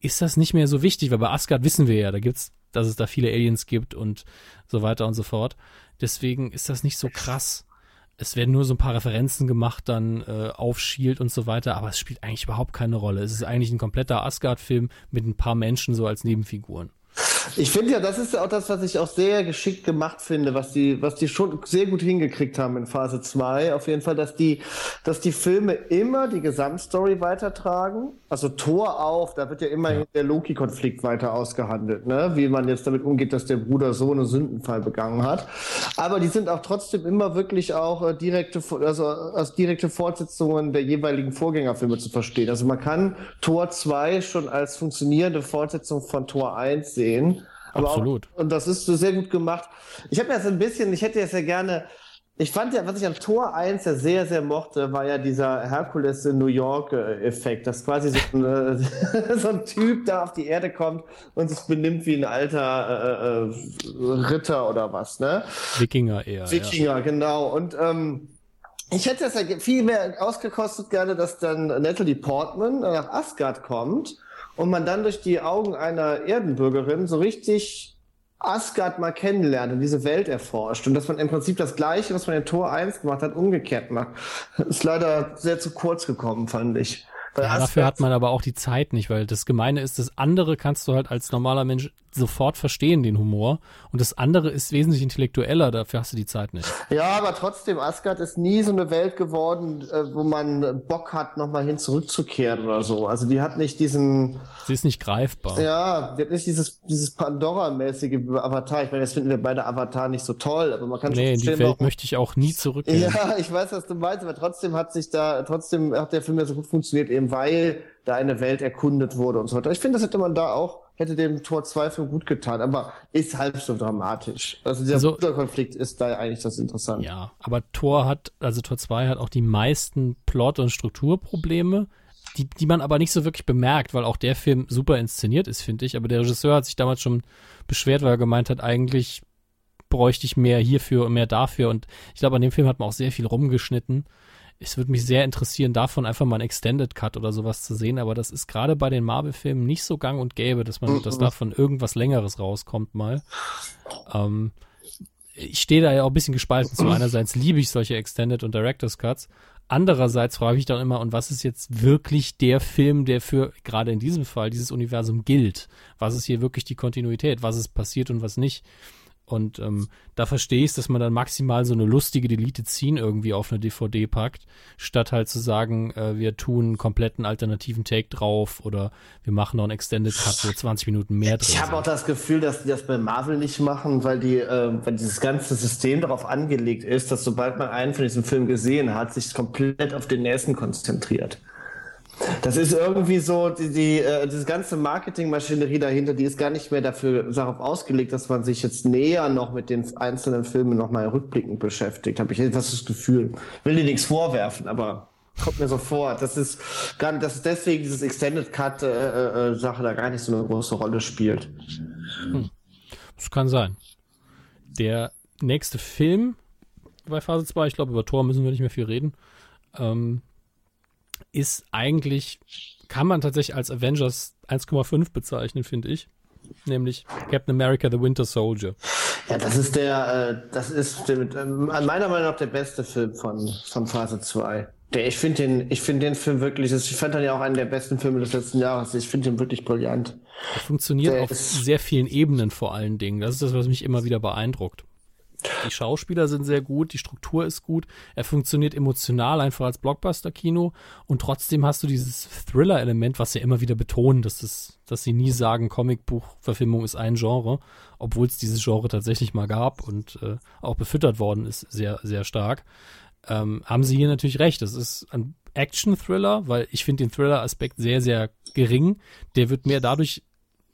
ist das nicht mehr so wichtig, weil bei Asgard wissen wir ja, da gibt's, dass es da viele Aliens gibt und so weiter und so fort. Deswegen ist das nicht so krass. Es werden nur so ein paar Referenzen gemacht dann äh, auf Shield und so weiter, aber es spielt eigentlich überhaupt keine Rolle. Es ist eigentlich ein kompletter Asgard-Film mit ein paar Menschen so als Nebenfiguren. Ich finde ja, das ist ja auch das, was ich auch sehr geschickt gemacht finde, was die, was die schon sehr gut hingekriegt haben in Phase 2. Auf jeden Fall, dass die, dass die Filme immer die Gesamtstory weitertragen. Also Tor auch, da wird ja immerhin der Loki-Konflikt weiter ausgehandelt, ne? Wie man jetzt damit umgeht, dass der Bruder so einen Sündenfall begangen hat. Aber die sind auch trotzdem immer wirklich auch äh, direkte, also als direkte Fortsetzungen der jeweiligen Vorgängerfilme zu verstehen. Also man kann Tor 2 schon als funktionierende Fortsetzung von Tor 1 sehen sehen. Aber Absolut. Auch, und das ist sehr gut gemacht. Ich habe jetzt ein bisschen, ich hätte jetzt ja gerne, ich fand ja, was ich an Tor 1 ja sehr, sehr mochte, war ja dieser Herkules in New York-Effekt, dass quasi so ein, äh, so ein, Typ da auf die Erde kommt und sich benimmt wie ein alter äh, äh, Ritter oder was, ne? Wikinger eher. Wikinger, ja. genau. Und ähm, ich hätte es ja viel mehr ausgekostet gerne, dass dann Natalie Portman nach Asgard kommt und man dann durch die Augen einer Erdenbürgerin so richtig Asgard mal kennenlernt und diese Welt erforscht und dass man im Prinzip das Gleiche, was man in Tor 1 gemacht hat, umgekehrt macht. Ist leider sehr zu kurz gekommen, fand ich. Ja, dafür hat man aber auch die Zeit nicht, weil das Gemeine ist, das andere kannst du halt als normaler Mensch sofort verstehen, den Humor. Und das andere ist wesentlich intellektueller, dafür hast du die Zeit nicht. Ja, aber trotzdem, Asgard ist nie so eine Welt geworden, äh, wo man Bock hat, nochmal hin zurückzukehren oder so. Also die hat nicht diesen. Sie ist nicht greifbar. Ja, die hat nicht dieses, dieses Pandora-mäßige Avatar. Ich meine, jetzt finden wir beide Avatar nicht so toll, aber man kann nee, in die Welt warum... möchte ich auch nie zurückgehen. Ja, ich weiß, was du meinst, aber trotzdem hat sich da, trotzdem hat der Film ja so gut funktioniert, eben weil da eine Welt erkundet wurde und so weiter. Ich finde, das hätte man da auch, hätte dem Tor 2 Film gut getan, aber ist halb so dramatisch. Also dieser also, Konflikt ist da eigentlich das Interessante. Ja, aber Tor hat, also Tor 2 hat auch die meisten Plot- und Strukturprobleme, die, die man aber nicht so wirklich bemerkt, weil auch der Film super inszeniert ist, finde ich. Aber der Regisseur hat sich damals schon beschwert, weil er gemeint hat, eigentlich bräuchte ich mehr hierfür und mehr dafür. Und ich glaube, an dem Film hat man auch sehr viel rumgeschnitten es würde mich sehr interessieren, davon einfach mal ein Extended Cut oder sowas zu sehen, aber das ist gerade bei den Marvel-Filmen nicht so gang und gäbe, dass man, mhm. dass davon irgendwas Längeres rauskommt mal. Ähm, ich stehe da ja auch ein bisschen gespalten zu. Einerseits liebe ich solche Extended und Director's Cuts. Andererseits frage ich dann immer, und was ist jetzt wirklich der Film, der für gerade in diesem Fall dieses Universum gilt? Was ist hier wirklich die Kontinuität? Was ist passiert und was nicht? Und ähm, da verstehe ich es, dass man dann maximal so eine lustige Deleted Scene irgendwie auf eine DVD packt, statt halt zu sagen, äh, wir tun einen kompletten alternativen Take drauf oder wir machen noch einen Extended Cut, wo 20 Minuten mehr drin Ich habe auch das Gefühl, dass die das bei Marvel nicht machen, weil die, äh, weil dieses ganze System darauf angelegt ist, dass sobald man einen von diesen Filmen gesehen hat, sich komplett auf den nächsten konzentriert. Das ist irgendwie so, die, die äh, diese ganze Marketingmaschinerie dahinter, die ist gar nicht mehr dafür darauf ausgelegt, dass man sich jetzt näher noch mit den einzelnen Filmen nochmal rückblickend beschäftigt. Habe ich etwas das Gefühl. Will dir nichts vorwerfen, aber kommt mir so vor. Das ist gar dass deswegen dieses Extended Cut äh, äh, äh, Sache da gar nicht so eine große Rolle spielt. Hm. Das kann sein. Der nächste Film bei Phase 2, ich glaube, über Tor müssen wir nicht mehr viel reden. Ähm, ist eigentlich, kann man tatsächlich als Avengers 1,5 bezeichnen, finde ich. Nämlich Captain America The Winter Soldier. Ja, das ist der, äh, das ist der, äh, meiner Meinung nach der beste Film von, von Phase 2. Der, ich finde den, ich finde den Film wirklich, ich fand dann ja auch einen der besten Filme des letzten Jahres. Ich finde den wirklich brillant. Er funktioniert der auf sehr vielen Ebenen vor allen Dingen. Das ist das, was mich immer wieder beeindruckt. Die Schauspieler sind sehr gut, die Struktur ist gut, er funktioniert emotional einfach als Blockbuster-Kino und trotzdem hast du dieses Thriller-Element, was sie immer wieder betonen, dass, das, dass sie nie sagen, Comicbuchverfilmung ist ein Genre, obwohl es dieses Genre tatsächlich mal gab und äh, auch befüttert worden ist, sehr, sehr stark. Ähm, haben sie hier natürlich recht. Das ist ein Action-Thriller, weil ich finde den Thriller-Aspekt sehr, sehr gering. Der wird mehr dadurch,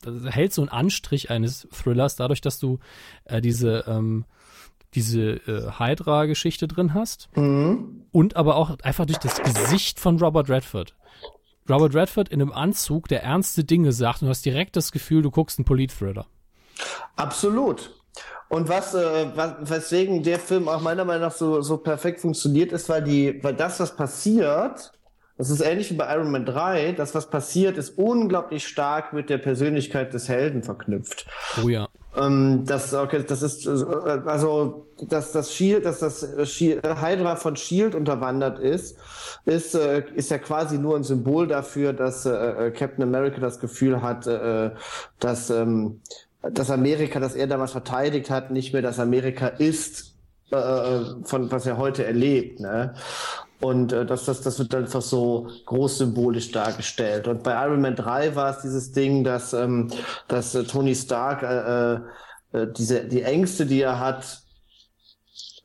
hält so einen Anstrich eines Thrillers, dadurch, dass du äh, diese ähm, diese äh, Hydra-Geschichte drin hast. Mhm. Und aber auch einfach durch das Gesicht von Robert Redford. Robert Redford in einem Anzug, der ernste Dinge sagt und du hast direkt das Gefühl, du guckst einen Polit-Thriller. Absolut. Und was, äh, was, weswegen der Film auch meiner Meinung nach so, so perfekt funktioniert, ist, weil die, weil das, was passiert, das ist ähnlich wie bei Iron Man 3, das, was passiert, ist unglaublich stark mit der Persönlichkeit des Helden verknüpft. Oh ja. Ähm, das, okay, das ist, äh, also, dass das Shield, dass das Shield, Hydra von Shield unterwandert ist, ist, äh, ist ja quasi nur ein Symbol dafür, dass äh, Captain America das Gefühl hat, äh, dass, ähm, dass Amerika, das er damals verteidigt hat, nicht mehr das Amerika ist, äh, von was er heute erlebt. Ne? Und äh, das, das, das wird einfach so groß symbolisch dargestellt. Und bei Iron Man 3 war es dieses Ding, dass, ähm, dass äh, Tony Stark äh, äh, diese, die Ängste, die er hat,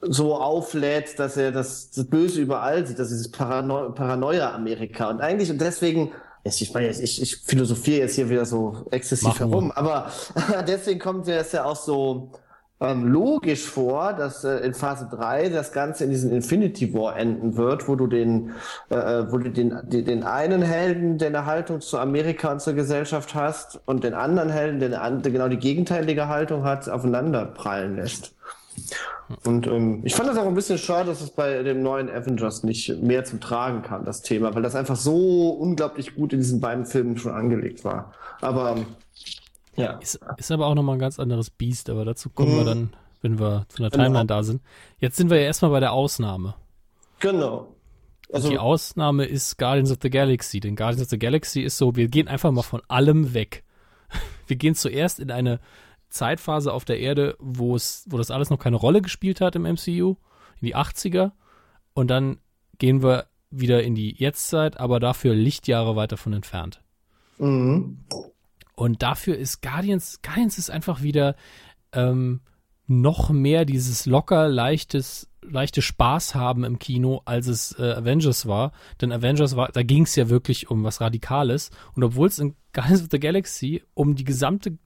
so auflädt, dass er das, das Böse überall sieht, das ist dieses Parano Paranoia-Amerika. Und eigentlich, und deswegen, ich meine, ich, ich philosophiere jetzt hier wieder so exzessiv Machen herum, aber deswegen kommt mir das ja auch so, ähm, logisch vor, dass äh, in Phase 3 das Ganze in diesen Infinity War enden wird, wo du den, äh, äh wo du den, den, den einen Helden, der eine Haltung zu Amerika und zur Gesellschaft hast, und den anderen Helden, der, eine, der genau die gegenteilige Haltung hat, aufeinander prallen lässt. Und ähm, ich fand das auch ein bisschen schade, dass es bei dem neuen Avengers nicht mehr zum Tragen kam, das Thema, weil das einfach so unglaublich gut in diesen beiden Filmen schon angelegt war. Aber ja. Ist, ist aber auch nochmal ein ganz anderes Biest, aber dazu kommen mhm. wir dann, wenn wir der Timeline genau. da sind. Jetzt sind wir ja erstmal bei der Ausnahme. Genau. Also, die Ausnahme ist Guardians of the Galaxy, denn Guardians of the Galaxy ist so, wir gehen einfach mal von allem weg. Wir gehen zuerst in eine Zeitphase auf der Erde, wo es, wo das alles noch keine Rolle gespielt hat im MCU, in die 80er, und dann gehen wir wieder in die Jetztzeit, aber dafür Lichtjahre weiter von entfernt. Mhm. Und dafür ist Guardians, Guardians ist einfach wieder ähm, noch mehr dieses locker, leichtes, leichte Spaß haben im Kino, als es äh, Avengers war. Denn Avengers war, da ging es ja wirklich um was Radikales. Und obwohl es in Guardians of the Galaxy um die gesamte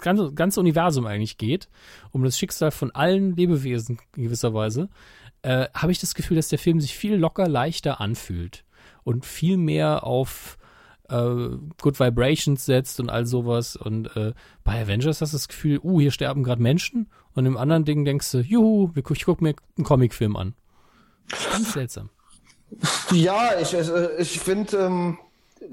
ganze, ganze Universum eigentlich geht, um das Schicksal von allen Lebewesen in gewisser Weise, äh, habe ich das Gefühl, dass der Film sich viel locker leichter anfühlt und viel mehr auf äh, Good Vibrations setzt und all sowas. Und äh, bei Avengers hast du das Gefühl, uh, hier sterben gerade Menschen. Und im anderen Ding denkst du, juhu, ich guck mir einen Comicfilm an. Ganz seltsam. Ja, ich, äh, ich finde, ähm,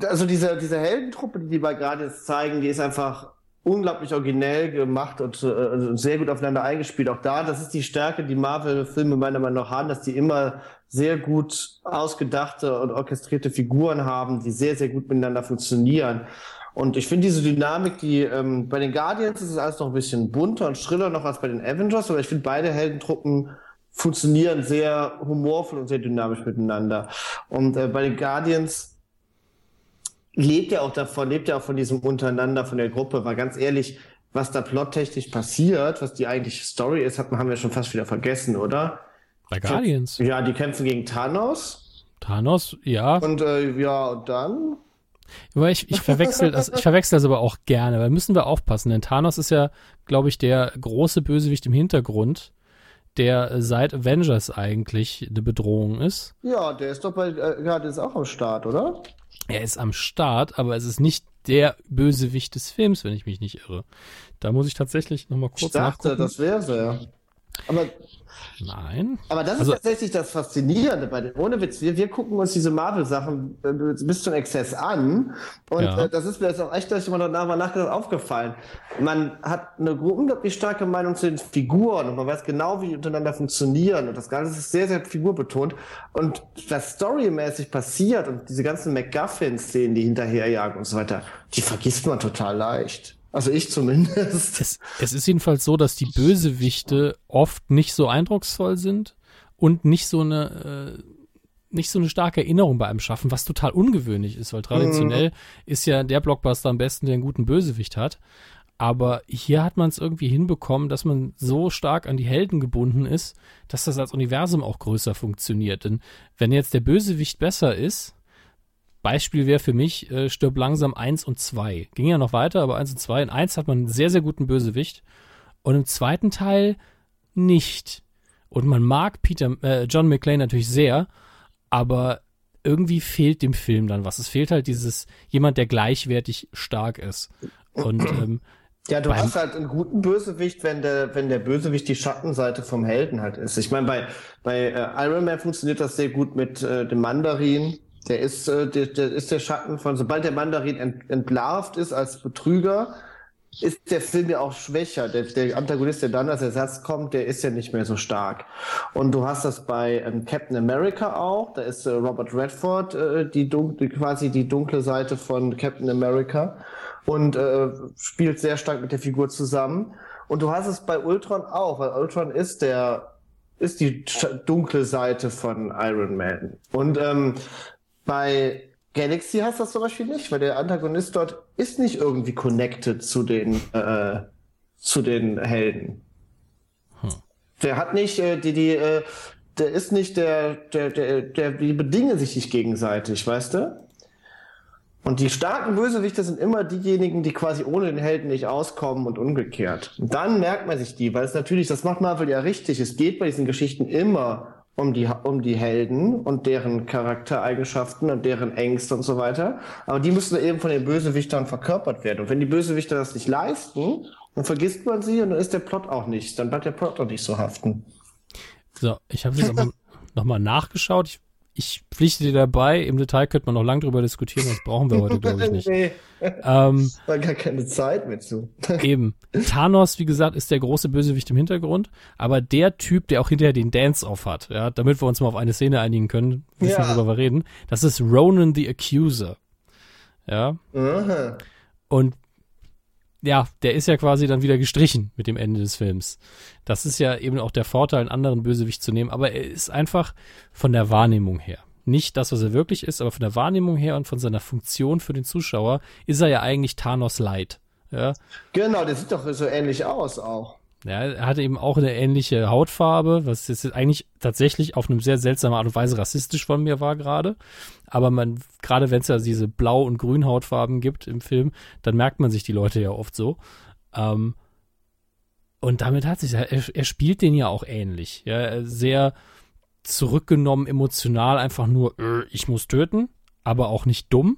also diese, diese Heldentruppe, die wir gerade jetzt zeigen, die ist einfach unglaublich originell gemacht und äh, sehr gut aufeinander eingespielt. Auch da, das ist die Stärke, die Marvel-Filme meiner Meinung nach haben, dass die immer sehr gut ausgedachte und orchestrierte Figuren haben, die sehr, sehr gut miteinander funktionieren. Und ich finde diese Dynamik, die ähm, bei den Guardians ist es alles noch ein bisschen bunter und schriller noch als bei den Avengers, aber ich finde beide Heldentruppen funktionieren sehr humorvoll und sehr dynamisch miteinander. Und äh, bei den Guardians lebt ja auch davon, lebt ja auch von diesem Untereinander, von der Gruppe, weil ganz ehrlich, was da plottechnisch passiert, was die eigentliche Story ist, hat, haben wir schon fast wieder vergessen, oder? Bei Guardians. Ja, die kämpfen gegen Thanos. Thanos, ja. Und äh, ja, und dann? Aber ich, ich verwechsel das, ich verwechsel das aber auch gerne, weil müssen wir aufpassen, denn Thanos ist ja, glaube ich, der große Bösewicht im Hintergrund, der seit Avengers eigentlich eine Bedrohung ist. Ja, der ist doch bei, äh, gerade ist auch am Start, oder? Er ist am Start, aber es ist nicht der Bösewicht des Films, wenn ich mich nicht irre. Da muss ich tatsächlich nochmal kurz ich dachte, nachgucken. das wäre er. Aber Nein. Aber das Also- ist tatsächlich das Faszinierende bei den. Ohne Witz, wir, wir gucken uns diese Marvel-Sachen äh, bis zum Exzess an. Und Ja. äh, das ist mir jetzt auch echt, dass ich mal danach nachgedacht aufgefallen. Man hat eine unglaublich starke Meinung zu den Figuren und man weiß genau, wie die untereinander funktionieren. Und das Ganze ist sehr, sehr figurbetont. Und was storymäßig passiert und diese ganzen MacGuffin-Szenen, die hinterherjagen und so weiter, die vergisst man total leicht. Also ich zumindest. Es, es ist jedenfalls so, dass die Bösewichte oft nicht so eindrucksvoll sind und nicht so eine, äh, nicht so eine starke Erinnerung bei einem schaffen, was total ungewöhnlich ist, weil traditionell ist ja der Blockbuster am besten, der einen guten Bösewicht hat. Aber hier hat man es irgendwie hinbekommen, dass man so stark an die Helden gebunden ist, dass das als Universum auch größer funktioniert. Denn wenn jetzt der Bösewicht besser ist, Beispiel wäre für mich, äh, stirb langsam 1 und 2. Ging ja noch weiter, aber 1 und 2. In 1 hat man einen sehr, sehr guten Bösewicht. Und im zweiten Teil nicht. Und man mag Peter, äh, John McClane natürlich sehr, aber irgendwie fehlt dem Film dann was. Es fehlt halt dieses, jemand, der gleichwertig stark ist. Und ähm, Ja, du hast halt einen guten Bösewicht, wenn der, wenn der Bösewicht die Schattenseite vom Helden halt ist. Ich meine, bei, bei äh, Iron Man funktioniert das sehr gut mit äh, dem Mandarin. Der ist, äh, der, der ist der Schatten von, sobald der Mandarin ent, entlarvt ist als Betrüger, ist der Film ja auch schwächer. Der, der Antagonist, der dann als Ersatz kommt, der ist ja nicht mehr so stark. Und du hast das bei ähm, Captain America auch. Da ist äh, Robert Redford äh, die, dun die quasi die dunkle Seite von Captain America und äh, spielt sehr stark mit der Figur zusammen. Und du hast es bei Ultron auch, weil Ultron ist der ist die dunkle Seite von Iron Man. Und ähm, bei Galaxy hast du das zum Beispiel nicht, weil der Antagonist dort ist nicht irgendwie connected zu den, äh, zu den Helden. Der hat nicht, äh, die, die, äh, der ist nicht der, der, der, der, die bedingen sich nicht gegenseitig, weißt du? Und die starken Bösewichte sind immer diejenigen, die quasi ohne den Helden nicht auskommen und umgekehrt. Und dann merkt man sich die, weil es natürlich, das macht Marvel ja richtig. Es geht bei diesen Geschichten immer um die, um die Helden und deren Charaktereigenschaften und deren Ängste und so weiter. Aber die müssen eben von den Bösewichtern verkörpert werden. Und wenn die Bösewichter das nicht leisten, dann vergisst man sie und dann ist der Plot auch nicht. Dann bleibt der Plot auch nicht so haften. so, ich habe jetzt aber nochmal nachgeschaut. Ich, ich pflichte dir dabei. Im Detail könnte man noch lang drüber diskutieren, das brauchen wir heute, glaube ich, nicht. nee, Ähm, war gar keine Zeit mit zu. Eben. Thanos, wie gesagt, ist der große Bösewicht im Hintergrund, aber der Typ, der auch hinterher den Dance-Off hat, ja, damit wir uns mal auf eine Szene einigen können, wissen, Ja. worüber wir reden, das ist Ronan the Accuser. Ja. Aha. Und ja, der ist ja quasi dann wieder gestrichen mit dem Ende des Films. Das ist ja eben auch der Vorteil, einen anderen Bösewicht zu nehmen, aber er ist einfach von der Wahrnehmung her. Nicht das, was er wirklich ist, aber von der Wahrnehmung her und von seiner Funktion für den Zuschauer ist er ja eigentlich Thanos Light. Ja, Genau, der sieht doch so ähnlich aus auch. Ja, er hatte eben auch eine ähnliche Hautfarbe, was jetzt eigentlich tatsächlich auf eine sehr seltsame Art und Weise rassistisch von mir war gerade. Aber man, gerade wenn es ja diese Blau- und Grünhautfarben gibt im Film, dann merkt man sich die Leute ja oft so. Ähm, und damit hat sich, er, er spielt den ja auch ähnlich. Ja, sehr zurückgenommen, emotional, einfach nur, äh, ich muss töten, aber auch nicht dumm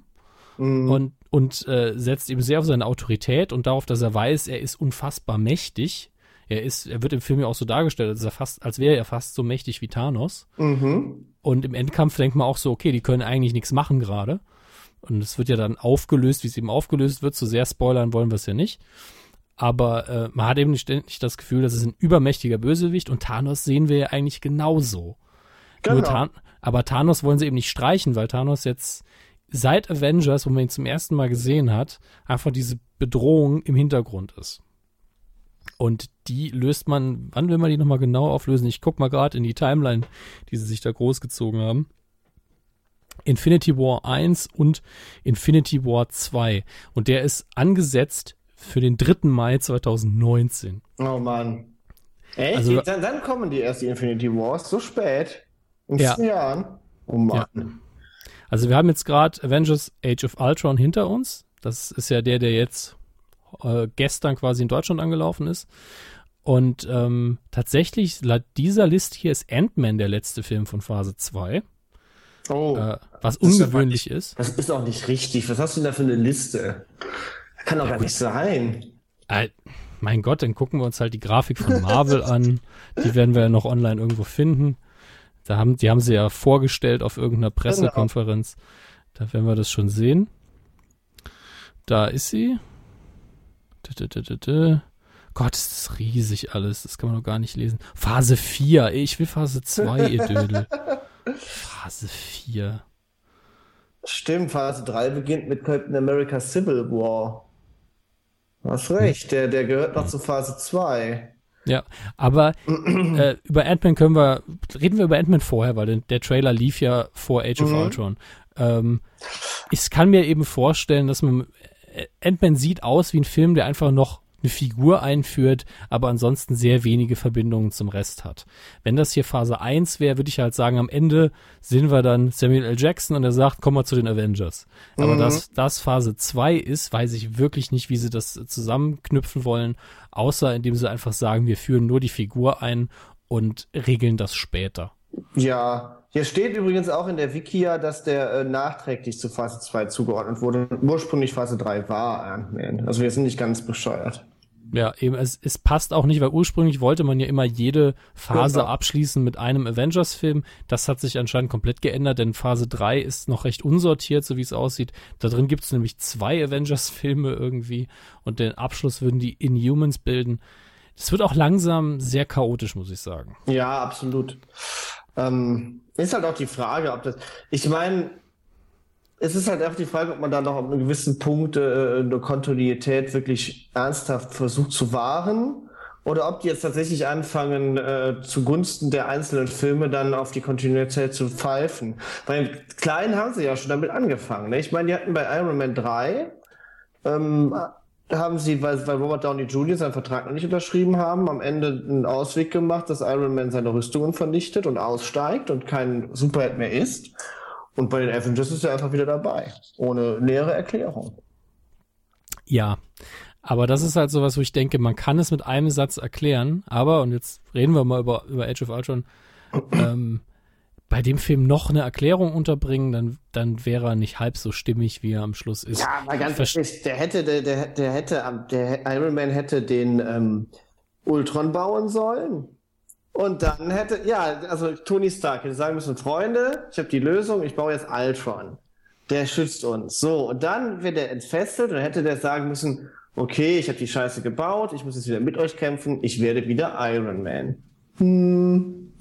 Mhm. und, und äh, setzt eben sehr auf seine Autorität und darauf, dass er weiß, er ist unfassbar mächtig. Er ist, er wird im Film ja auch so dargestellt, als, er fast, als wäre er fast so mächtig wie Thanos. Mhm. Und im Endkampf denkt man auch so, okay, die können eigentlich nichts machen gerade. Und es wird ja dann aufgelöst, wie es eben aufgelöst wird. So sehr spoilern wollen wir es ja nicht. Aber äh, man hat eben ständig das Gefühl, das ist ein übermächtiger Bösewicht und Thanos sehen wir ja eigentlich genauso. Nur Genau. Than aber Thanos wollen sie eben nicht streichen, weil Thanos jetzt seit Avengers, wo man ihn zum ersten Mal gesehen hat, einfach diese Bedrohung im Hintergrund ist. Und die löst man, wann will man die nochmal genau auflösen? Ich guck mal gerade in die Timeline, die sie sich da großgezogen haben. Infinity War 1 und Infinity War 2. Und der ist angesetzt für den 3. Mai 2019. Oh Mann. Echt? Also- dann, dann kommen die erst, die Infinity Wars, so spät. In Ja. Jahren. Oh Mann. Also wir haben jetzt gerade Avengers Age of Ultron hinter uns. Das ist ja der, der jetzt äh, gestern quasi in Deutschland angelaufen ist. Und ähm, tatsächlich, laut dieser Liste hier ist Ant-Man der letzte Film von Phase 2, Oh, äh, was ist aber ungewöhnlich ist. das ist auch nicht richtig. Was hast du denn da für eine Liste? Kann doch gar nicht sein. Äh, mein Gott, dann gucken wir uns halt die Grafik von Marvel an. Die werden wir ja noch online irgendwo finden. Da haben, die haben sie ja vorgestellt auf irgendeiner genau. Pressekonferenz. Genau. Da werden wir das schon sehen. Da ist sie. Gott, ist das riesig alles. Das kann man doch gar nicht lesen. Phase 4. Ich will Phase 2, ihr Dödel. Phase 4. Stimmt, Phase 3 beginnt mit Captain America Civil War. Hast recht, der, der gehört noch zu Phase 2. Ja, aber äh, über Ant-Man können wir, reden wir über Ant-Man vorher, weil der, der, Trailer lief ja vor Age of mhm. Ultron. Ähm, ich kann mir eben vorstellen, dass man Ant-Man sieht aus wie ein Film, der einfach noch eine Figur einführt, aber ansonsten sehr wenige Verbindungen zum Rest hat. Wenn das hier Phase 1 wäre, würde ich halt sagen, am Ende sehen wir dann Samuel L. Jackson und er sagt, komm mal zu den Avengers. Aber mhm. dass das Phase 2 ist, weiß ich wirklich nicht, wie sie das zusammenknüpfen wollen, außer indem sie einfach sagen, wir führen nur die Figur ein und regeln das später. Ja, hier steht übrigens auch in der Wikia, dass der äh, nachträglich zu Phase 2 zugeordnet wurde. Ursprünglich Phase 3 war Ant-Man. Also wir sind nicht ganz bescheuert. Ja, eben, es, es passt auch nicht, weil ursprünglich wollte man ja immer jede Phase ja, abschließen mit einem Avengers-Film. Das hat sich anscheinend komplett geändert, denn Phase 3 ist noch recht unsortiert, so wie es aussieht. Da drin gibt es nämlich zwei Avengers-Filme irgendwie und den Abschluss würden die Inhumans bilden. Es wird auch langsam sehr chaotisch, muss ich sagen. Ja, absolut. Ähm, ist halt auch die Frage, ob das. Ich meine, es ist halt auch die Frage, ob man da noch auf einem gewissen Punkt äh, eine Kontinuität wirklich ernsthaft versucht zu wahren oder ob die jetzt tatsächlich anfangen, äh, zugunsten der einzelnen Filme dann auf die Kontinuität zu pfeifen. Weil Klein haben sie ja schon damit angefangen. Ne? Ich meine, die hatten bei Iron Man 3 ähm, haben sie, weil, weil Robert Downey Jr. seinen Vertrag noch nicht unterschrieben haben, am Ende einen Ausweg gemacht, dass Iron Man seine Rüstungen vernichtet und aussteigt und kein Superheld mehr ist. Und bei den Avengers ist er einfach wieder dabei. Ohne nähere Erklärung. Ja. Aber das ist halt sowas, wo ich denke, man kann es mit einem Satz erklären, aber, und jetzt reden wir mal über, über Age of Ultron, ähm, bei dem Film noch eine Erklärung unterbringen, dann, dann wäre er nicht halb so stimmig, wie er am Schluss ist. Ja, mal ganz ehrlich, der hätte, der, der, der hätte, der Iron Man hätte den ähm, Ultron bauen sollen. Und dann hätte, ja, also Tony Stark hätte sagen müssen, Freunde, ich habe die Lösung, ich baue jetzt Ultron. Der schützt uns. So, und dann wird er entfesselt und hätte der sagen müssen, okay, ich habe die Scheiße gebaut, ich muss jetzt wieder mit euch kämpfen, ich werde wieder Iron Man. Hm.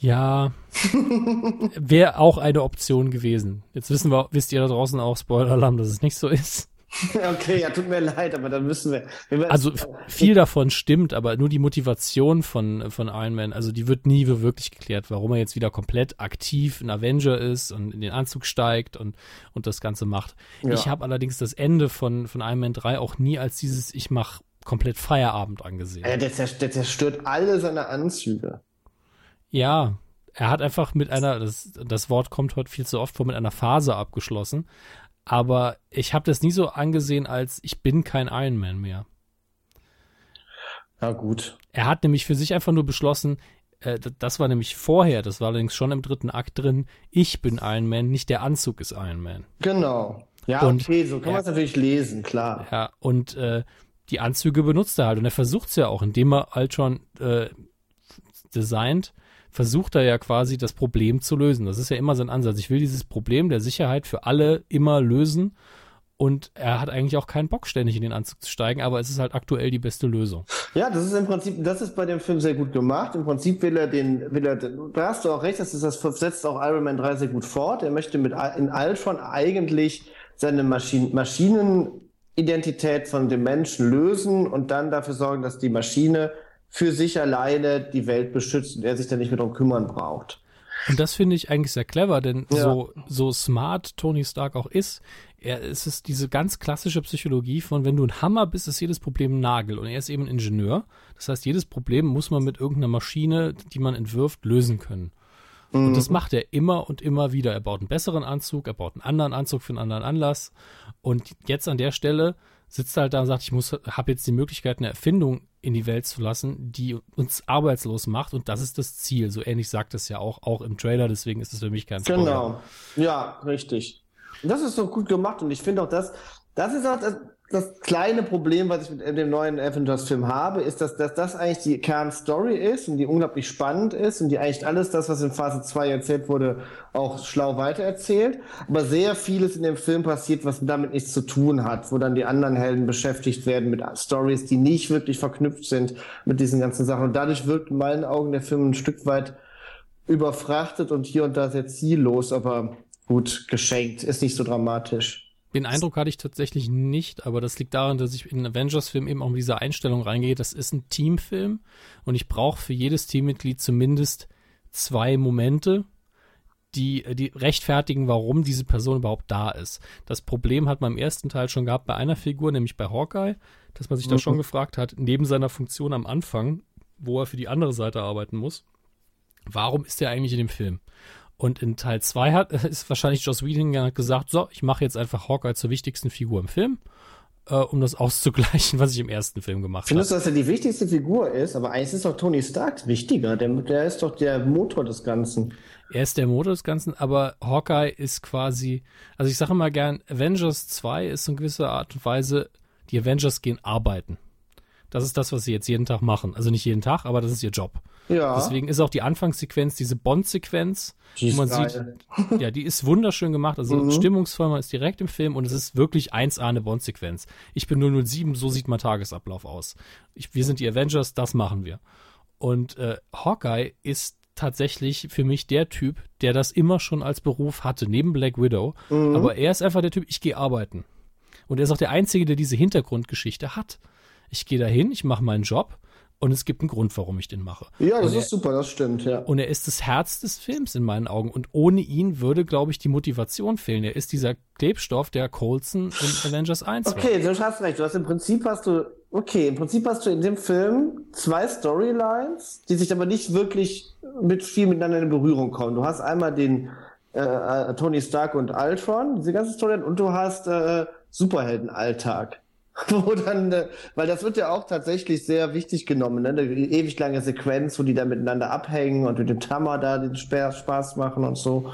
Ja, wäre auch eine Option gewesen. Jetzt wissen wir, wisst ihr da draußen auch, Spoiler-Alarm, dass es nicht so ist. Okay, ja, tut mir leid, aber dann müssen wir. wir also viel davon stimmt, aber nur die Motivation von, von Iron Man, also die wird nie wirklich geklärt, warum er jetzt wieder komplett aktiv ein Avenger ist und in den Anzug steigt und, und das Ganze macht. Ja. Ich habe allerdings das Ende von, von Iron Man 3 auch nie als dieses Ich mach komplett Feierabend angesehen. Ja, der, der zerstört alle seine Anzüge. Ja, er hat einfach mit einer, das, das Wort kommt heute viel zu oft vor, mit einer Phase abgeschlossen aber ich habe das nie so angesehen als ich bin kein Iron Man mehr. Ja, gut. Er hat nämlich für sich einfach nur beschlossen, äh, das war nämlich vorher, das war allerdings schon im dritten Akt drin, ich bin Iron Man, nicht der Anzug ist Iron Man. Genau. Ja, und, okay, so kann man es natürlich lesen, klar. Ja, und äh, die Anzüge benutzt er halt und er versucht es ja auch, indem er Ultron äh, designt, versucht er ja quasi das Problem zu lösen. Das ist ja immer sein Ansatz. Ich will dieses Problem der Sicherheit für alle immer lösen. Und er hat eigentlich auch keinen Bock, ständig in den Anzug zu steigen, aber es ist halt aktuell die beste Lösung. Ja, das ist im Prinzip, das ist bei dem Film sehr gut gemacht. Im Prinzip will er den, will er, da hast du auch recht, das, ist, das setzt auch Iron Man 3 sehr gut fort. Er möchte mit in Ultron eigentlich seine Maschinen, Maschinenidentität von dem Menschen lösen und dann dafür sorgen, dass die Maschine für sich alleine die Welt beschützt und er sich dann nicht mehr darum kümmern braucht. Und das finde ich eigentlich sehr clever, denn ja. so, so smart Tony Stark auch ist, er, es ist diese ganz klassische Psychologie von, wenn du ein Hammer bist, ist jedes Problem ein Nagel. Und er ist eben ein Ingenieur. Das heißt, jedes Problem muss man mit irgendeiner Maschine, die man entwirft, lösen können. Mhm. Und das mhm. macht er immer und immer wieder. Er baut einen besseren Anzug, er baut einen anderen Anzug für einen anderen Anlass. Und jetzt an der Stelle sitzt halt da und sagt, ich muss, habe jetzt die Möglichkeit, eine Erfindung in die Welt zu lassen, die uns arbeitslos macht und das ist das Ziel. So ähnlich sagt es ja auch, auch im Trailer, deswegen ist es für mich ganz Spoiler. Genau, ja, richtig. Und das ist so gut gemacht und ich finde auch das, das ist auch, das, kleine Problem, was ich mit dem neuen Avengers-Film habe, ist, dass, dass das eigentlich die Kernstory ist und die unglaublich spannend ist und die eigentlich alles das, was in Phase 2 erzählt wurde, auch schlau weitererzählt. Aber sehr vieles in dem Film passiert, was damit nichts zu tun hat, wo dann die anderen Helden beschäftigt werden mit Stories, die nicht wirklich verknüpft sind mit diesen ganzen Sachen. Und dadurch wirkt in meinen Augen der Film ein Stück weit überfrachtet und hier und da sehr ziellos, aber gut geschenkt, ist nicht so dramatisch. Den Eindruck hatte ich tatsächlich nicht, aber das liegt daran, dass ich in Avengers-Film eben auch mit dieser Einstellung reingehe. Das ist ein Teamfilm und ich brauche für jedes Teammitglied zumindest zwei Momente, die, die rechtfertigen, warum diese Person überhaupt da ist. Das Problem hat man im ersten Teil schon gehabt bei einer Figur, nämlich bei Hawkeye, dass man sich mhm. da schon gefragt hat, neben seiner Funktion am Anfang, wo er für die andere Seite arbeiten muss, warum ist er eigentlich in dem Film? Und in Teil 2 hat, ist wahrscheinlich Joss Whedon gesagt, so, ich mache jetzt einfach Hawkeye zur wichtigsten Figur im Film, äh, um das auszugleichen, was ich im ersten Film gemacht habe. Findest du, dass er die wichtigste Figur ist? Aber eigentlich ist doch Tony Stark wichtiger. Der, der ist doch der Motor des Ganzen. Er ist der Motor des Ganzen, aber Hawkeye ist quasi, also ich sage immer gern, Avengers 2 ist in gewisser Art und Weise, die Avengers gehen arbeiten. Das ist das, was sie jetzt jeden Tag machen. Also nicht jeden Tag, aber das ist ihr Job. Ja. Deswegen ist auch die Anfangssequenz, diese Bond-Sequenz, wo man geil. sieht, ja, die ist wunderschön gemacht. Also mhm. stimmungsvoll, man ist direkt im Film und es ist wirklich 1A eine Bond-Sequenz. Ich bin 007, so sieht mein Tagesablauf aus. Ich, wir sind die Avengers, das machen wir. Und äh, Hawkeye ist tatsächlich für mich der Typ, der das immer schon als Beruf hatte, neben Black Widow. Mhm. Aber er ist einfach der Typ, ich gehe arbeiten. Und er ist auch der Einzige, der diese Hintergrundgeschichte hat. Ich gehe dahin, ich mache meinen Job und es gibt einen Grund, warum ich den mache. Ja, das er, ist super, das stimmt, ja. Und er ist das Herz des Films in meinen Augen. Und ohne ihn würde, glaube ich, die Motivation fehlen. Er ist dieser Klebstoff, der Colson in Avengers 1 Okay, war. du hast recht. Du hast im Prinzip hast du, okay, im Prinzip hast du in dem Film zwei Storylines, die sich aber nicht wirklich mit viel miteinander in Berührung kommen. Du hast einmal den äh, äh Tony Stark und Ultron, diese ganze Storyline, und du hast äh, Superheldenalltag. wo dann, äh, weil das wird ja auch tatsächlich sehr wichtig genommen, ne? Eine ewig lange Sequenz, wo die da miteinander abhängen und mit dem Tammer da den Spaß machen und so.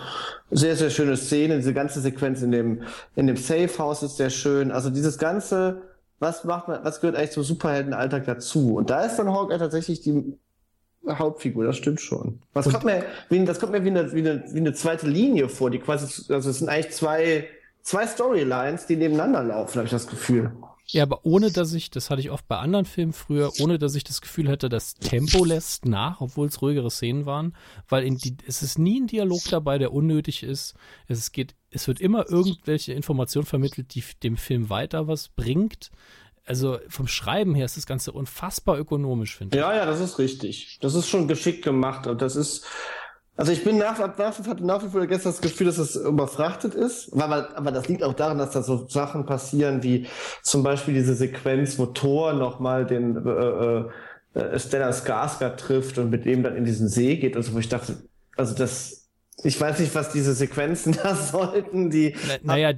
Sehr, sehr schöne Szene. Diese ganze Sequenz in dem, in dem Safe House ist sehr schön. Also dieses ganze, was macht man, was gehört eigentlich zum Superheldenalltag dazu? Und da ist dann Hawkeye tatsächlich die Hauptfigur, das stimmt schon. Was kommt mir, wie, das kommt mir wie eine, wie eine, wie eine zweite Linie vor, die quasi, also es sind eigentlich zwei, zwei Storylines, die nebeneinander laufen, habe ich das Gefühl. Ja, aber ohne dass ich, das hatte ich oft bei anderen Filmen früher, ohne dass ich das Gefühl hätte, das Tempo lässt nach, obwohl es ruhigere Szenen waren, weil die, es ist nie ein Dialog dabei, der unnötig ist. Es geht, es wird immer irgendwelche Informationen vermittelt, die dem Film weiter was bringt. Also vom Schreiben her ist das Ganze unfassbar ökonomisch, finde ich. Ja, ja, das ist richtig. Das ist schon geschickt gemacht und das ist, also ich bin nach, nach, hatte nach wie vor gestern das Gefühl, dass es überfrachtet ist, aber, aber das liegt auch daran, dass da so Sachen passieren wie zum Beispiel diese Sequenz, wo Thor nochmal den äh, äh, Stellar Skarsgård trifft und mit dem dann in diesen See geht und so, wo ich dachte, also das, ich weiß nicht, was diese Sequenzen da sollten, die. Na, naja,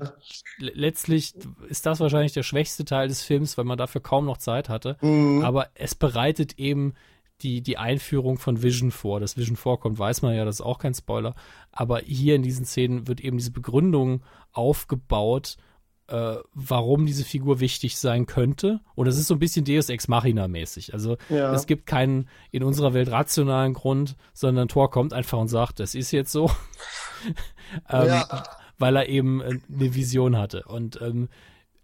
letztlich ist das wahrscheinlich der schwächste Teil des Films, weil man dafür kaum noch Zeit hatte. Mhm. Aber es bereitet eben die, die Einführung von Vision vor. Dass Vision vorkommt, weiß man ja, das ist auch kein Spoiler. Aber hier in diesen Szenen wird eben diese Begründung aufgebaut, äh, warum diese Figur wichtig sein könnte. Und es ist so ein bisschen Deus Ex Machina mäßig. Also ja. es gibt keinen in unserer Welt rationalen Grund, sondern Thor kommt einfach und sagt, das ist jetzt so. ähm, ja. Weil er eben äh, eine Vision hatte. Und ähm,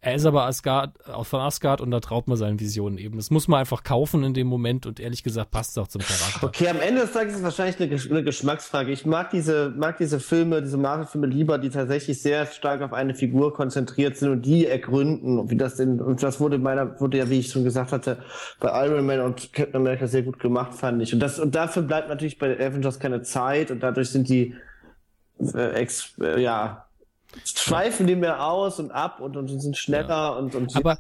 er ist aber Asgard, auch von Asgard und da traut man seinen Visionen eben. Das muss man einfach kaufen in dem Moment und ehrlich gesagt passt es auch zum Charakter. Okay, am Ende des Tages ist es wahrscheinlich eine, eine Geschmacksfrage. Ich mag diese, mag diese Filme, diese Marvel-Filme lieber, die tatsächlich sehr stark auf eine Figur konzentriert sind und die ergründen. Und wie das denn, und das wurde meiner, wurde ja, wie ich schon gesagt hatte, bei Iron Man und Captain America sehr gut gemacht, fand ich. Und das, und dafür bleibt natürlich bei Avengers keine Zeit und dadurch sind die, äh, ex, äh, ja, schweifen die mehr aus und ab und, und sind schneller ja. und, und. Aber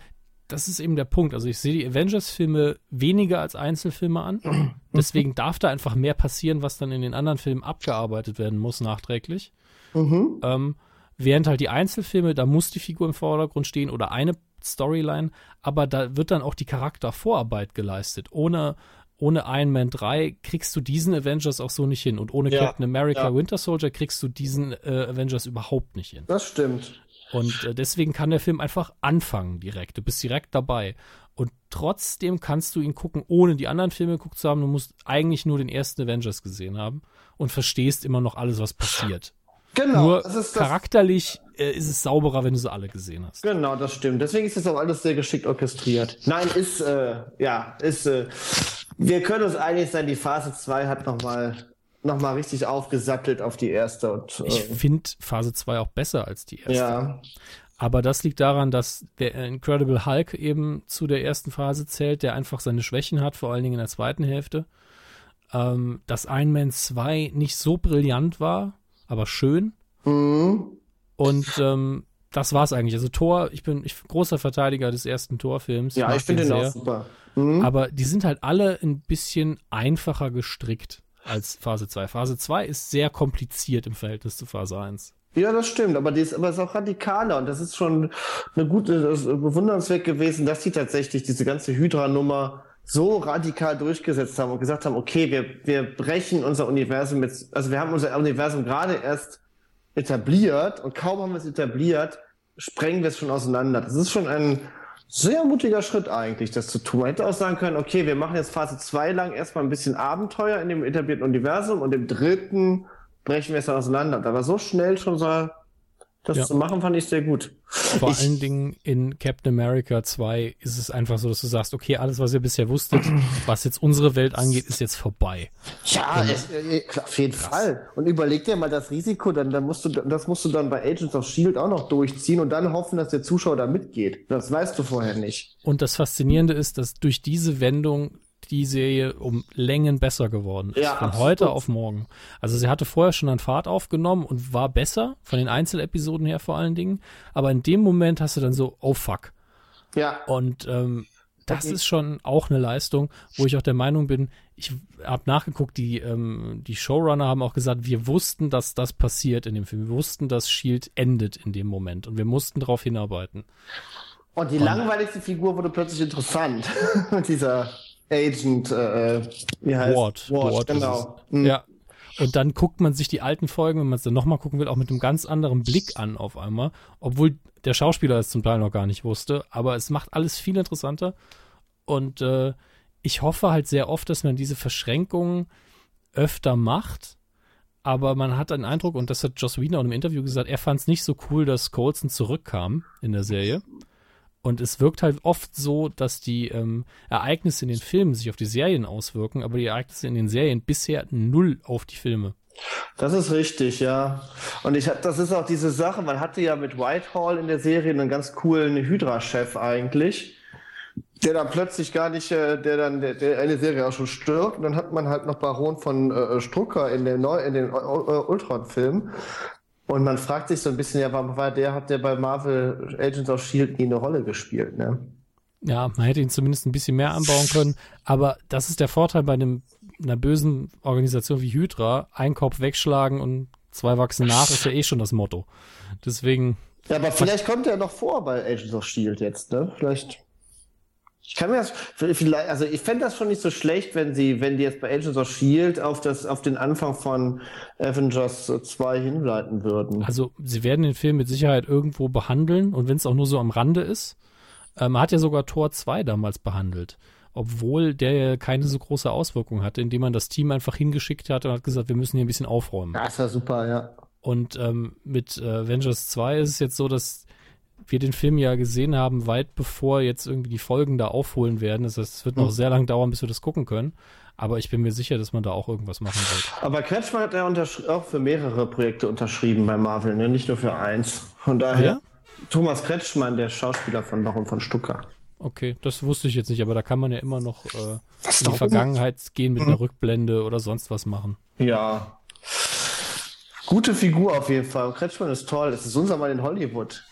das ist eben der Punkt. Also ich sehe die Avengers-Filme weniger als Einzelfilme an. Deswegen darf da einfach mehr passieren, was dann in den anderen Filmen abgearbeitet werden muss, nachträglich. Mhm. Ähm, während halt die Einzelfilme, da muss die Figur im Vordergrund stehen oder eine Storyline, aber da wird dann auch die Charaktervorarbeit geleistet, ohne ohne Iron Man 3 kriegst du diesen Avengers auch so nicht hin. Und ohne ja, Captain America ja. Winter Soldier kriegst du diesen äh, Avengers überhaupt nicht hin. Das stimmt. Und äh, deswegen kann der Film einfach anfangen direkt. Du bist direkt dabei. Und trotzdem kannst du ihn gucken, ohne die anderen Filme geguckt zu haben. Du musst eigentlich nur den ersten Avengers gesehen haben und verstehst immer noch alles, was passiert. Genau. Nur das ist das charakterlich äh, ist es sauberer, wenn du sie alle gesehen hast. Genau, das stimmt. Deswegen ist das auch alles sehr geschickt orchestriert. Nein, ist, äh, ja, ist, äh, wir können uns einig sein, die Phase 2 hat nochmal noch mal richtig aufgesattelt auf die erste. Und, äh, ich finde Phase 2 auch besser als die erste. Ja. Aber das liegt daran, dass der Incredible Hulk eben zu der ersten Phase zählt, der einfach seine Schwächen hat, vor allen Dingen in der zweiten Hälfte. Ähm, dass Iron Man 2 nicht so brillant war, aber schön. Mhm. Und ähm, das war's eigentlich. Also Thor, ich bin ich großer Verteidiger des ersten Torfilms. Ja, ich finde den auch super. Mhm. Aber die sind halt alle ein bisschen einfacher gestrickt als Phase 2. Phase 2 ist sehr kompliziert im Verhältnis zu Phase 1. Ja, das stimmt, aber die ist, aber ist auch radikaler und das ist schon eine gute, bewundernswert gewesen, dass die tatsächlich diese ganze Hydra-Nummer so radikal durchgesetzt haben und gesagt haben, okay, wir, wir brechen unser Universum jetzt, also wir haben unser Universum gerade erst etabliert und kaum haben wir es etabliert, sprengen wir es schon auseinander. Das ist schon ein sehr mutiger Schritt eigentlich, das zu tun. Man hätte auch sagen können, okay, wir machen jetzt Phase 2 lang erstmal ein bisschen Abenteuer in dem etablierten Universum und im dritten brechen wir es dann auseinander. Aber so schnell schon so das ja. zu machen, fand ich sehr gut. Vor ich, allen Dingen in Captain America 2 ist es einfach so, dass du sagst, okay, alles, was ihr bisher wusstet, was jetzt unsere Welt angeht, ist jetzt vorbei. Ja, es, äh, auf jeden krass. Fall. Und überleg dir mal das Risiko, dann, dann musst du, das musst du dann bei Agents of Shield auch noch durchziehen und dann hoffen, dass der Zuschauer da mitgeht. Das weißt du vorher nicht. Und das Faszinierende ist, dass durch diese Wendung die Serie um Längen besser geworden ist. Ja, von absolut. heute auf morgen. Also sie hatte vorher schon an Fahrt aufgenommen und war besser, von den Einzelepisoden her vor allen Dingen. Aber in dem Moment hast du dann so, oh fuck. Ja. Und ähm, das okay. ist schon auch eine Leistung, wo ich auch der Meinung bin, ich habe nachgeguckt, die, ähm, die Showrunner haben auch gesagt, wir wussten, dass das passiert in dem Film. Wir wussten, dass Shield endet in dem Moment und wir mussten darauf hinarbeiten. Und die und, langweiligste Figur wurde plötzlich interessant. Dieser Agent, äh, äh, wie heißt Ward. Ward, Ward genau. Mhm. Ja. Und dann guckt man sich die alten Folgen, wenn man es dann nochmal gucken will, auch mit einem ganz anderen Blick an auf einmal. Obwohl der Schauspieler es zum Teil noch gar nicht wusste. Aber es macht alles viel interessanter. Und äh, ich hoffe halt sehr oft, dass man diese Verschränkungen öfter macht. Aber man hat einen Eindruck, und das hat Joss Wiener auch im Interview gesagt, er fand es nicht so cool, dass Colson zurückkam in der Serie. Und es wirkt halt oft so, dass die ähm, Ereignisse in den Filmen sich auf die Serien auswirken, aber die Ereignisse in den Serien bisher null auf die Filme. Das ist richtig, ja. Und ich das ist auch diese Sache, man hatte ja mit Whitehall in der Serie einen ganz coolen Hydra-Chef eigentlich, der dann plötzlich gar nicht, äh, der dann, der, der eine Serie auch schon stirbt. Und dann hat man halt noch Baron von äh, Strucker in, der Neu in den äh, Ultron-Filmen, und man fragt sich so ein bisschen, ja, warum war der, hat der bei Marvel Agents of Shield nie eine Rolle gespielt, ne? Ja, man hätte ihn zumindest ein bisschen mehr anbauen können, aber das ist der Vorteil bei einem, einer bösen Organisation wie Hydra. Ein Kopf wegschlagen und zwei wachsen nach, ist ja eh schon das Motto. Deswegen. Ja, aber vielleicht kommt er noch vor bei Agents of Shield jetzt, ne? Vielleicht ich kann mir das vielleicht, also ich fände das schon nicht so schlecht, wenn sie, wenn die jetzt bei Agents of Shield auf das, auf den Anfang von Avengers 2 hinleiten würden. Also sie werden den Film mit Sicherheit irgendwo behandeln und wenn es auch nur so am Rande ist. Man hat ja sogar Tor 2 damals behandelt, obwohl der keine so große Auswirkung hatte, indem man das Team einfach hingeschickt hat und hat gesagt, wir müssen hier ein bisschen aufräumen. Das war super, ja. Und ähm, mit äh, Avengers 2 ist es jetzt so, dass wir den Film ja gesehen haben, weit bevor jetzt irgendwie die Folgen da aufholen werden. Das heißt, es wird noch mhm. sehr lang dauern, bis wir das gucken können. Aber ich bin mir sicher, dass man da auch irgendwas machen wird. Aber Kretschmann hat ja auch für mehrere Projekte unterschrieben bei Marvel, ne? nicht nur für eins. Von daher, ja? Thomas Kretschmann, der Schauspieler von Baron von Stucker. Okay, das wusste ich jetzt nicht, aber da kann man ja immer noch äh, in die Vergangenheit gehen mit mhm. einer Rückblende oder sonst was machen. Ja. Gute Figur auf jeden Fall. Kretschmann ist toll. Das ist unser Mann in Hollywood.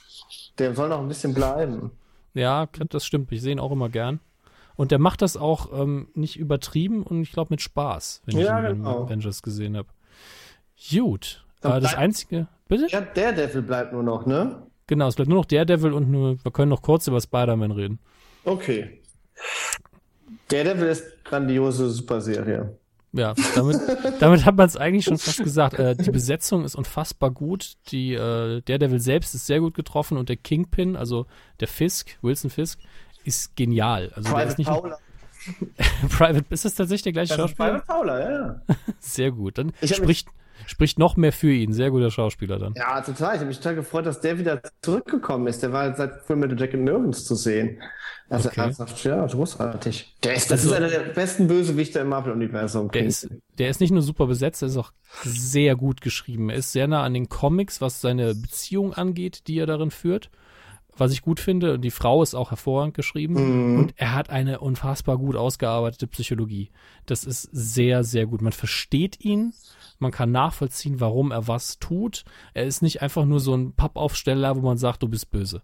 Der soll noch ein bisschen bleiben. Ja, das stimmt. Ich sehe ihn auch immer gern. Und der macht das auch ähm, nicht übertrieben und ich glaube mit Spaß, wenn ja, ich ihn genau. Avengers gesehen habe. Gut. Äh, das einzige. Bitte? Ja, Daredevil bleibt nur noch, ne? Genau, es bleibt nur noch Daredevil und nur, wir können noch kurz über Spider-Man reden. Okay. Daredevil ist grandiose Superserie. Ja, damit, damit hat man es eigentlich schon fast gesagt. Äh, die Besetzung ist unfassbar gut. Die, äh, Daredevil selbst ist sehr gut getroffen und der Kingpin, also der Fisk, Wilson Fisk, ist genial. Also Private der ist nicht Paula. Private, ist das tatsächlich der gleiche Das Schauspieler? Private Paula, ja. Sehr gut. Dann Ich hab spricht, noch mehr für ihn. Sehr guter Schauspieler dann. Ja, total. Ich habe mich total gefreut, dass der wieder zurückgekommen ist. Der war seit Full Metal Jacket nirgends zu sehen. Also Okay. ernsthaft, ja, großartig. Der ist, das Also- ist einer der besten Bösewichte im Marvel-Universum. Der ist, der ist nicht nur super besetzt, er ist auch sehr gut geschrieben. Er ist sehr nah an den Comics, was seine Beziehung angeht, die er darin führt. Was ich gut finde. Und die Frau ist auch hervorragend geschrieben. Mhm. Und er hat eine unfassbar gut ausgearbeitete Psychologie. Das ist sehr, sehr gut. Man versteht ihn. Man kann nachvollziehen, warum er was tut. Er ist nicht einfach nur so ein Pappaufsteller, wo man sagt, du bist böse.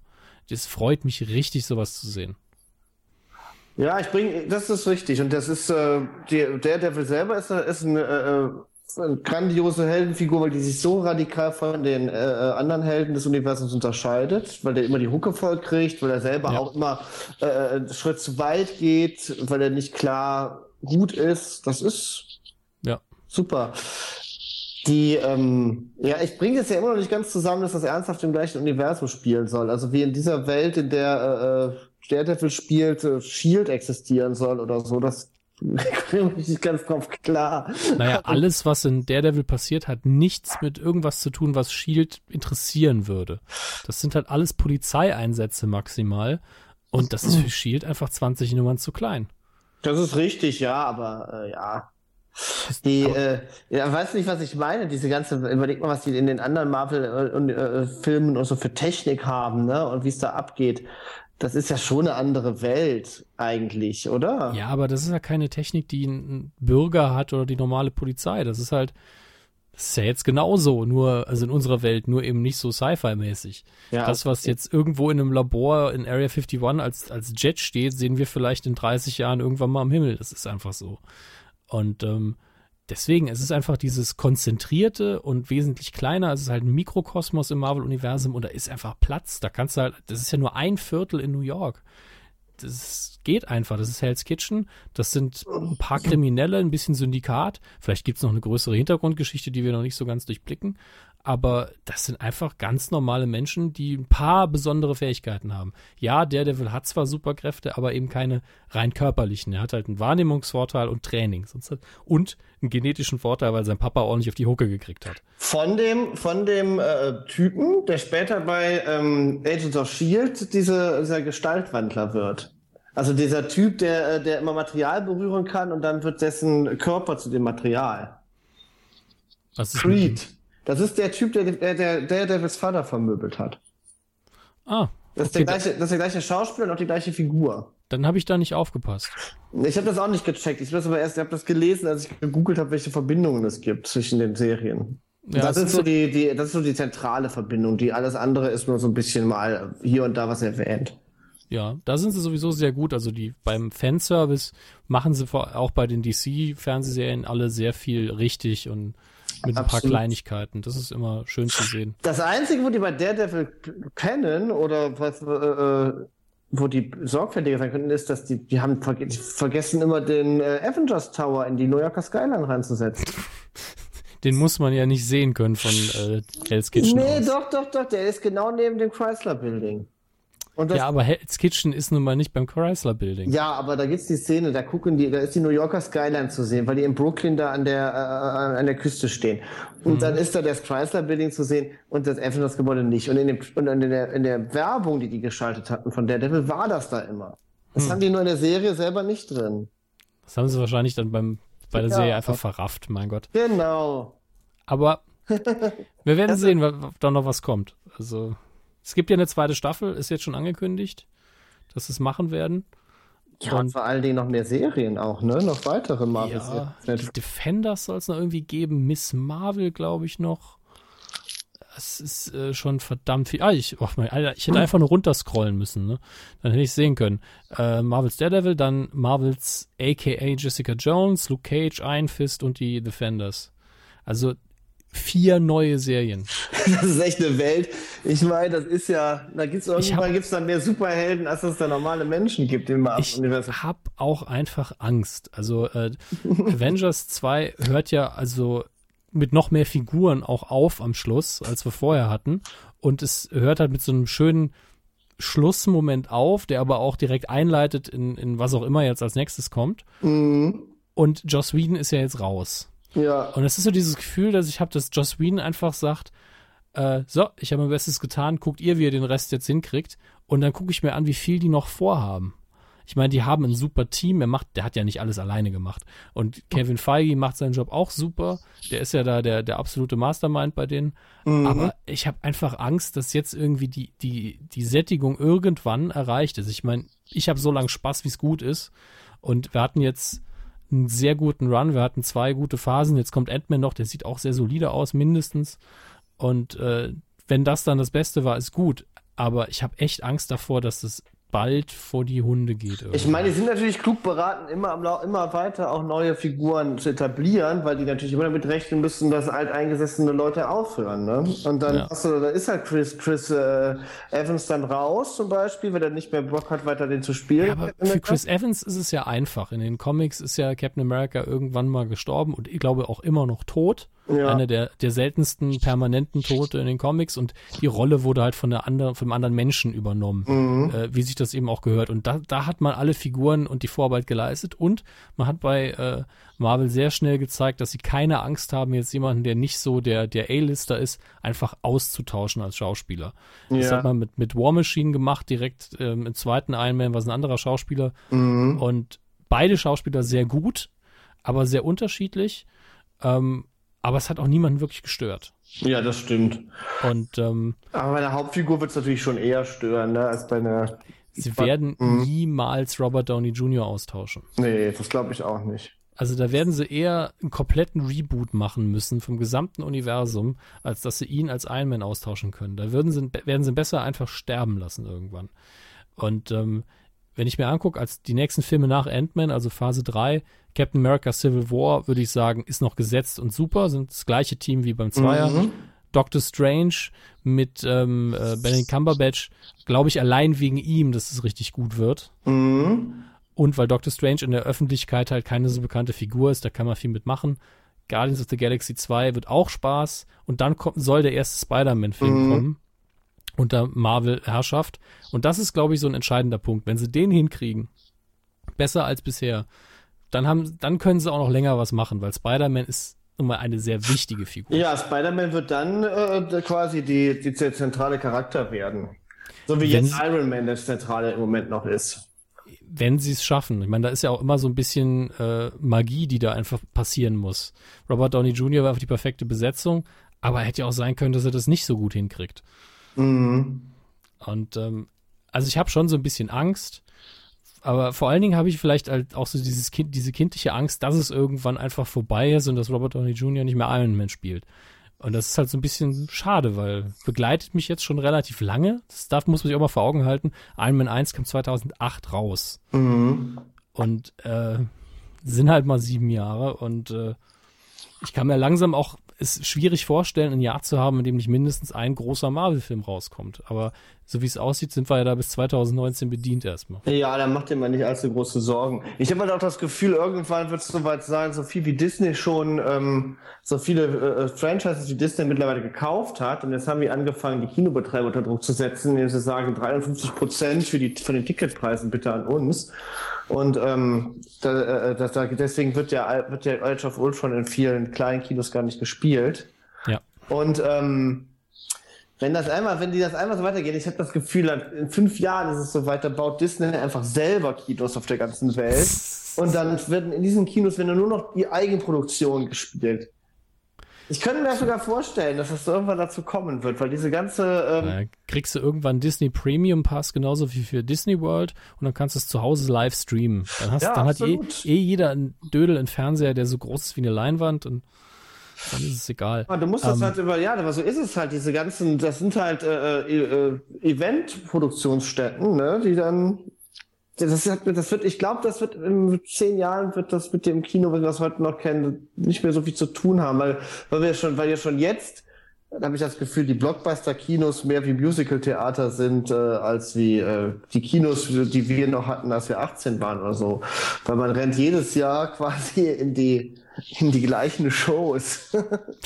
Es freut mich richtig, sowas zu sehen. Ja, ich bringe, das ist richtig. Und das ist, äh, die, der Devil selber ist, ist eine, äh, eine grandiose Heldenfigur, weil die sich so radikal von den äh, äh, anderen Helden des Universums unterscheidet, weil der immer die Hucke voll kriegt, weil er selber Ja. auch immer äh, einen Schritt zu weit geht, weil er nicht klar gut ist. Das ist Ja. super. Die, ähm, ja, ich bringe es ja immer noch nicht ganz zusammen, dass das ernsthaft im gleichen Universum spielen soll. Also wie in dieser Welt, in der äh, äh, Daredevil spielt, äh, Shield existieren soll oder so. Das bringe ich nicht ganz drauf klar. Naja, alles, was in Daredevil passiert, hat nichts mit irgendwas zu tun, was Shield interessieren würde. Das sind halt alles Polizeieinsätze maximal. Und das ist für Shield einfach 20 Nummern zu klein. Das ist richtig, ja, aber äh, ja. Die, äh, ja, weißt du nicht, was ich meine? Diese ganze, überleg mal, was die in den anderen Marvel-Filmen und so für Technik haben, ne? Und wie es da abgeht. Das ist ja schon eine andere Welt, eigentlich, oder? Ja, aber das ist ja keine Technik, die ein Bürger hat oder die normale Polizei. Das ist halt, das ist ja jetzt genauso, nur, also in unserer Welt, nur eben nicht so Sci-Fi-mäßig. Ja, Das, was jetzt irgendwo in einem Labor in Area 51 als, als Jet steht, sehen wir vielleicht in 30 Jahren irgendwann mal am Himmel. Das ist einfach so. Und ähm, deswegen, es ist einfach dieses konzentrierte und wesentlich kleiner. Es ist halt ein Mikrokosmos im Marvel-Universum und da ist einfach Platz. Da kannst du halt, das ist ja nur ein Viertel in New York. Das geht einfach. Das ist Hell's Kitchen. Das sind ein paar Kriminelle, ein bisschen Syndikat. Vielleicht gibt's noch eine größere Hintergrundgeschichte, die wir noch nicht so ganz durchblicken. Aber das sind einfach ganz normale Menschen, die ein paar besondere Fähigkeiten haben. Ja, Daredevil hat zwar Superkräfte, aber eben keine rein körperlichen. Er hat halt einen Wahrnehmungsvorteil und Training. Und einen genetischen Vorteil, weil sein Papa ordentlich auf die Hucke gekriegt hat. Von dem, von dem äh, Typen, der später bei ähm, Agents of Shield diese, dieser Gestaltwandler wird. Also dieser Typ, der, äh, der immer Material berühren kann und dann wird dessen Körper zu dem Material. Was ist Creed. Das ist der Typ, der der, der, der Devils Vater vermöbelt hat. Ah, Das ist, der gleiche, das ist der gleiche Schauspieler und auch die gleiche Figur. dann habe ich da nicht aufgepasst. Ich habe das auch nicht gecheckt. Ich habe das aber erst, ich habe das gelesen, als ich gegoogelt habe, welche Verbindungen es gibt zwischen den Serien. Ja, das, ist so- die, die, das ist so die zentrale Verbindung. Die alles andere ist nur so ein bisschen mal hier und da was erwähnt. Ja, da sind sie sowieso sehr gut. Also die beim Fanservice machen sie vor, auch bei den DC-Fernsehserien alle sehr viel richtig und mit ein paar Absolut. Kleinigkeiten. Das ist immer schön zu sehen. Das Einzige, wo die bei Daredevil pennen oder was, äh, äh, wo die sorgfältiger sein könnten, ist, dass die, die haben verge die vergessen immer den äh, Avengers Tower in die New Yorker Skyline reinzusetzen. Den muss man ja nicht sehen können von äh, Hell's Kitchen nee, aus. doch, doch, doch, der ist genau neben dem Chrysler Building. Ja, aber Hell's Kitchen ist nun mal nicht beim Chrysler Building. Ja, aber da gibt's die Szene, da gucken die, da ist die New Yorker Skyline zu sehen, weil die in Brooklyn da an der, äh, an der Küste stehen. Und dann ist da das Chrysler Building zu sehen und das Avengers Gebäude nicht. Und in, dem, und in, der, in der Werbung, die die geschaltet hatten von Daredevil, war das da immer. Das haben die nur in der Serie selber nicht drin. Das haben sie wahrscheinlich dann beim, bei der Ja. Serie einfach verrafft, mein Gott. Genau. Aber wir werden sehen, ob da noch was kommt. Also, es gibt ja eine zweite Staffel, ist jetzt schon angekündigt, dass sie es machen werden. Ja, und Und- vor allen Dingen noch mehr Serien auch, ne? Noch weitere Marvel Ja, die Defenders soll es noch irgendwie geben. Miss Marvel, glaube ich, noch. Es ist äh, schon verdammt viel. Ah, ich, oh mein, Alter, ich hätte einfach nur runterscrollen müssen, ne? Dann hätte ich sehen können. Äh, Marvels Daredevil, dann Marvels AKA Jessica Jones, Luke Cage, Iron Fist und die Defenders. Also vier neue Serien. Das ist echt eine Welt. Ich meine, das ist ja, da gibt's irgendwann gibt's dann mehr Superhelden, als es da normale Menschen gibt im Marvel-Universum. Ich habe auch einfach Angst. Also äh, Avengers 2 hört ja also mit noch mehr Figuren auch auf am Schluss, als wir vorher hatten. Und es hört halt mit so einem schönen Schlussmoment auf, der aber auch direkt einleitet in, in was auch immer jetzt als nächstes kommt. Mhm. Und Joss Whedon ist ja jetzt raus. Ja. Und es ist so dieses Gefühl, dass ich habe, dass Joss Whedon einfach sagt, äh, so, ich habe mein Bestes getan, guckt ihr, wie ihr den Rest jetzt hinkriegt. Und dann gucke ich mir an, wie viel die noch vorhaben. Ich meine, die haben ein super Team. Er macht, der hat ja nicht alles alleine gemacht. Und Kevin Feige macht seinen Job auch super. Der ist ja da der, der absolute Mastermind bei denen. Mhm. Aber ich habe einfach Angst, dass jetzt irgendwie die, die, die Sättigung irgendwann erreicht ist. Ich meine, ich habe so lange Spaß, wie es gut ist. Und wir hatten jetzt einen sehr guten Run. Wir hatten zwei gute Phasen. Jetzt kommt Ant-Man noch, der sieht auch sehr solide aus, mindestens. Und äh, wenn das dann das Beste war, ist gut. Aber ich habe echt Angst davor, dass das bald vor die Hunde geht. Irgendwie. Ich meine, die sind natürlich klug beraten, immer, immer weiter auch neue Figuren zu etablieren, weil die natürlich immer damit rechnen müssen, dass alteingesessene Leute aufhören. Ne? Und dann ja. du, da ist halt Chris, Chris äh, Evans dann raus zum Beispiel, wenn er nicht mehr Bock hat, weiter den zu spielen. Ja, aber für Chris Evans ist es ja einfach. In den Comics ist ja Captain America irgendwann mal gestorben und ich glaube auch immer noch tot. Ja. Einer der, der seltensten permanenten Tote in den Comics und die Rolle wurde halt von der anderen, von einem anderen Menschen übernommen, mhm. äh, wie sich das eben auch gehört. Und da, da hat man alle Figuren und die Vorarbeit geleistet und man hat bei äh, Marvel sehr schnell gezeigt, dass sie keine Angst haben, jetzt jemanden, der nicht so der, der A-Lister ist, einfach auszutauschen als Schauspieler. Ja. Das hat man mit, mit War Machine gemacht, direkt ähm, im zweiten Iron Man war es ein anderer Schauspieler. Mhm. Und beide Schauspieler sehr gut, aber sehr unterschiedlich. Ähm, aber es hat auch niemanden wirklich gestört. Ja, das stimmt. Und ähm, aber bei der Hauptfigur wird es natürlich schon eher stören, ne, als bei einer. Sie werden mhm. niemals Robert Downey Jr. austauschen. Nee, das glaube ich auch nicht. Also da werden sie eher einen kompletten Reboot machen müssen vom gesamten Universum, als dass sie ihn als Iron Man austauschen können. Da würden sie, werden sie besser einfach sterben lassen irgendwann. Und ähm, wenn ich mir angucke, als die nächsten Filme nach Ant-Man, also Phase 3, Captain America Civil War, würde ich sagen, ist noch gesetzt und super, sind das gleiche Team wie beim Zweier. Mhm. Doctor Strange mit ähm, äh, Benedict Cumberbatch, glaube ich, allein wegen ihm, dass es richtig gut wird. Mhm. Und weil Doctor Strange in der Öffentlichkeit halt keine so bekannte Figur ist, da kann man viel mitmachen. Guardians of the Galaxy 2 wird auch Spaß. Und dann kommt, soll der erste Spider-Man-Film mhm. kommen unter Marvel-Herrschaft. Und das ist, glaube ich, so ein entscheidender Punkt. Wenn sie den hinkriegen, besser als bisher, dann, haben, dann können sie auch noch länger was machen, weil Spider-Man ist nun mal eine sehr wichtige Figur. Ja, Spider-Man wird dann äh, quasi die, die zentrale Charakter werden. So wie Wenn, jetzt Iron Man der zentrale im Moment noch ist. Wenn sie es schaffen. Ich meine, da ist ja auch immer so ein bisschen äh, Magie, die da einfach passieren muss. Robert Downey Jr. war einfach die perfekte Besetzung, aber hätte ja auch sein können, dass er das nicht so gut hinkriegt. Mhm. Und ähm, also ich habe schon so ein bisschen Angst, aber vor allen Dingen habe ich vielleicht halt auch so dieses kind, diese kindliche Angst, dass es irgendwann einfach vorbei ist und dass Robert Downey Jr. nicht mehr Iron Man spielt. Und das ist halt so ein bisschen schade, weil begleitet mich jetzt schon relativ lange. Das darf, muss man sich auch mal vor Augen halten. Iron Man 1 kam 2008 raus. Mhm. Und äh, sind halt mal sieben Jahre und äh, ich kann mir langsam auch es schwierig vorstellen, ein Jahr zu haben, in dem nicht mindestens ein großer Marvel-Film rauskommt. Aber so wie es aussieht, sind wir ja da bis 2019 bedient erstmal. Ja, da macht ihr mal nicht allzu große Sorgen. Ich habe halt auch das Gefühl, irgendwann wird es soweit sein, so viel wie Disney schon, ähm, so viele äh, äh, Franchises wie Disney mittlerweile gekauft hat. Und jetzt haben wir angefangen, die Kinobetreiber unter Druck zu setzen, indem sie sagen, 53 Prozent für die, von den Ticketpreisen bitte an uns. Und ähm, da, äh, da, da, deswegen wird der, wird der Age of Ultron in vielen kleinen Kinos gar nicht gespielt. Ja. Und ähm, wenn das einmal, wenn die das einmal so weitergehen, ich habe das Gefühl, in fünf Jahren ist es so weiter, baut Disney einfach selber Kinos auf der ganzen Welt. Und dann werden in diesen Kinos werden nur noch die Eigenproduktion gespielt. Ich könnte mir sogar vorstellen, dass es irgendwann dazu kommen wird, weil diese ganze. Ähm kriegst du irgendwann Disney Premium Pass genauso wie für Disney World und dann kannst du es zu Hause live streamen. Dann, hast, ja, dann hat eh, eh, jeder einen Dödel einen Fernseher, der so groß ist wie eine Leinwand und dann ist es egal. Ja, du musst das ähm, halt über, ja, aber so ist es halt, diese ganzen, das sind halt äh, äh, äh Event-Produktionsstätten, ne, die dann das, das wird, ich glaube, das wird in zehn Jahren wird das mit dem Kino, wenn wir es heute noch kennen, nicht mehr so viel zu tun haben, weil, weil wir schon, weil wir schon jetzt, da habe ich das Gefühl, die Blockbuster-Kinos mehr wie Musical-Theater sind, äh, als wie äh, die Kinos, die wir noch hatten, als wir 18 waren oder so. Weil man rennt jedes Jahr quasi in die in die gleichen Shows.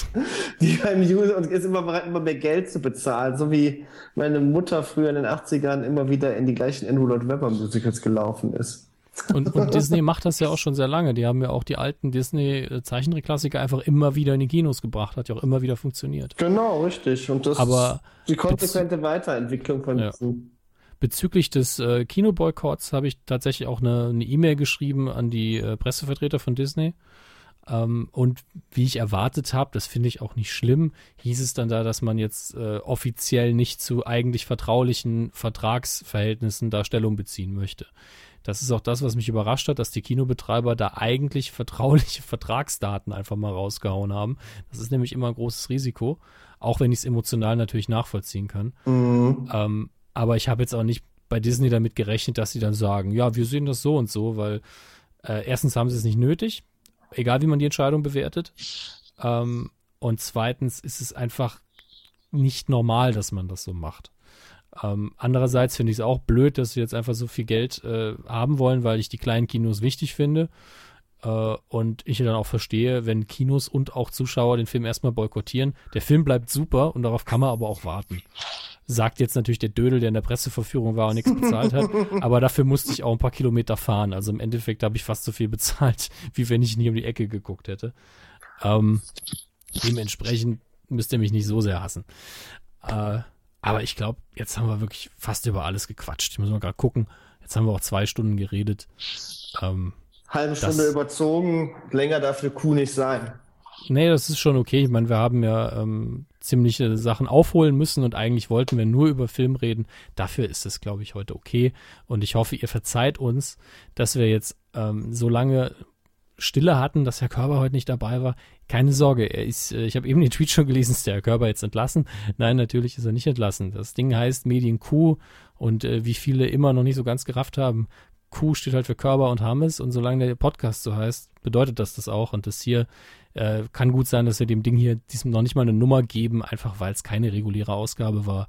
die beim User und ist immer bereit, immer mehr Geld zu bezahlen. So wie meine Mutter früher in den 80ern immer wieder in die gleichen Andrew Lloyd Webber Musicals gelaufen ist. Und, und, Disney macht das ja auch schon sehr lange. Die haben ja auch die alten Disney-Zeichentrickklassiker einfach immer wieder in die Kinos gebracht. Hat ja auch immer wieder funktioniert. Genau, richtig. Und das Aber ist die konsequente Weiterentwicklung von ja. diesem. Bezüglich des äh, Kinoboykotts habe ich tatsächlich auch eine E-Mail e geschrieben an die äh, Pressevertreter von Disney ähm, und wie ich erwartet habe, das finde ich auch nicht schlimm, hieß es dann da, dass man jetzt äh, offiziell nicht zu eigentlich vertraulichen Vertragsverhältnissen da Stellung beziehen möchte. Das ist auch das, was mich überrascht hat, dass die Kinobetreiber da eigentlich vertrauliche Vertragsdaten einfach mal rausgehauen haben. Das ist nämlich immer ein großes Risiko, auch wenn ich es emotional natürlich nachvollziehen kann. Mhm. Ähm, aber ich habe jetzt auch nicht bei Disney damit gerechnet, dass sie dann sagen, ja, wir sehen das so und so, weil äh, erstens haben sie es nicht nötig egal wie man die Entscheidung bewertet. Ähm, und zweitens ist es einfach nicht normal, dass man das so macht. Ähm, andererseits finde ich es auch blöd, dass sie jetzt einfach so viel Geld äh, haben wollen, weil ich die kleinen Kinos wichtig finde. Äh, und ich dann auch verstehe, wenn Kinos und auch Zuschauer den Film erstmal boykottieren. Der Film bleibt super und darauf kann man aber auch warten. Sagt jetzt natürlich der Dödel, der in der Presseverführung war und nichts bezahlt hat. aber dafür musste ich auch ein paar Kilometer fahren. Also im Endeffekt habe ich fast so viel bezahlt, wie wenn ich nie um die Ecke geguckt hätte. Ähm, dementsprechend müsst ihr mich nicht so sehr hassen. Äh, aber ich glaube, jetzt haben wir wirklich fast über alles gequatscht. Ich muss mal gerade gucken. Jetzt haben wir auch zwei Stunden geredet. Ähm, halbe Stunde das, überzogen, länger darf eine Kuh nicht sein. Nee, das ist schon okay. Ich meine, wir haben ja ähm, ziemliche Sachen aufholen müssen und eigentlich wollten wir nur über Film reden. Dafür ist es, glaube ich, heute okay. Und ich hoffe, ihr verzeiht uns, dass wir jetzt ähm, so lange Stille hatten, dass Herr Körber heute nicht dabei war. Keine Sorge, er ist, äh, ich habe eben den Tweet schon gelesen, ist der Herr Körber jetzt entlassen? Nein, natürlich ist er nicht entlassen. Das Ding heißt Medien Q und äh, wie viele immer noch nicht so ganz gerafft haben, Q steht halt für Körber und Hammes und solange der Podcast so heißt, bedeutet das das auch. Und das hier äh, kann gut sein, dass wir dem Ding hier diesem noch nicht mal eine Nummer geben, einfach weil es keine reguläre Ausgabe war.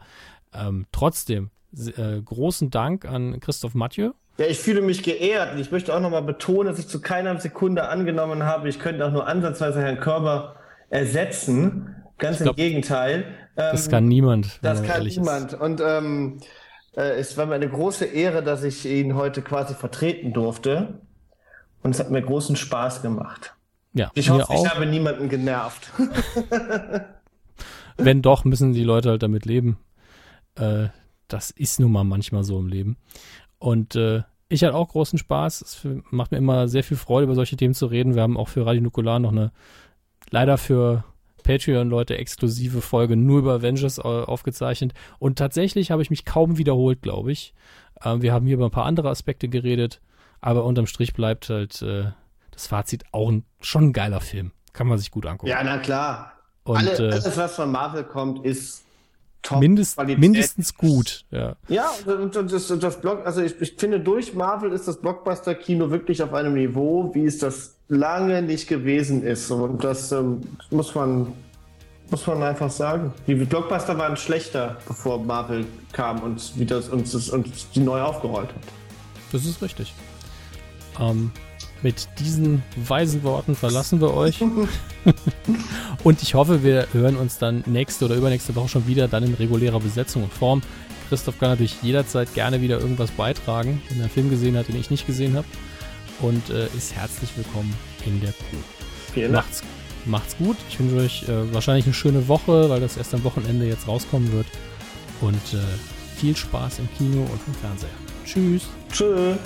Ähm, trotzdem, äh, großen Dank an Christoph Mathieu. Ja, ich fühle mich geehrt und ich möchte auch nochmal betonen, dass ich zu keiner Sekunde angenommen habe, ich könnte auch nur ansatzweise Herrn Körber ersetzen. Ganz glaub, im Gegenteil. das ähm, kann niemand. Das kann niemand. Ist. Und ähm, äh, es war mir eine große Ehre, dass ich ihn heute quasi vertreten durfte. Und es hat mir großen Spaß gemacht. Ja, ich hoffe, auch. ich habe niemanden genervt. Wenn doch, müssen die Leute halt damit leben. Äh, das ist nun mal manchmal so im Leben. Und äh, ich hatte auch großen Spaß. Es macht mir immer sehr viel Freude, über solche Themen zu reden. Wir haben auch für Radio Nukular noch eine, leider für Patreon-Leute exklusive Folge nur über Avengers äh, aufgezeichnet. Und tatsächlich habe ich mich kaum wiederholt, glaube ich. Ähm, wir haben hier über ein paar andere Aspekte geredet, aber unterm Strich bleibt halt äh, das Fazit auch ein, schon ein geiler Film. Kann man sich gut angucken. Ja, na klar. Und, Alle, äh, alles, was von Marvel kommt, ist top. Mindest, mindestens gut, ja. Ja, und, und das, das Block, also ich, ich finde, durch Marvel ist das Blockbuster-Kino wirklich auf einem Niveau, wie es das lange nicht gewesen ist. Und das ähm, muss man muss man einfach sagen. Die Blockbuster waren schlechter, bevor Marvel kam und wie das uns, uns die neu aufgerollt hat. Das ist richtig. Ähm, mit diesen weisen Worten verlassen wir euch. und ich hoffe, wir hören uns dann nächste oder übernächste Woche schon wieder, dann in regulärer Besetzung und Form. Christoph kann natürlich jederzeit gerne wieder irgendwas beitragen, wenn er einen Film gesehen hat, den ich nicht gesehen habe und äh, ist herzlich willkommen in der Crew. Vielen Dank. Macht's, macht's gut. Ich wünsche euch äh, wahrscheinlich eine schöne Woche, weil das erst am Wochenende jetzt rauskommen wird. Und äh, viel Spaß im Kino und vom Fernseher. Tschüss. Tschüss.